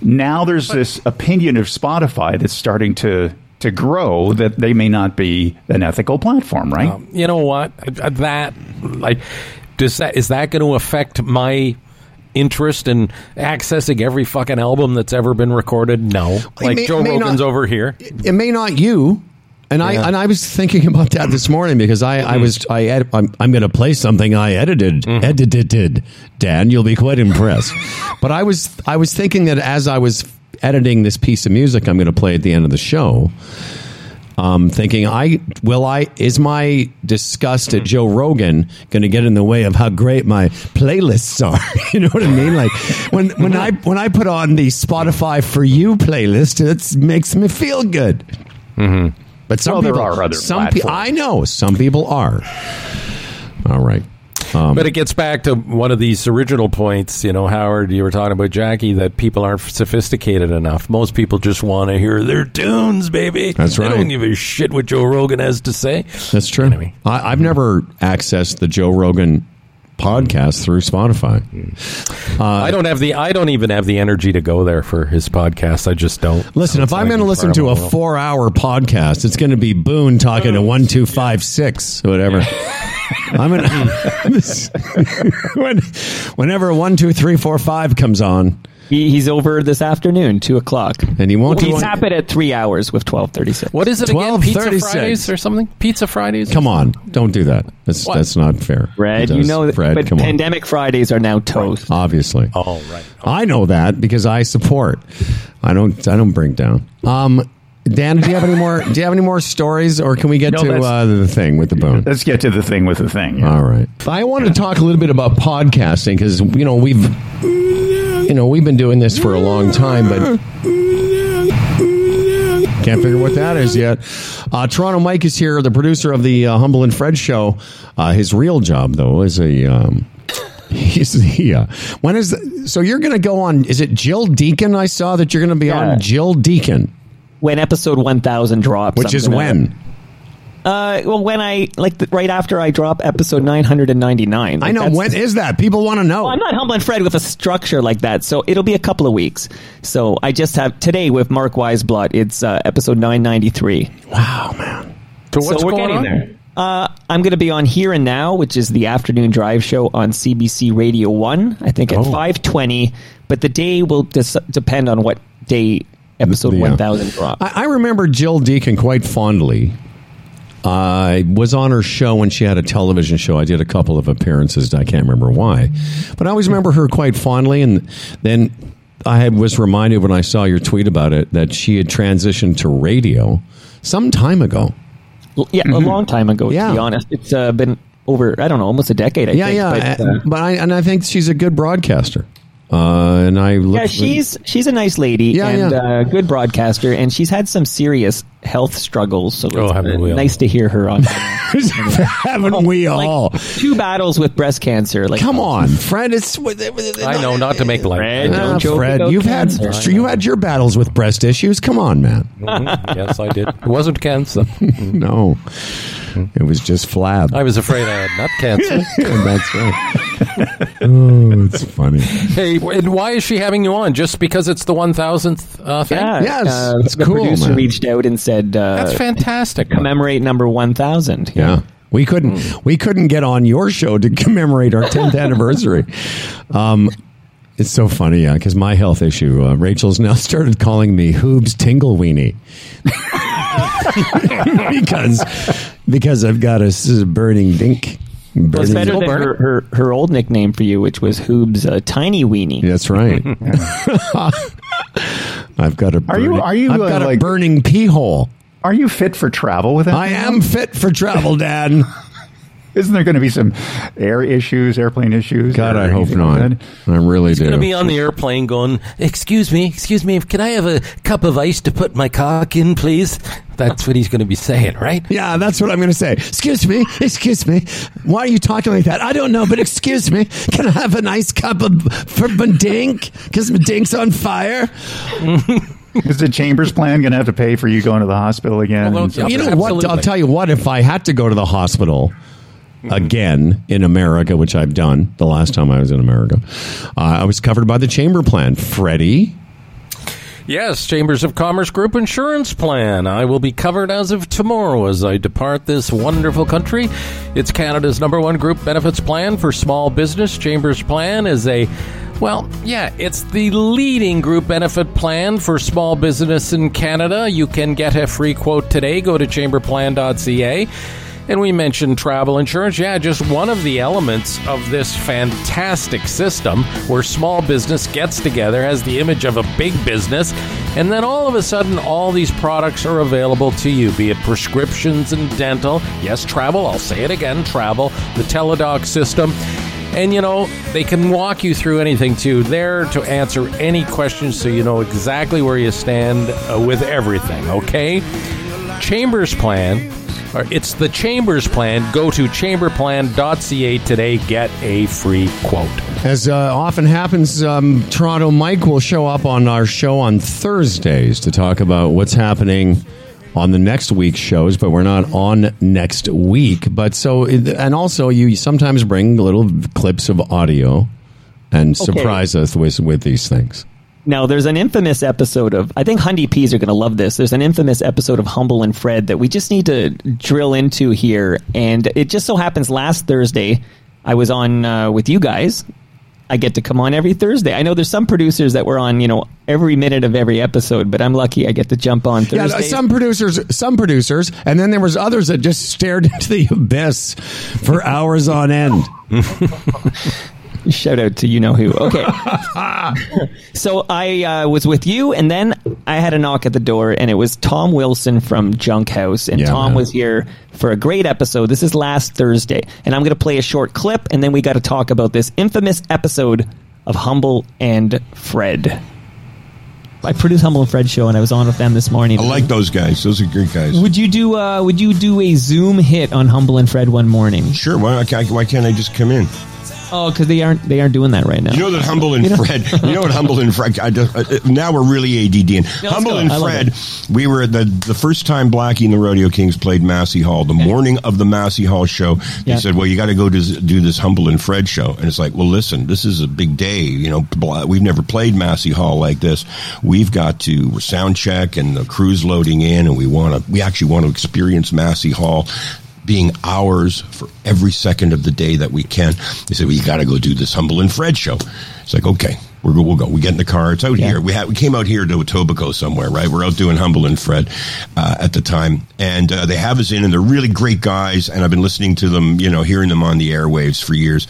Now there's this opinion of Spotify that's starting to to grow that they may not be an ethical platform, right? Um, you know what? That like does that is that going to affect my interest in accessing every fucking album that's ever been recorded? No. Like may- Joe may Rogan's not- over here. It may not you. And I and I was thinking about that this morning because I, I mm-hmm. was I ed, I'm, I'm going to play something I edited mm-hmm. edited Dan you'll be quite impressed but I was I was thinking that as I was editing this piece of music I'm going to play at the end of the show um, thinking I will I is my disgust at Joe Rogan going to get in the way of how great my playlists are? [laughs] you know what I mean? Like when when I when I put on the Spotify for You playlist, it makes me feel good. Mm-hmm. But some Well, there people are other some pe-. I know some people are. All right. Um, But it gets back to one of these original points, you know, Howard, you were talking about Jackie, that people aren't sophisticated enough. Most people just want to hear their tunes, baby. That's They right. don't give a shit what Joe Rogan has to say. that's true. Anyway. I, I've never accessed the Joe Rogan podcast through Spotify. I uh, don't have the, I don't even have the energy to go there for his podcast. I just don't. Listen, if I'm going to listen to a incredible. four-hour podcast, it's going to be Boone talking to oh, one, two, five, six, whatever. I'm gonna, [laughs] [laughs] when, whenever one, two, three, four, five comes on, He, he's over this afternoon, two o'clock. and he won't. do He's happy at three hours with twelve thirty six. What is it again? Pizza 12:36. Fridays or something? Pizza Fridays? Come on, don't do that. That's What? that's not fair. Fred, It you does. know that Fred, but come on. pandemic Fridays are now toast. Obviously. Oh, right. I know that because I support. I don't. I don't bring down. Um, Dan, do you have any more? Do you have any more stories, or can we get No, to that's- uh, the thing with the bone? Let's get to the thing with the thing. yeah. All right. I wanted to talk a little bit about podcasting because you know we've you know we've been doing this for a long time, but can't figure what that is yet. Uh, Toronto Mike is here, the producer of the uh, Humble and Fred show. Uh, his real job, though, is a. Um, He's the uh, when is the, so you're going to go on? Is it Gill Deacon? I saw that you're going to be Yeah. on Gill Deacon, When episode one thousand drops, which I'm is gonna- when Uh, well, when I like the, right after I drop episode nine hundred and ninety nine. I know when is that? People want to know. Well, I'm not humbling Fred with a structure like that, so it'll be a couple of weeks. So I just have today with Mark Weisblott. It's uh, episode 993. wow, man. So what's so we're going getting on? there. Uh, I'm going to be on Here and Now, which is the afternoon drive show on CBC Radio One. I think at Oh. 5:20, but the day will des- depend on what day episode Yeah. 1000 drops. I, I remember Gill Deacon quite fondly. I was on her show when she had a television show. I did a couple of appearances. I can't remember why, but I always remember her quite fondly. And then I was reminded when I saw your tweet about it that she had transitioned to radio some time ago. Yeah, a long time ago. Mm-hmm. Yeah. To be honest, it's uh, been over. I don't know, almost a decade. I Yeah, think, yeah, But, uh, but, I and I think she's a good broadcaster. Uh, and I look yeah, she's she's a nice lady Yeah, and yeah. Uh, good broadcaster, and she's had some serious health struggles. So Oh, it's haven't uh, we nice to hear her on. [laughs] haven't we all? like two battles with breast cancer. Like Come on, Fred. It's I know, not to make light. Fred, Ah, don't joke Fred, about you've cancer. had you had your battles with breast issues. Come on, man. [laughs] Mhm. Yes, I did. It wasn't cancer. [laughs] No, it was just flab. I was afraid I had nut cancer. That's right. Oh, it's funny. hey, and why is she having you on? Just because it's the 1000th uh, thing? Yeah, Yes, uh, it's the cool, producer man. reached out and said, uh, That's fantastic. commemorate number one thousand. Yeah. We couldn't we couldn't get on your show to [laughs] commemorate our 10th [laughs] anniversary. Um, it's so funny, yeah, because my health issue, uh, Rachel's now [laughs] started calling me Hoobs Tingle Weenie. because because I've got a burning dink. Well, it's better than her, her, her old nickname for you, which was Hoob's uh, Tiny Weenie. That's right. [laughs] [laughs] I've got a Are you- burning- are you, I've uh, got a like- burning pee hole. Are you fit for travel with that? I am fit for travel, Dad. [laughs] Isn't there going to be some air issues, airplane issues? God, I hope anything like not. that? I really He's do. going to be on the airplane going, Excuse me, excuse me, can I have a cup of ice to put my cock in, please? That's what he's going to be saying, right? Yeah, that's what I'm going to say. Excuse me, excuse me. Why are you talking like that? I don't know, but excuse me. Can I have a nice cup of for my dink? Because my dink's on fire. [laughs] Is the Chambers plan going to have to pay for you going to the hospital again? Well. You know what? Absolutely. I'll tell you what. If I had to go to the hospital again in America, which I've done the last time I was in America, uh, I was covered by the chamber plan. Freddie, Yes, Chambers of Commerce Group Insurance Plan. I will be covered as of tomorrow as I depart this wonderful country. It's Canada's number one group benefits plan for small business. Chambers Plan is a well, yeah, it's the leading group benefit plan for small business in Canada. You can get a free quote today. Go to chamberplan.ca. And we mentioned travel insurance. Yeah, just one of the elements of this fantastic system where small business gets together, has the image of a big business, and then all of a sudden, all these products are available to you, be it prescriptions and dental. Yes, travel, I'll say it again travel, the teledoc system. And you know, they can walk you through anything too. There to answer any questions so you know exactly where you stand uh, with everything, okay? Chambers Plan, it's the Chambers Plan. Go to chamberplan.ca today. Get a free quote. as uh, often happens, um, Toronto Mike will show up on our show on Thursdays to talk about what's happening on the next week's shows, but we're not on next week. But so, and also, you sometimes bring little clips of audio and surprise us with with these things. Now, there's an infamous episode of, I think Hundy Peas are going to love this. There's an infamous episode of Humble and Fred that we just need to drill into here. And it just so happens last Thursday, I was on uh, with you guys. I get to come on every Thursday. I know there's some producers that were on, you know, every minute of every episode, but I'm lucky I get to jump on Yeah, some producers, some producers, and then there was others that just stared [laughs] into the abyss for hours on end. [laughs] Shout out to you know who. Okay. [laughs] so I uh, was with you, and then I had a knock at the door, and it was Tom Wilson from Junkhouse. And Yeah, Tom man. was here for a great episode. This is last Thursday. And I'm going to play a short clip, and then we got to talk about this infamous episode of Humble and Fred. I produced Humble and Fred show, and I was on with them this morning. I like those guys. Those are great guys. Would you do? Uh, would you do a Zoom hit on Humble and Fred one morning? Sure. Why, why can't I just come in? Oh, because they aren't. They aren't doing that right now. You know that Humble and Fred. [laughs] You know what Humble and Fred. I just, uh, now we're really ADD. And Humble and Fred. We were the the first time Blackie and the Rodeo Kings played Massey Hall. The morning of the Massey Hall show, they Yeah. said, "Well, you got to go to do this Humble and Fred show." And it's like, well, listen, this is a big day. You know, we've never played Massey Hall like this. We've got to sound check, and the crew's loading in, and we want to. We actually want to experience Massey Hall being ours for every second of the day that we can. They said, "Well, you got to go do this Humble and Fred show." It's like, okay, we're we'll go. We get in the car. It's out here. We had, we came out here to Etobicoke somewhere, right? We're out doing Humble and Fred uh, at the time, and uh, they have us in, and they're really great guys. And I've been listening to them, you know, hearing them on the airwaves for years.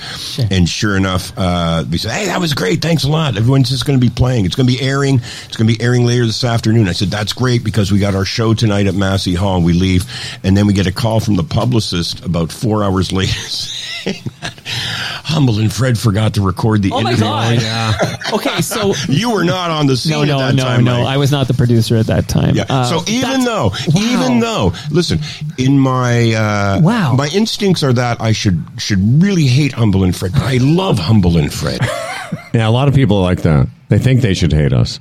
And sure enough, uh, they said, "Hey, that was great. Thanks a lot. Everyone's just going to be playing. It's going to be airing. It's going to be airing later this afternoon." I said, "That's great because we got our show tonight at Massey Hall. We leave, and then we get a call from the publicist about four hours [laughs] later." Saying [laughs] that Humble and Fred forgot to record the Oh my interview. god! [laughs] Okay, so [laughs] You were not on the scene no, at no, that no, time. no. Mike. I was not the producer at that time. Yeah. Uh, so even though, Wow. even though, listen, in my uh, Wow. my instincts are that I should should really hate Humble and Fred. but I love Humble and Fred. Yeah, a lot of people are like that. They think they should hate us.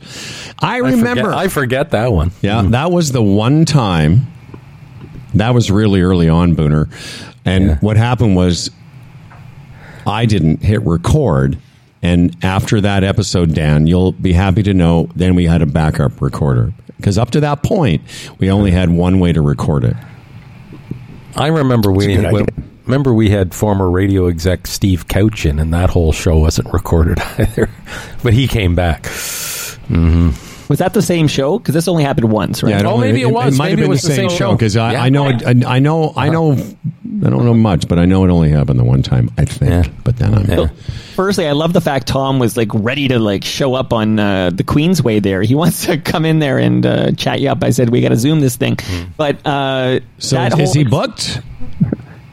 I I forget- remember. I forget that one. yeah, that was the one time. That was really early on, Booner. And Yeah. what happened was I didn't hit record. And after that episode, Dan, you'll be happy to know then we had a backup recorder. Because up to that point, we only had one way to record it. I remember we That's a good idea. remember we had former radio exec Steve Couch in, and that whole show wasn't [laughs] recorded either. But he came back. Mm-hmm. Was that the same show? Because this only happened once, right? Yeah, Oh, maybe it was. might Maybe it have been was the the same same show show. because I, Yeah. I know it, I, I know I know I don't know much, but I know it only happened the one time. I think, Yeah. but then I'm Yeah. Firstly, I love the fact Tom was like ready to like show up on uh, the Queensway. There, he [laughs] wants to come in there and uh, chat you up. I said we got to zoom this thing, but uh, so that is whole- he booked?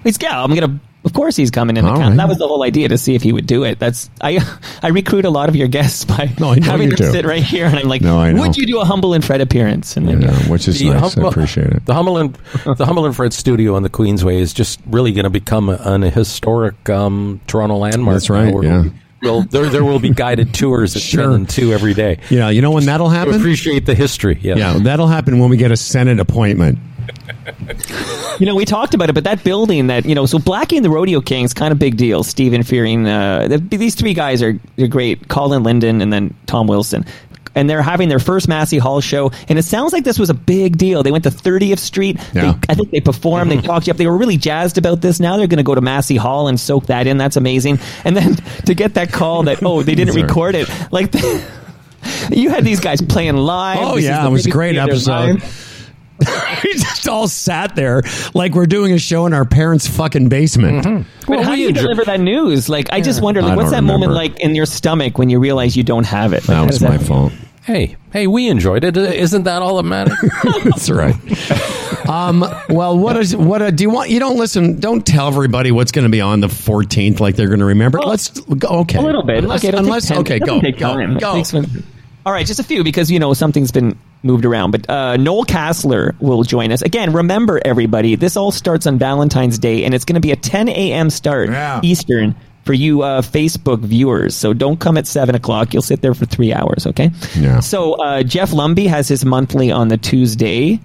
He's yeah. I'm gonna. Of course, he's coming in. The All count. right. That was the whole idea to see if he would do it. That's I. [laughs] I recruit a lot of your guests by No, I know having you them do. sit right here, and I'm like, No, I know. would you do a humble and Fred appearance? And then Yeah, which is The nice. I appreciate it. The Humble and the Humble and Fred studio on the Queensway is just really going to become a, an historic um, Toronto landmark. That's right, now, where yeah. Well, there there will be guided tours at Sure. ten and two every day. Yeah, you know when that'll To happen? appreciate the history. Yeah. Yeah, that'll happen when we get a Senate appointment. You know, we talked about it, but that building that you know, so Blackie and the Rodeo Kings, kind of big deal. Stephen Fearing, uh, th- these three guys are they're great. Colin Linden and then Tom Wilson. And they're having their first Massey Hall show, and it sounds like this was a big deal. They went to 30th Street. Yeah. They, I think they performed. They talked you up. They were really jazzed about this. Now they're going to go to Massey Hall and soak that in. That's amazing. And then [laughs] to get that call that oh they didn't record it, like [laughs] you had these guys playing live. Oh This yeah, it was a great episode. live. [laughs] we just all sat there like we're doing a show in our parents' fucking basement. But Well, how do you enjoy- deliver that news? Like, I just wonder, like, I what's don't that moment like in your stomach when you realize you don't have it? Like, That was does my fault. Hey, hey, we enjoyed it. Isn't that all that matters? [laughs] That's right. Um, well, what is what? Uh, do you want? You don't listen. Don't tell everybody what's going to be on the 14th, like they're going to remember. Well, Let's go. Okay, A little bit. Unless, okay, unless take okay, go, take go, time. It go. all right, just a few because you know something's been moved around. But uh, Noel Castler will join us again. Remember, everybody, this all starts on Valentine's Day, and it's going to be a 10 a.m. start Yeah. Eastern for you uh, Facebook viewers. So don't come at seven o'clock. You'll sit there for three hours. Okay. Yeah. So uh, Jeff Lumby has his monthly on the Tuesday.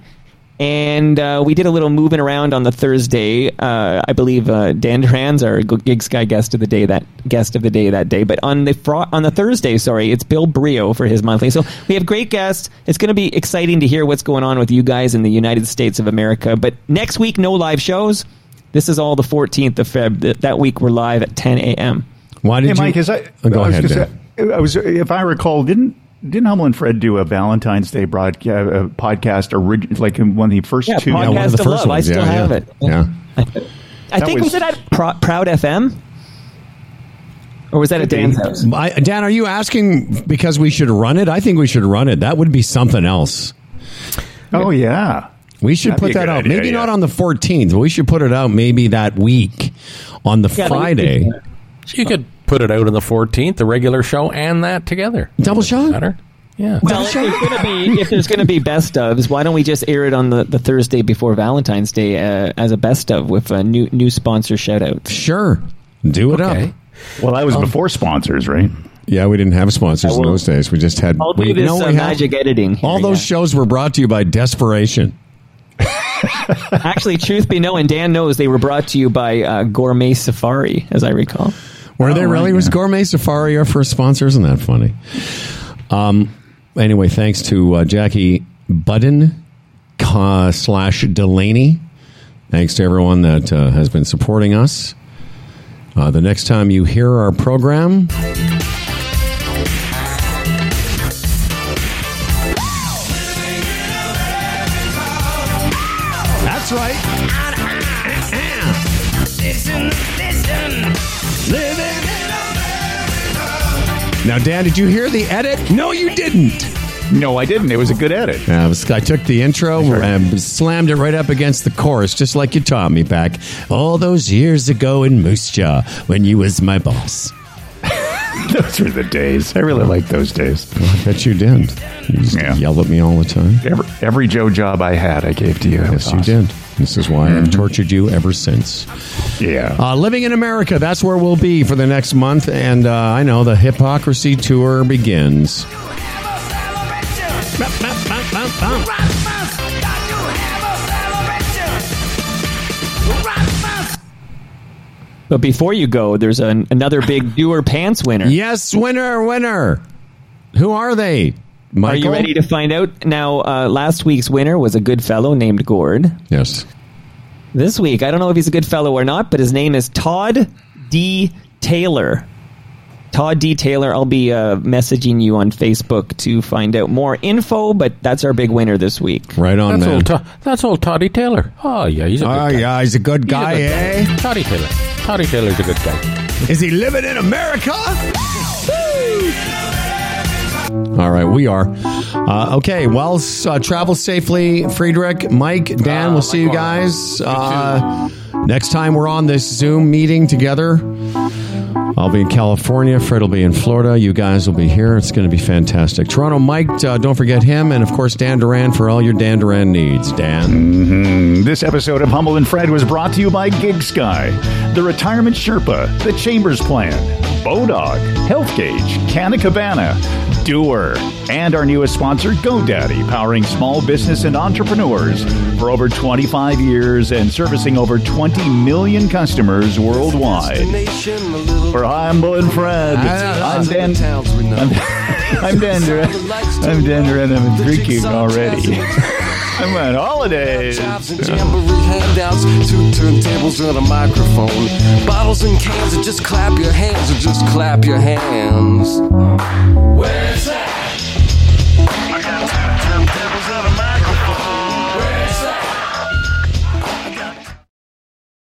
And uh, we did a little moving around on the Thursday. Uh, I believe uh, Dan Trans, our Gig Sky guest of the day that guest of the day that day. But on the fro- on the Thursday, sorry, it's Bill Brioux for his monthly. So we have great guests. It's going to be exciting to hear what's going on with you guys in the United States of America. But next week, no live shows. This is all the 14th of Feb. That week we're live at 10 a.m. Why did Hey, you? Mike, is I, Oh, go I was ahead. Dan. say- I was, if I recall, didn't didn't Humble and Fred do a Valentine's Day broadcast uh, podcast, orig- like in one of the first Yeah, two? podcast Yeah, one of the of first love. I ones. still yeah, have yeah. it. Yeah. I That think was, was- it at Pro- Proud FM, or was that at Dan's house? I, Dan, are you asking because we should run it? I think we should run it. That would be something else. Oh yeah, We should That'd put that out. idea, maybe yeah. not on the 14th, but we should put it out maybe that week on the Yeah, but- Friday. you could put it out on the 14th, the regular show, and that together. Double shot? Matter? Yeah. Well, if there's going to be if there's going to be best ofs, why don't we just air it on the, the Thursday before Valentine's Day uh, as a best of with a new new sponsor shout out? Sure. Do it Okay. up. well, that was before sponsors, right? Yeah, we didn't have sponsors in those days. We just had. I'll we, do this no, uh, we had- magic editing. here, All those yeah. shows were brought to you by Desperation. [laughs] Actually, truth be known, Dan knows they were brought to you by uh, Gourmet Safari, as I recall. Were they Oh, really? right, Was yeah. Gourmet Safari our first sponsor? Isn't that funny? Um. Anyway, thanks to uh, Jackie Budden uh, slash Delaney. Thanks to everyone that uh, has been supporting us. Uh, the next time you hear our program, Now, Dan, did you hear the edit? No, you didn't. No, I didn't. It was a good edit. Uh, I took the intro and slammed it right up against the chorus, just like you taught me back all those years ago in Moose Jaw when you was my boss. [laughs] those were the days. I really like those days. I bet you did. You used Yeah. yell at me all the time. Every, every Joe job I had, I gave to you. Yes, you awesome. did. This is why I've tortured you ever since. Yeah. Uh, living in America, that's where we'll be for the next month. And uh, I know the hypocrisy tour begins. But before you go, there's an, another big [laughs] duer pants winner. Yes, winner, winner. Who are they? Michael? Are you ready to find out? Now, uh, last week's winner was a good fellow named Gord. Yes. this week. I don't know if he's a good fellow or not, but his name is Todd D. Taylor. Todd D. Taylor. I'll be uh, messaging you on Facebook to find out more info, but that's our big winner this week. Right on, That's man. old, To- that's old Toddy Taylor. Oh yeah, he's a good Oh, guy. yeah, he's a good He's a guy, good eh? guy. Toddy Taylor. Toddy Taylor's a good guy. Is he living in America? [laughs] All right, we are. Uh, okay, well, uh, travel safely, Friedrich, Mike, Dan. we'll see you guys uh, next time we're on this Zoom meeting together. I'll be in California. Fred will be in Florida. You guys will be here. It's going to be fantastic. Toronto Mike, uh, don't forget him. And of course, Dan Duran for all your Dan Duran needs. Dan. This episode of Humble and Fred was brought to you by Gig Sky, the Retirement Sherpa, the Chambers Plan, Bodog, Health Gauge, Canna Cabana, Duer, and our newest sponsor, GoDaddy, powering small business and entrepreneurs for over 25 years and servicing over 20 million customers worldwide. For Humble [laughs] and Fred, I'm Dan. I'm, I'm Dan Duran. I'm Dan Duran. I'm drinking already. [laughs] I'm on holidays. Jobs and jamboree handouts, two turntables and a microphone, bottles and cans, and just clap your hands, or just clap your hands.